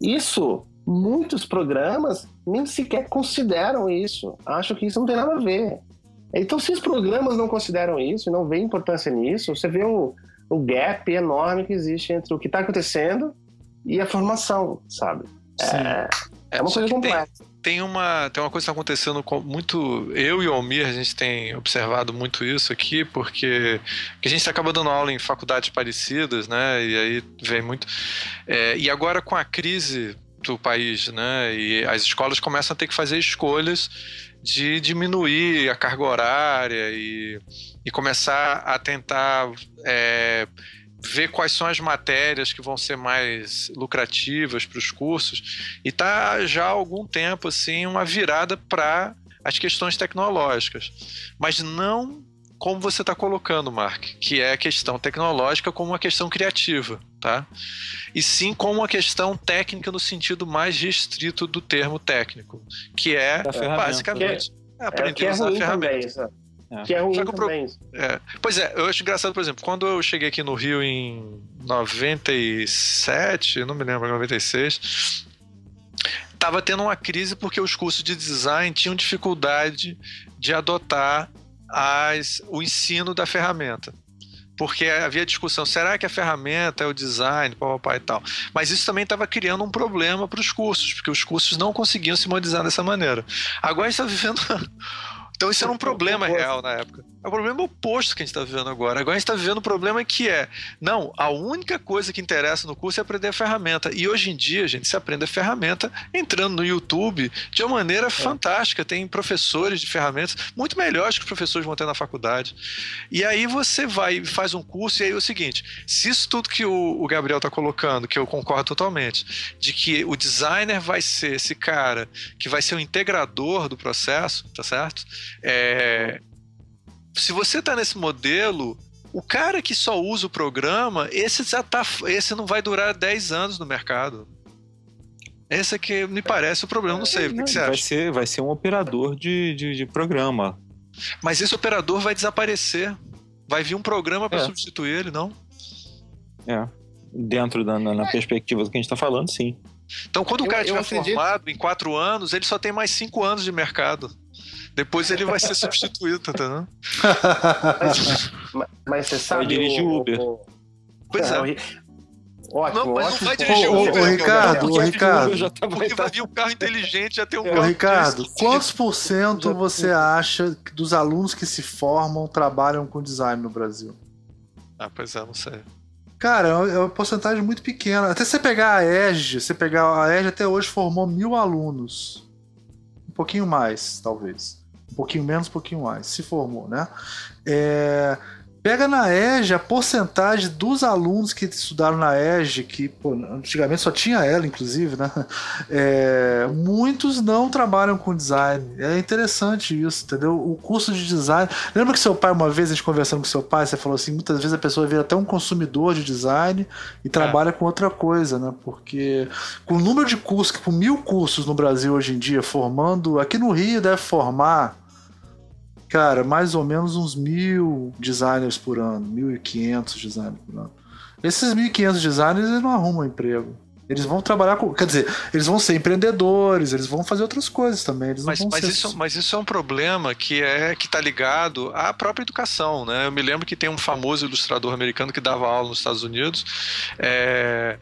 Isso muitos programas nem sequer consideram isso. Acham que isso não tem nada a ver. Então, se os programas não consideram isso, não veem importância nisso, você vê o, o gap enorme que existe entre o que está acontecendo e a formação, sabe? É, é, uma coisa complexa. Tem, tem, uma, tem uma coisa que está acontecendo com muito. Eu e o Almir, a gente tem observado muito isso aqui, porque, porque a gente acaba dando aula em faculdades parecidas, né? E aí vem muito. É, e agora com a crise do país, né? E as escolas começam a ter que fazer escolhas de diminuir a carga horária e, e começar a tentar é, ver quais são as matérias que vão ser mais lucrativas para os cursos. E tá já há algum tempo assim uma virada para as questões tecnológicas, mas não como você está colocando, Mark, que é a questão tecnológica como uma questão criativa, tá? E sim como uma questão técnica no sentido mais restrito do termo técnico, que é basicamente que é, aprender é, a usar a ferramenta. Também, é. Que é ruim pro... é. Pois é, eu acho engraçado, por exemplo, quando eu cheguei aqui no Rio em 97, não me lembro, 96, estava tendo uma crise porque os cursos de design tinham dificuldade de adotar as, o ensino da ferramenta. Porque havia discussão, será que a ferramenta é o design, papai e tal. Mas isso também estava criando um problema para os cursos, porque os cursos não conseguiam se modernizar dessa maneira. Agora está vivendo então isso era um problema real na época. É o problema oposto que a gente está vivendo agora. Agora a gente está vivendo o um problema que é, não, a única coisa que interessa no curso é aprender a ferramenta. E hoje em dia, a gente se aprende a ferramenta entrando no YouTube de uma maneira é. fantástica. Tem professores de ferramentas muito melhores que os professores vão ter na faculdade. E aí você vai e faz um curso, e aí é o seguinte: se isso tudo que o, o Gabriel está colocando, que eu concordo totalmente, de que o designer vai ser esse cara que vai ser o integrador do processo, tá certo? É, se você está nesse modelo, o cara que só usa o programa, esse já tá, esse não vai durar 10 anos no mercado. Esse é que me parece o problema, não sei. É, o que, que, você vai acha? Ser, vai ser um operador de, de, de, programa. Mas esse operador vai desaparecer. Vai vir um programa para é. substituir ele, não? É. Dentro da na, na perspectiva do que a gente está falando, sim. Então, quando eu, o cara estiver formado em quatro anos, ele só tem mais cinco anos de mercado. Depois ele vai ser substituído, tá entendendo? mas, mas, você sabe. Vai dirigir o Uber. O... Pois é. é. Ótimo, não, mas ótimo. não vai dirigir o Uber. Ô, Ricardo, ô, Ricardo. Já tá porque vai vir um carro inteligente, já tem um carro. Ô, Ricardo, quantos por cento você acha que dos alunos que se formam trabalham com design no Brasil? Ah, pois é, não sei. Cara, é uma porcentagem muito pequena. Até você pegar a EG, você pegar a EG até hoje formou mil alunos. Pouquinho mais, talvez. Um pouquinho menos, um pouquinho mais. Se formou, né? É... Pega na EGE a porcentagem dos alunos que estudaram na EGE, que pô, antigamente só tinha ela, inclusive, né? É, muitos não trabalham com design. É interessante isso, entendeu? O curso de design. Lembra que seu pai, uma vez, a gente conversando com seu pai, você falou assim: muitas vezes a pessoa vira até um consumidor de design e trabalha é. com outra coisa, né? Porque com o número de cursos, com mil cursos no Brasil hoje em dia, formando. Aqui no Rio deve formar cara, mais ou menos uns mil designers por ano, 1.500 designers por ano. Esses 1.500 designers eles não arrumam emprego. Eles vão trabalhar com. Quer dizer, eles vão ser empreendedores, eles vão fazer outras coisas também. mas, mas, ser... isso, mas isso é um problema que é que está ligado à própria educação. Né? Eu me lembro que tem um famoso ilustrador americano que dava aula nos Estados Unidos. É...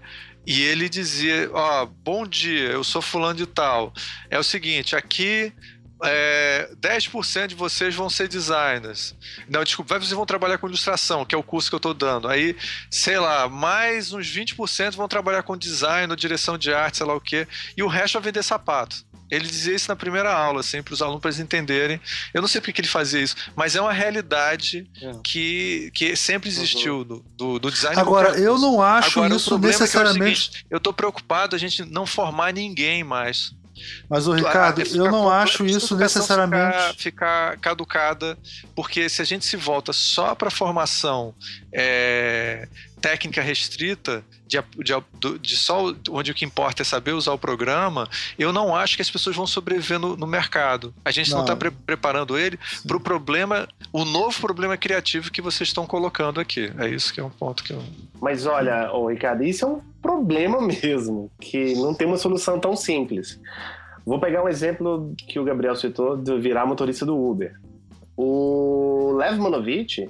E ele dizia: Ó, oh, bom dia, eu sou fulano de tal. É o seguinte, aqui é, 10% de vocês vão ser designers. Não, desculpa, vocês vão trabalhar com ilustração, que é o curso que eu estou dando. Aí, sei lá, mais uns 20% vão trabalhar com design, ou direção de arte, sei lá o quê. E o resto vai vender sapato. Ele dizia isso na primeira aula, assim, para os alunos para eles entenderem. Eu não sei porque que ele fazia isso, mas é uma realidade é. que, que sempre existiu do, do, do design. Agora, eu não acho Agora, isso necessariamente. É, é seguinte, eu estou preocupado a gente não formar ninguém mais mas, o Ricardo, eu não acho isso necessariamente. Ficar, ficar, caducada, porque se a gente se volta só para formação é, técnica restrita, de, de, de, só onde o que importa é saber usar o programa, eu não acho que as pessoas vão sobreviver no, no mercado. A gente não está pre preparando ele para o problema, o novo problema criativo que vocês estão colocando aqui. É isso que é um ponto que eu. Mas olha, ô, Ricardo, isso é um problema mesmo, que não tem uma solução tão simples. Vou pegar um exemplo que o Gabriel citou de virar motorista do Uber. O Lev Manovich,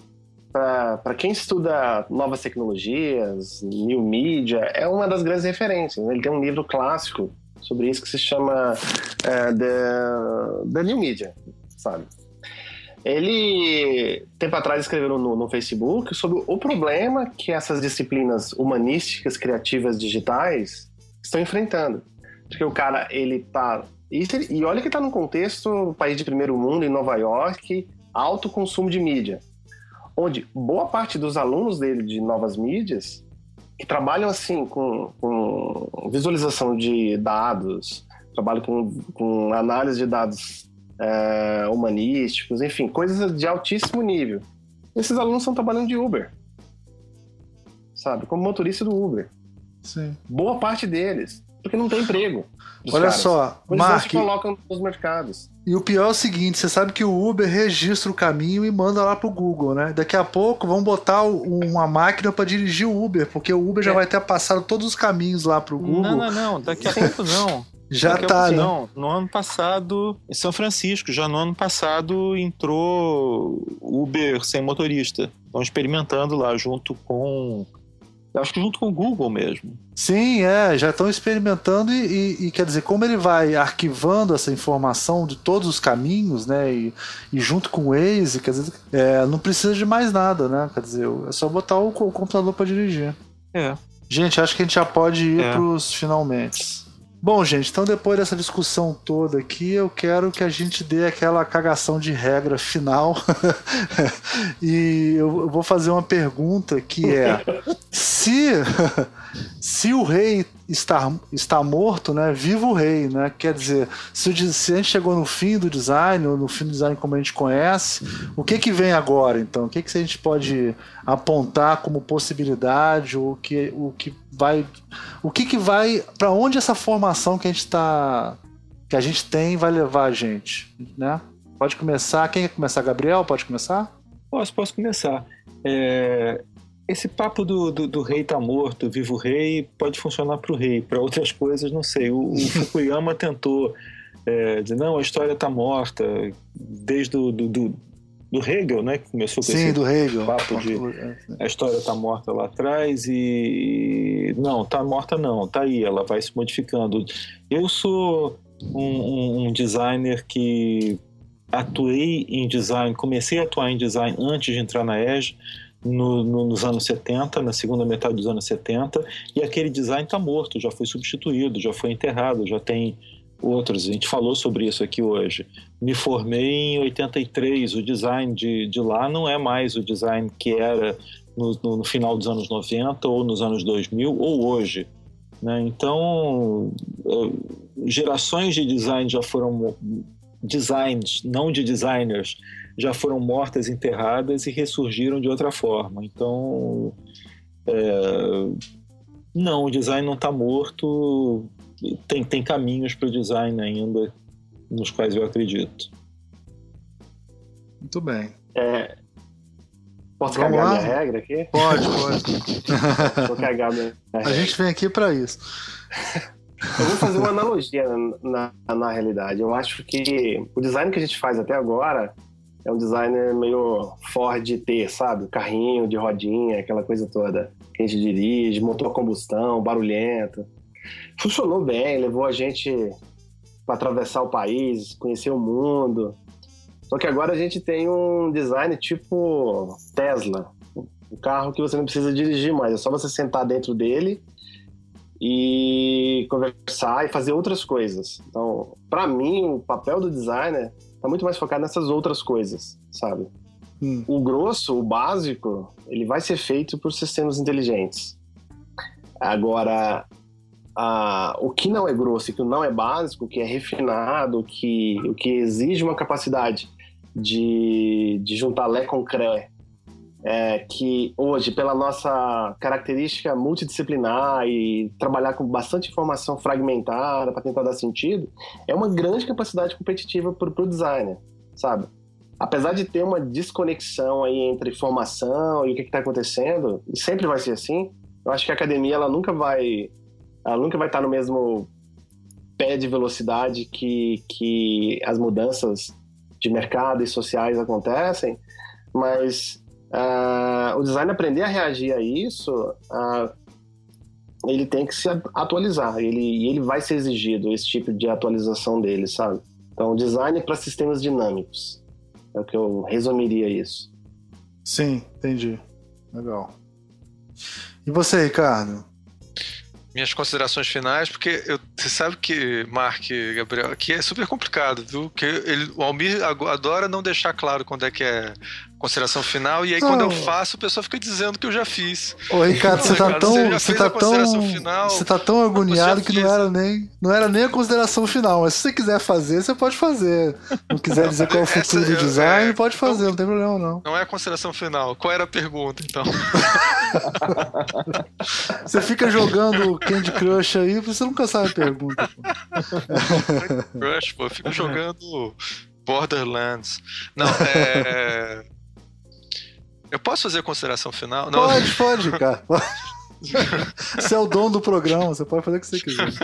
para quem estuda novas tecnologias, new media, é uma das grandes referências. Né? Ele tem um livro clássico sobre isso que se chama uh, the, the New Media, sabe? Ele, tempo atrás, escreveu no, no, Facebook sobre o problema que essas disciplinas humanísticas, criativas, digitais estão enfrentando. Porque o cara, ele tá. E olha que tá num contexto, país de primeiro mundo, em Nova York, alto consumo de mídia onde boa parte dos alunos dele de novas mídias que trabalham assim com, com visualização de dados, trabalham com, com análise de dados é, humanísticos, enfim, coisas de altíssimo nível. Esses alunos estão trabalhando de Uber, sabe, como motorista do Uber. Sim. Boa parte deles, porque não tem emprego. Olha caras. só, Mark, se colocam nos mercados. E o pior é o seguinte, você sabe que o Uber registra o caminho e manda lá pro Google, né? Daqui a pouco vão botar uma máquina para dirigir o Uber, porque o Uber é. já vai ter passado todos os caminhos lá pro Google. Não, não, não, daqui a pouco não. Já daqui tá, né? Não, no ano passado, em São Francisco, já no ano passado entrou Uber sem motorista. Estão experimentando lá junto com acho que junto com o Google mesmo. Sim, é, já estão experimentando e, e, e, quer dizer, como ele vai arquivando essa informação de todos os caminhos, né, e, e junto com o Waze, quer dizer, é, não precisa de mais nada, né, quer dizer, é só botar o, o computador para dirigir. É. Gente, acho que a gente já pode ir é. pros finalmente. Bom, gente, então depois dessa discussão toda aqui, eu quero que a gente dê aquela cagação de regra final. e eu vou fazer uma pergunta que é: se, se o rei está, está morto, né? Viva o rei, né? Quer dizer, se, o, se a gente chegou no fim do design, ou no fim do design como a gente conhece, o que que vem agora, então? O que que a gente pode apontar como possibilidade, ou que, o que vai... O que que vai... para onde essa formação que a gente está... que a gente tem vai levar a gente, né? Pode começar. Quem quer começar? Gabriel, pode começar? Posso, posso começar. É, esse papo do, do, do, rei tá morto, vivo rei, pode funcionar para o rei, para outras coisas, não sei. O, o Fukuyama tentou é, dizer, não, a história tá morta, desde o do, do, do Hegel, né, que começou com Sim, esse do Hegel. papo de a história tá morta lá atrás e não, tá morta não, tá aí, ela vai se modificando. Eu sou um, um, um designer que atuei em design, comecei a atuar em design antes de entrar na EGE, no, no, nos anos 70, na segunda metade dos anos 70, e aquele design está morto, já foi substituído, já foi enterrado, já tem outros. A gente falou sobre isso aqui hoje. Me formei em 83. O design de, de lá não é mais o design que era no, no, no final dos anos 90 ou nos anos 2000 ou hoje. Né? Então, gerações de design já foram designs, não de designers, já foram mortas, enterradas e ressurgiram de outra forma. Então, é, não, o design não está morto. Tem, tem caminhos para o design ainda, nos quais eu acredito. Muito bem. É, posso Vamos cagar lá? minha regra aqui? Pode, pode. Vou cagar minha regra. A gente vem aqui para isso. Eu vou fazer uma analogia na, na, na, realidade. Eu acho que o design que a gente faz até agora é um design meio Ford T, sabe? Carrinho de rodinha, aquela coisa toda que a gente dirige, motor a combustão, barulhento. Funcionou bem, levou a gente para atravessar o país, conhecer o mundo. Só que agora a gente tem um design tipo Tesla, um carro que você não precisa dirigir mais, é só você sentar dentro dele e conversar e fazer outras coisas. Então, para mim, o papel do designer tá muito mais focado nessas outras coisas, sabe? Hum. O grosso, o básico, ele vai ser feito por sistemas inteligentes. Agora, a, o que não é grosso e que não é básico, o que é refinado, o que, o que exige uma capacidade de, de juntar Lé com Cré é, que hoje, pela nossa característica multidisciplinar e trabalhar com bastante informação fragmentada para tentar dar sentido, é uma grande capacidade competitiva para o designer, sabe? Apesar de ter uma desconexão aí entre formação e o que está acontecendo, e sempre vai ser assim, eu acho que a academia ela nunca vai, ela nunca vai estar no mesmo pé de velocidade que, que as mudanças de mercado e sociais acontecem, mas uh, o design aprender a reagir a isso, uh, ele tem que se atualizar, ele, ele vai ser exigido esse tipo de atualização dele, sabe? Então, design para sistemas dinâmicos. É o que eu resumiria isso. Sim, entendi. Legal. E você, Ricardo? Minhas considerações finais, porque eu, você sabe que, Mark Gabriel, aqui é super complicado, viu? Que ele, o Almir adora não deixar claro quando é que é consideração final, e aí não. quando eu faço, o pessoal fica dizendo que eu já fiz. Ô, Ricardo, você tá tão. Você, tá tão. Final, você tá tão agoniado que não era, nem, não era nem a consideração final. Mas se você quiser fazer, você pode fazer. Não quiser dizer qual é o futuro do design, é, pode fazer, então, não tem problema, não. Não é a consideração final. Qual era a pergunta, então? você fica jogando Candy Crush aí, você nunca sabe a pergunta. Pô. Crush, pô, eu fico jogando Borderlands. Não, é. Eu posso fazer a consideração final? Não. Pode, pode, cara. Você é o dono do programa, você pode fazer o que você quiser.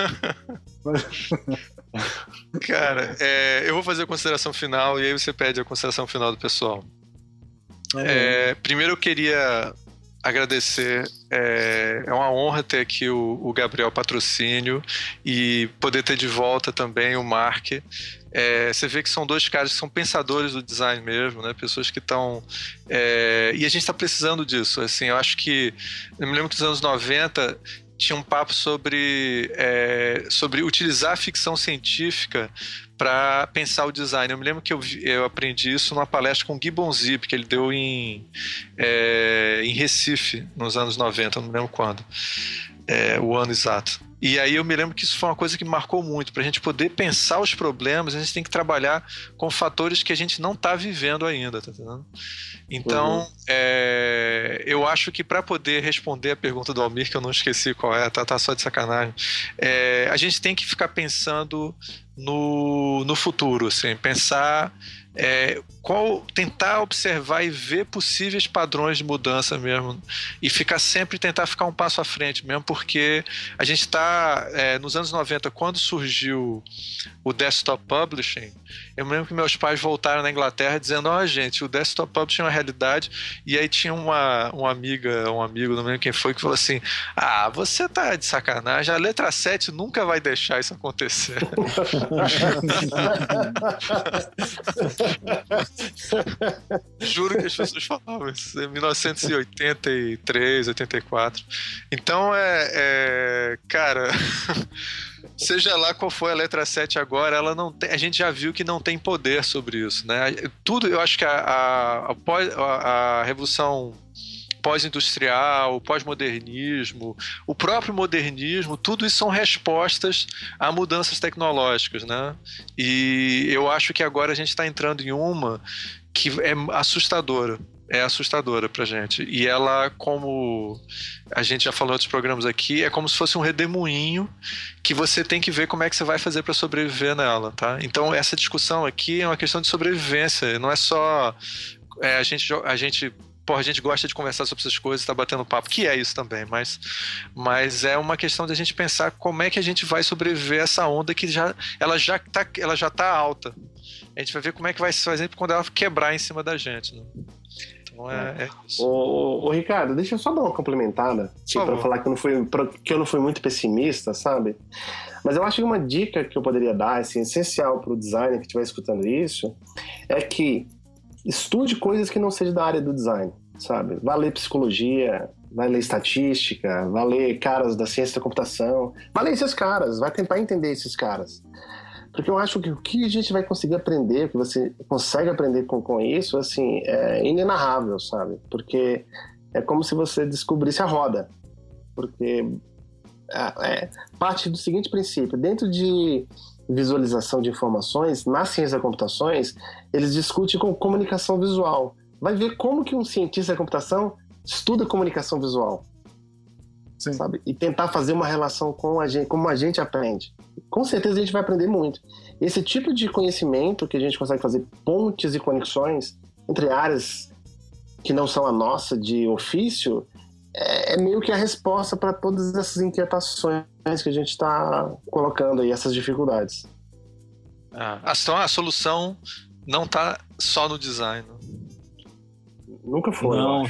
Cara, é, eu vou fazer a consideração final e aí você pede a consideração final do pessoal. É, é primeiro eu queria agradecer. É, é, uma honra ter aqui o, o, Gabriel Patrocínio e poder ter de volta também o Mark. É, você vê que são dois caras que são pensadores do design mesmo, né? Pessoas que estão. É, e a gente está precisando disso. Assim, eu acho que. Eu me lembro que nos anos 90 tinha um papo sobre, é, sobre utilizar a ficção científica para pensar o design. Eu me lembro que eu, eu aprendi isso numa palestra com o Gibbon Zip, que ele deu em, é, em Recife, nos anos 90, não me lembro quando, é, o ano exato. E aí eu me lembro que isso foi uma coisa que marcou muito. Para a gente poder pensar os problemas, a gente tem que trabalhar com fatores que a gente não está vivendo ainda, tá entendendo? Então, uhum. é, eu acho que para poder responder a pergunta do Almir, que eu não esqueci qual é, tá, tá só de sacanagem, é, a gente tem que ficar pensando no, no futuro, assim, pensar é, qual tentar observar e ver possíveis padrões de mudança mesmo e ficar sempre tentar ficar um passo à frente mesmo porque a gente está é, nos anos 90 quando surgiu o desktop publishing eu lembro que meus pais voltaram na Inglaterra dizendo ó oh, gente o desktop publishing é uma realidade e aí tinha uma, uma amiga um amigo não lembro quem foi que falou assim ah você tá de sacanagem a letra 7 nunca vai deixar isso acontecer Juro que as pessoas falavam isso em 1983, 84. Então é, é cara. seja lá qual for a letra 7 agora, ela não tem, a gente já viu que não tem poder sobre isso, né? Tudo, eu acho que a, a, a, a revolução pós-industrial, pós-modernismo, o próprio modernismo, tudo isso são respostas a mudanças tecnológicas, né? E eu acho que agora a gente está entrando em uma que é assustadora. É assustadora pra gente. E ela, como a gente já falou outros programas aqui, é como se fosse um redemoinho que você tem que ver como é que você vai fazer para sobreviver nela, tá? Então, essa discussão aqui é uma questão de sobrevivência, não é só é, a gente, a gente porra, a gente gosta de conversar sobre essas coisas, tá batendo papo, que é isso também, mas, mas é uma questão de a gente pensar como é que a gente vai sobreviver a essa onda que já, ela já tá, ela já tá alta. A gente vai ver como é que vai se fazer quando ela quebrar em cima da gente, né? Então é, é isso. Ô, ô, Ricardo, deixa eu só dar uma complementada para falar que eu, não fui, que eu não fui muito pessimista, sabe? Mas eu acho que uma dica que eu poderia dar, assim, essencial para o designer que estiver escutando isso, é que estude coisas que não sejam da área do design, sabe? Vai ler psicologia, vai ler estatística, vai ler caras da ciência da computação, vai ler esses caras, vai tentar entender esses caras. Porque eu acho que o que a gente vai conseguir aprender, o que você consegue aprender com, com isso, assim, é inenarrável, sabe? Porque é como se você descobrisse a roda. Porque é, é parte do seguinte princípio: dentro de visualização de informações, na ciência da computações, eles discutem com comunicação visual. Vai ver como que um cientista da computação estuda comunicação visual. Sim. Sabe? E tentar fazer uma relação com a gente, como a gente aprende. Com certeza a gente vai aprender muito. Esse tipo de conhecimento que a gente consegue fazer pontes e conexões entre áreas que não são a nossa de ofício, é, é meio que a resposta para todas essas inquietações que a gente está colocando aí, essas dificuldades. Ah, então a solução não está só no design. Nunca foi. Não,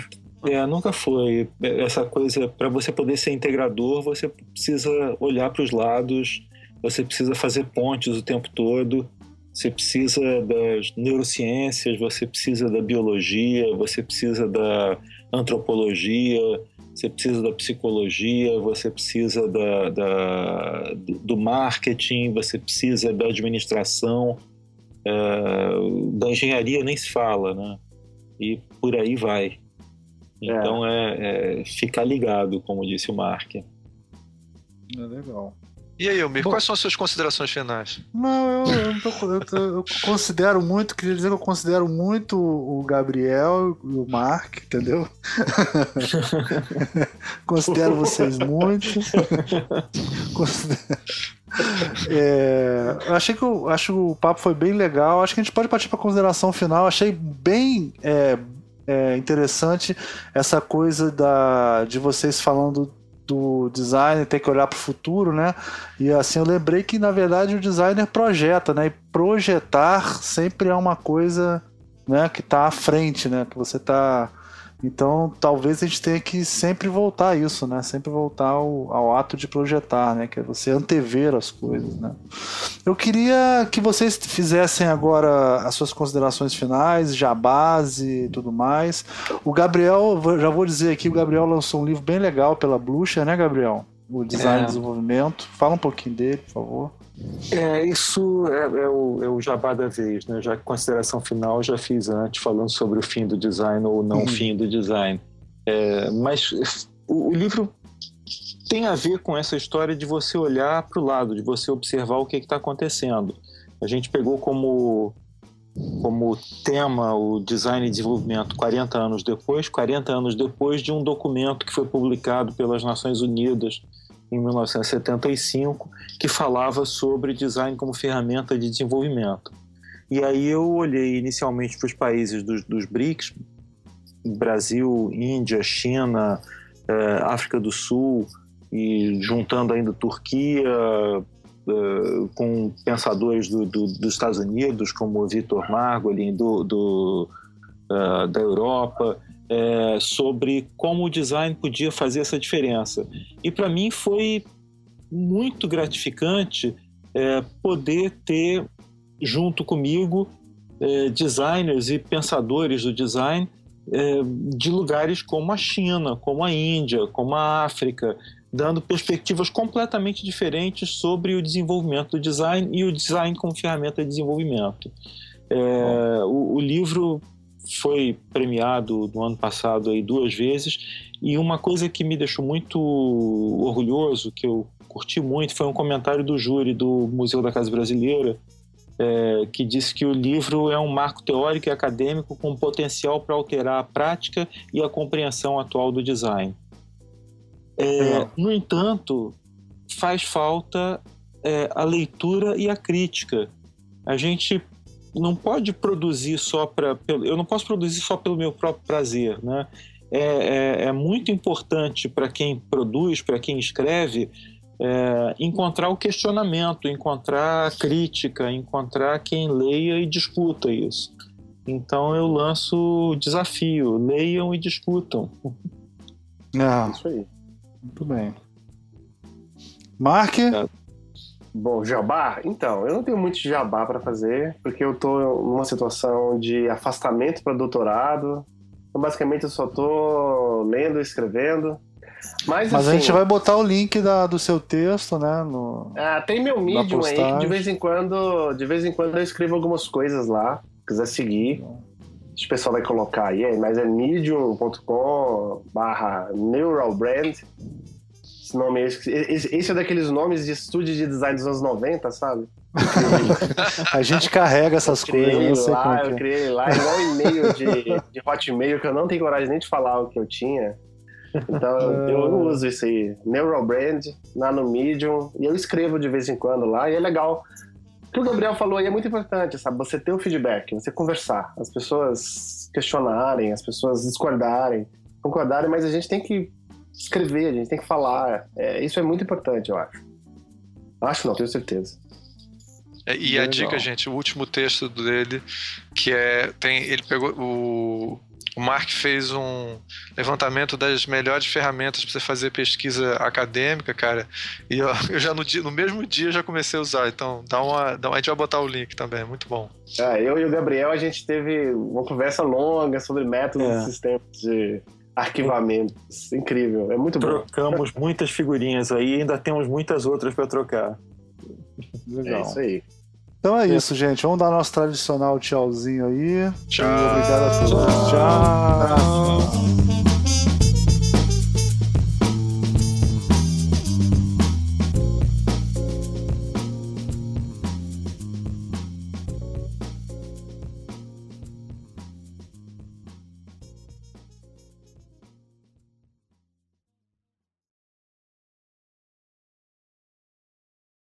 é, nunca foi. Essa coisa, para você poder ser integrador, você precisa olhar para os lados, você precisa fazer pontes o tempo todo, você precisa das neurociências, você precisa da biologia, você precisa da antropologia, você precisa da psicologia, você precisa da, da do marketing, você precisa da administração, é, da engenharia nem se fala, né? E por aí vai. Então é, é, é ficar ligado, como disse o Mark. É legal. E aí, Elmir, Bom, quais são as suas considerações finais? Não, eu, eu, tô, eu, eu, considero muito, queria dizer que eu considero muito o Gabriel e o Mark, entendeu? considero vocês muito. considero... É, eu achei que eu, acho que o papo foi bem legal. Acho que a gente pode partir para a consideração final. Achei bem é, é, interessante essa coisa da, de vocês falando do designer ter que olhar para o futuro, né? E assim eu lembrei que na verdade o designer projeta, né? E projetar sempre é uma coisa, né? Que está à frente, né? Que você está então, talvez a gente tenha que sempre voltar a isso, né? Sempre voltar ao, ao, ato de projetar, né? Que é você antever as coisas, né? Eu queria que vocês fizessem agora as suas considerações finais, já base e tudo mais. O Gabriel, já vou dizer aqui, o Gabriel lançou um livro bem legal pela Blucher, né, Gabriel? O Design é. e Desenvolvimento. Fala um pouquinho dele, por favor. É, isso é, é, o, é, o, jabá da vez, né? Já que consideração final já fiz antes, falando sobre o fim do design ou não uhum. fim do design. É, mas o, o, livro tem a ver com essa história de você olhar para o lado, de você observar o que está acontecendo. A gente pegou como, como tema o design e desenvolvimento 40 anos depois, 40 anos depois de um documento que foi publicado pelas Nações Unidas em 1975, que falava sobre design como ferramenta de desenvolvimento. E aí eu olhei inicialmente para os países dos, dos BRICS, Brasil, Índia, China, eh, África do Sul, e juntando ainda Turquia, eh, com pensadores do, do, dos Estados Unidos, como Vitor Margolin, do, do uh, da Europa, é, sobre como o design podia fazer essa diferença. E para mim foi muito gratificante é, poder ter junto comigo é, designers e pensadores do design é, de lugares como a China, como a Índia, como a África, dando perspectivas completamente diferentes sobre o desenvolvimento do design e o design como ferramenta de desenvolvimento. É, o, o, livro foi premiado no ano passado aí duas vezes e uma coisa que me deixou muito orgulhoso, que eu curti muito, foi um comentário do júri do Museu da Casa Brasileira, é, que disse que o livro é um marco teórico e acadêmico com potencial para alterar a prática e a compreensão atual do design. É, no entanto, faz falta é, a leitura e a crítica. A gente não pode produzir só para. Eu não posso produzir só pelo meu próprio prazer. Né? É, é, é muito importante para quem produz, para quem escreve, é, encontrar o questionamento, encontrar a crítica, encontrar quem leia e discuta isso. Então eu lanço o desafio: leiam e discutam. Ah, isso aí. Muito bem. Mark? É. Bom, jabá? Então, eu não tenho muito jabá para fazer, porque eu tô numa situação de afastamento para doutorado. Então, basicamente, eu só tô lendo e escrevendo. Mas, Mas assim, a gente vai botar o link da, do seu texto, né? No, ah, tem meu Medium aí, que de vez em quando, de vez em quando eu escrevo algumas coisas lá. Se quiser seguir, o pessoal vai colocar aí, mas é medium.com barra neuralbrand esse nome, esse, esse é daqueles nomes de estúdio de design dos anos 90, sabe? a gente carrega essas eu coisas. Lá, eu é. criei lá, igual e-mail de, de Hotmail, que eu não tenho coragem nem de falar o que eu tinha. Então eu não uso isso aí. Neurobrand, Nano Medium, e eu escrevo de vez em quando lá, e é legal. O que o Gabriel falou aí é muito importante, sabe? Você ter o feedback, você conversar, as pessoas questionarem, as pessoas discordarem, concordarem, mas a gente tem que escrever, a gente tem que falar. É, isso é muito importante, eu acho. Acho não, tenho certeza. É, e a dica, gente, o último texto dele, que é. Tem, ele pegou. O, o Mark fez um levantamento das melhores ferramentas para você fazer pesquisa acadêmica, cara. E eu, eu já no, dia, no mesmo dia já comecei a usar. Então dá uma, dá uma. A gente vai botar o link também, muito bom. É, eu e o Gabriel, a gente teve uma conversa longa sobre métodos é. e sistemas de arquivamentos. Incrível, é muito Trocamos bom. Trocamos muitas figurinhas aí e ainda temos muitas outras para trocar. Legal. É isso aí. Então é isso, gente. Vamos dar nosso tradicional tchauzinho aí. Tchau. Obrigado a todos. Tchau. Tchau.